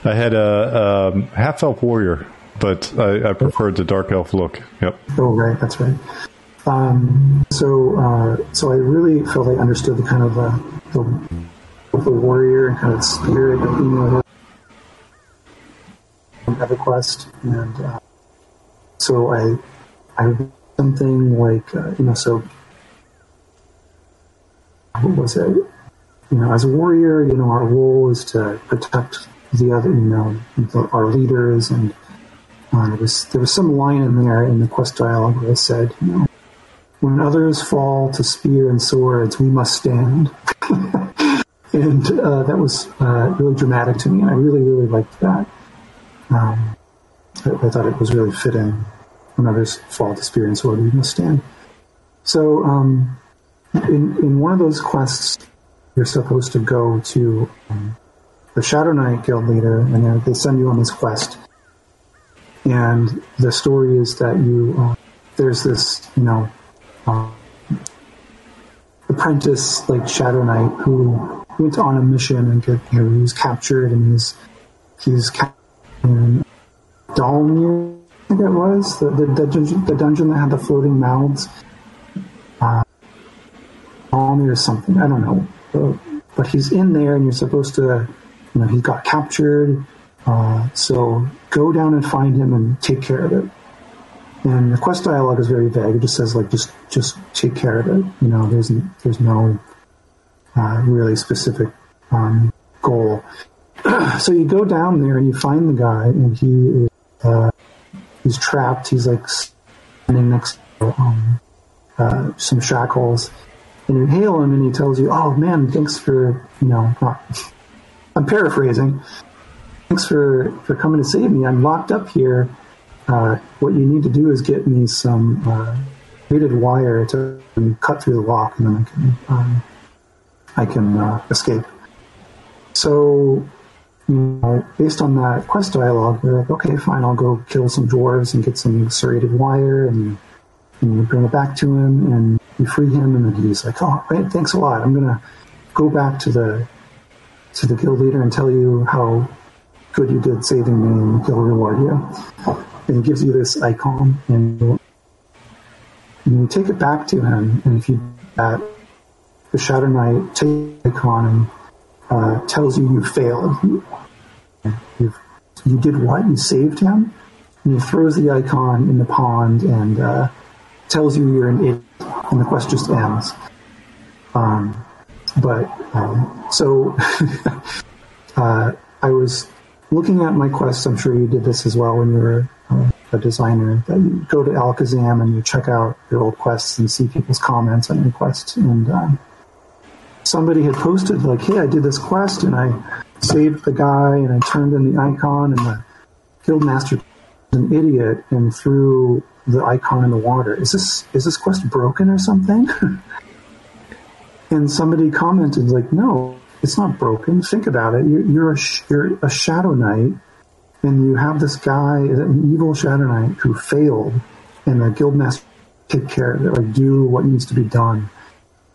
Speaker 3: I had a um, half elf warrior, but I, I preferred the dark elf look. Yep.
Speaker 2: Oh, right, that's right. Um, so, uh, so I really felt I understood the kind of uh, the, the warrior and kind of spirit of being able EverQuest, and uh, so I, I something like uh, you know, so what was it? You know, as a warrior, you know, our role is to protect the other, you know, the, our leaders, and uh, there was there was some line in there in the quest dialogue it said, you know, when others fall to spear and swords, we must stand. and uh, that was uh, really dramatic to me, and I really, really liked that. Um, I, I, thought it was really fitting. When others fall to spear and sword, we must stand. So, um, in in one of those quests, you're supposed to go to um, the Shadow Knight guild leader, and they send you on this quest. And the story is that you uh, there's this, you know, uh, apprentice like Shadow Knight who went on a mission and you know, he was captured and he's he's captured in Dalnir, I think it was the the, the, dungeon, the dungeon that had the floating mouths. Uh, Dalnir or something, I don't know, but, but he's in there and you're supposed to, you know, he got captured. Uh, so go down and find him and take care of it. And the quest dialogue is very vague. It just says like just just take care of it. You know, there's there's no uh, really specific um, goal. so you go down there and you find the guy, and he is uh, he's trapped. He's like standing next to um, uh, some shackles, and you hail him, and he tells you, "Oh man, thanks for you know." Not, I'm paraphrasing. Thanks for for coming to save me. I'm locked up here. Uh, what you need to do is get me some uh, weighted wire to cut through the lock, and then I can um, I can uh, escape. So, you know, based on that quest dialogue, they're like, okay, fine, I'll go kill some dwarves and get some serrated wire, and, and you bring it back to him, and you free him, and then he's like, oh, right, thanks a lot. I'm gonna go back to the to the guild leader and tell you how good you did saving me, and he'll reward you. And he gives you this icon, and you, take it back to him, and if you that the Shadow Knight takes the icon and uh, tells you you failed. You, you did what? You saved him? And he throws the icon in the pond and uh, tells you you're an idiot, and the quest just ends. Um, but um, so uh, I was looking at my quests. I'm sure you did this as well when you were a designer. That you go to Allakhazam and you check out your old quests and see people's comments on your quests. And um, somebody had posted like, "Hey, I did this quest and I saved the guy and I turned in the icon and the guildmaster was an idiot and threw the icon in the water. Is this is this quest broken or something?" and somebody commented like, "No, it's not broken. Think about it. You're, you're a sh- you're a shadow knight, and you have this guy, an evil shadow knight, who failed, and the guildmaster take care of it, like do what needs to be done."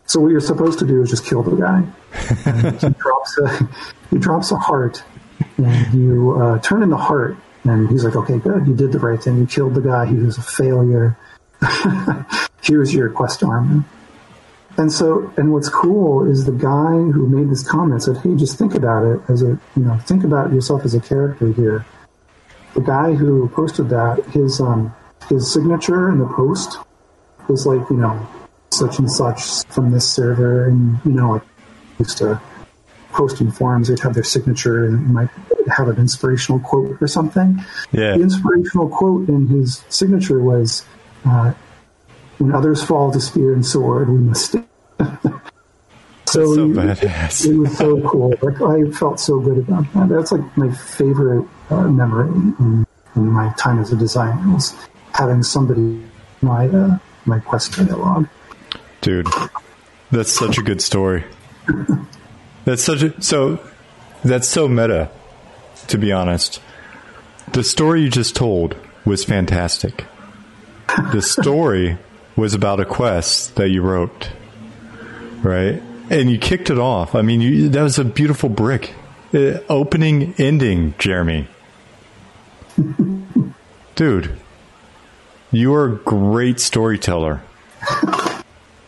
Speaker 2: So what you're supposed to do is just kill the guy. he drops a he drops a heart, and you uh, turn in the heart, and he's like, "Okay, good, you did the right thing. You killed the guy. He was a failure. Here's your quest armor." And so, and what's cool is the guy who made this comment said, "Hey, just think about it as a you know, think about yourself as a character here." The guy who posted that, his um, his signature in the post was like, you know, such and such from this server, and you know, used to post in forums, they'd have their signature and might have an inspirational quote or something.
Speaker 3: Yeah.
Speaker 2: The inspirational quote in his signature was, uh, "When others fall to spear and sword, we must stand." so,
Speaker 3: so badass.
Speaker 2: it was so cool. Like I felt so good about that. That's like my favorite uh, memory in, in my time as a designer was having somebody my uh, my quest dialogue.
Speaker 3: Dude, that's such a good story. That's such a so that's so meta, to be honest. The story you just told was fantastic. The story was about a quest that you wrote, right? And you kicked it off. I mean, you, that was a beautiful brick. Uh, opening, ending, Jeremy. Dude, you are a great storyteller.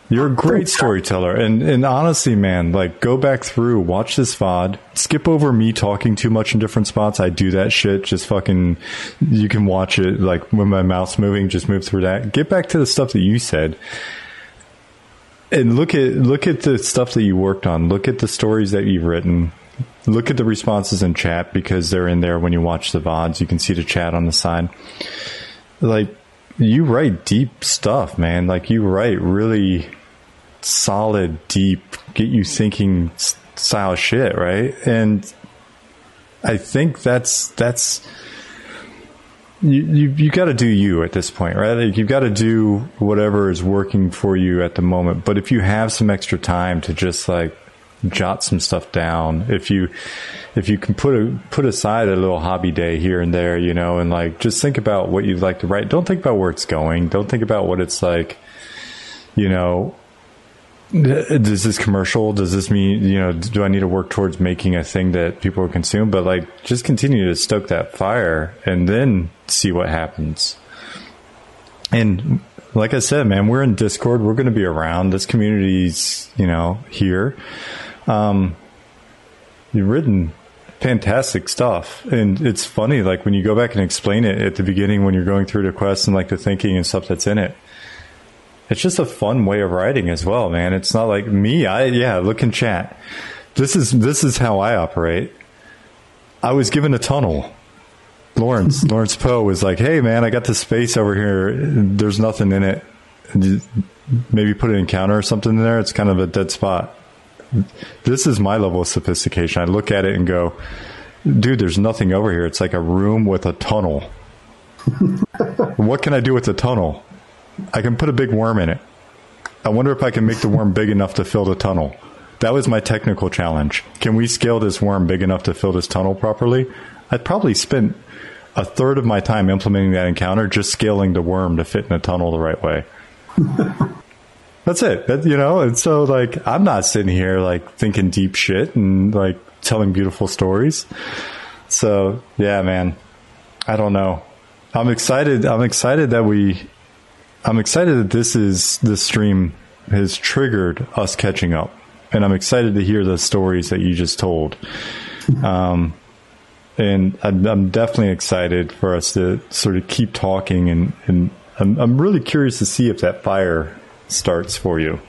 Speaker 3: You're a great storyteller, and and honestly, man, like go back through, watch this VOD, skip over me talking too much in different spots. I do that shit. Just fucking, you can watch it like when my mouth's moving. Just move through that. Get back to the stuff that you said, and look at look at the stuff that you worked on. Look at the stories that you've written. Look at the responses in chat because they're in there when you watch the VODs. You can see the chat on the side. Like you write deep stuff, man. Like you write really solid, deep, get you thinking style shit, right? And I think that's that's you you, you got to do you at this point, right? Like you've got to do whatever is working for you at the moment. But if you have some extra time to just like jot some stuff down, if you if you can put a put aside a little hobby day here and there, you know, and like just think about what you'd like to write. Don't think about where it's going. Don't think about what it's like, you know, does this commercial does this mean you know do i need to work towards making a thing that people will consume? But like just continue to stoke that fire and then see what happens. And like i said man we're in discord. We're going to be around. This community's you know here. Um you've written fantastic stuff. And it's funny like when you go back and explain it at the beginning when you're going through the quest and like the thinking and stuff that's in it it's just a fun way of writing as well, man. It's not like me. I yeah, look in chat. This is this is how I operate. I was given a tunnel. Lawrence Lawrence Poe was like, "Hey, man, I got this space over here. There's nothing in it. Maybe put an encounter or something in there. It's kind of a dead spot." This is my level of sophistication. I look at it and go, "Dude, there's nothing over here. It's like a room with a tunnel. what can I do with the tunnel?" I can put a big worm in it. I wonder if I can make the worm big enough to fill the tunnel. That was my technical challenge. Can we scale this worm big enough to fill this tunnel properly? I probably spent a third of my time implementing that encounter just scaling the worm to fit in the tunnel the right way. That's it. That, you know, and so like I'm not sitting here like thinking deep shit and like telling beautiful stories. So yeah, man. I don't know. I'm excited. I'm excited that we. I'm excited that this is the stream has triggered us catching up, and I'm excited to hear the stories that you just told. Um, and I'm, I'm definitely excited for us to sort of keep talking, and and I'm, I'm really curious to see if that fire starts for you.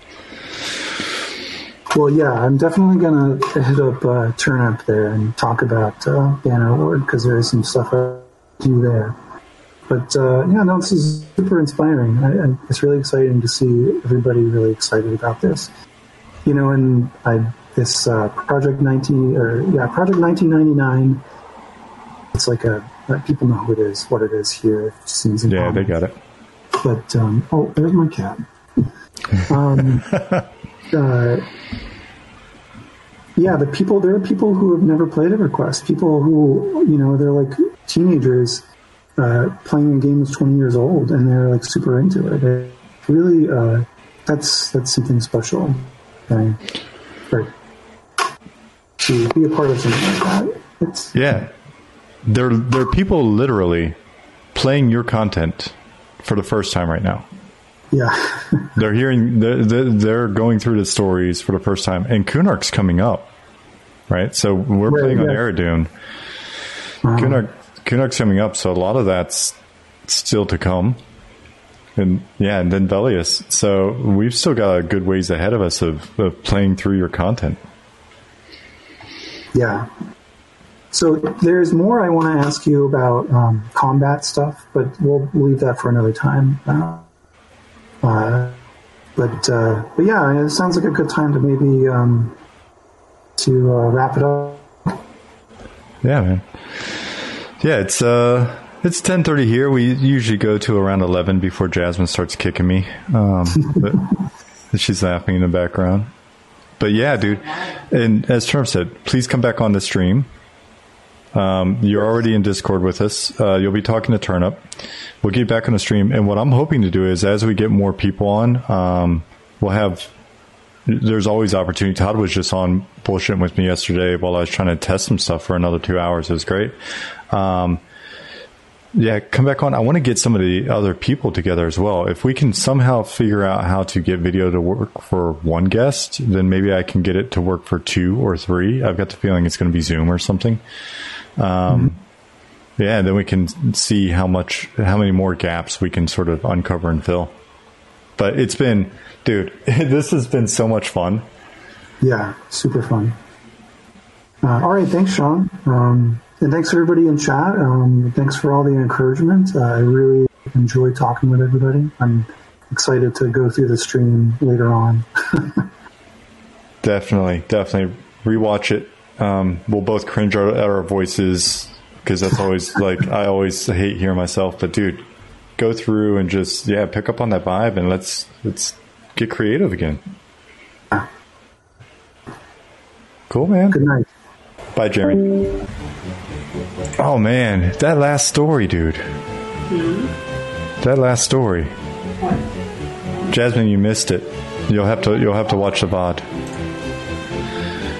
Speaker 2: Well, yeah, I'm definitely going to hit up uh, Turnip there and talk about uh, Banner Lord because there is some stuff I do there. But uh, yeah, no, this is super inspiring. I, I, it's really exciting to see everybody really excited about this. You know, and I, this uh, Project 19 or yeah, Project 1999. It's like a people know who it is, what it is here. It seems
Speaker 3: yeah, they got it.
Speaker 2: But um, oh, there's my cat. Um, uh, yeah, the people there are people who have never played EverQuest. People who you know they're like teenagers uh, playing a game that's twenty years old, and they're like super into it. it really, uh, that's that's something special. Right. To be a part of something like that. It's,
Speaker 3: yeah, there there are people literally playing your content for the first time right now.
Speaker 2: Yeah.
Speaker 3: they're hearing, they're, they're, going through the stories for the first time. And Kunark's coming up, right? So we're right, playing yeah. on. Uh-huh. Kunark, Kunark's coming up, so a lot of that's still to come. And yeah, and then Velious. So we've still got a good ways ahead of us of, of playing through your content.
Speaker 2: Yeah. So there's more I want to ask you about um, combat stuff, but we'll leave that for another time. Uh, but uh, but yeah, it sounds like a good time to maybe um, to uh, wrap it up.
Speaker 3: Yeah, man. Yeah, it's uh, it's ten thirty here. We usually go to around eleven before Jasmine starts kicking me. Um, but she's laughing in the background. But yeah, dude. And as Trump said, please come back on the stream. Um, you're already in Discord with us. Uh, you'll be talking to Turnip. We'll get back on the stream. And what I'm hoping to do is, as we get more people on, um, we'll have. There's always opportunity. Todd was just on bullshitting with me yesterday while I was trying to test some stuff for another two hours. It was great. Um, yeah, come back on. I want to get some of the other people together as well. If we can somehow figure out how to get video to work for one guest, then maybe I can get it to work for two or three. I've got the feeling it's going to be Zoom or something. Um, mm-hmm. Yeah, then we can see how much, how many more gaps we can sort of uncover and fill. But it's been, dude, this has been so much fun.
Speaker 2: Yeah, super fun. Uh, all right, thanks, Sean. Um, and thanks everybody in chat. Um, thanks for all the encouragement. Uh, I really enjoy talking with everybody. I'm excited to go through the stream later on.
Speaker 3: definitely, definitely rewatch it um, we'll both cringe at our voices because that's always like I always hate hearing myself. But dude, go through and just yeah, pick up on that vibe and let's let's get creative again. Cool, man.
Speaker 2: Good night.
Speaker 3: Bye, Jeremy. Oh man, that last story, dude. Mm-hmm. That last story. What? Jasmine, you missed it. You'll have to you'll have to watch the VOD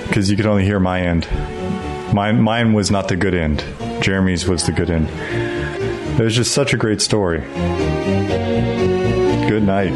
Speaker 3: because you could only hear my end. Mine, mine was not the good end. Jeremy's was the good end. It was just such a great story. Good night.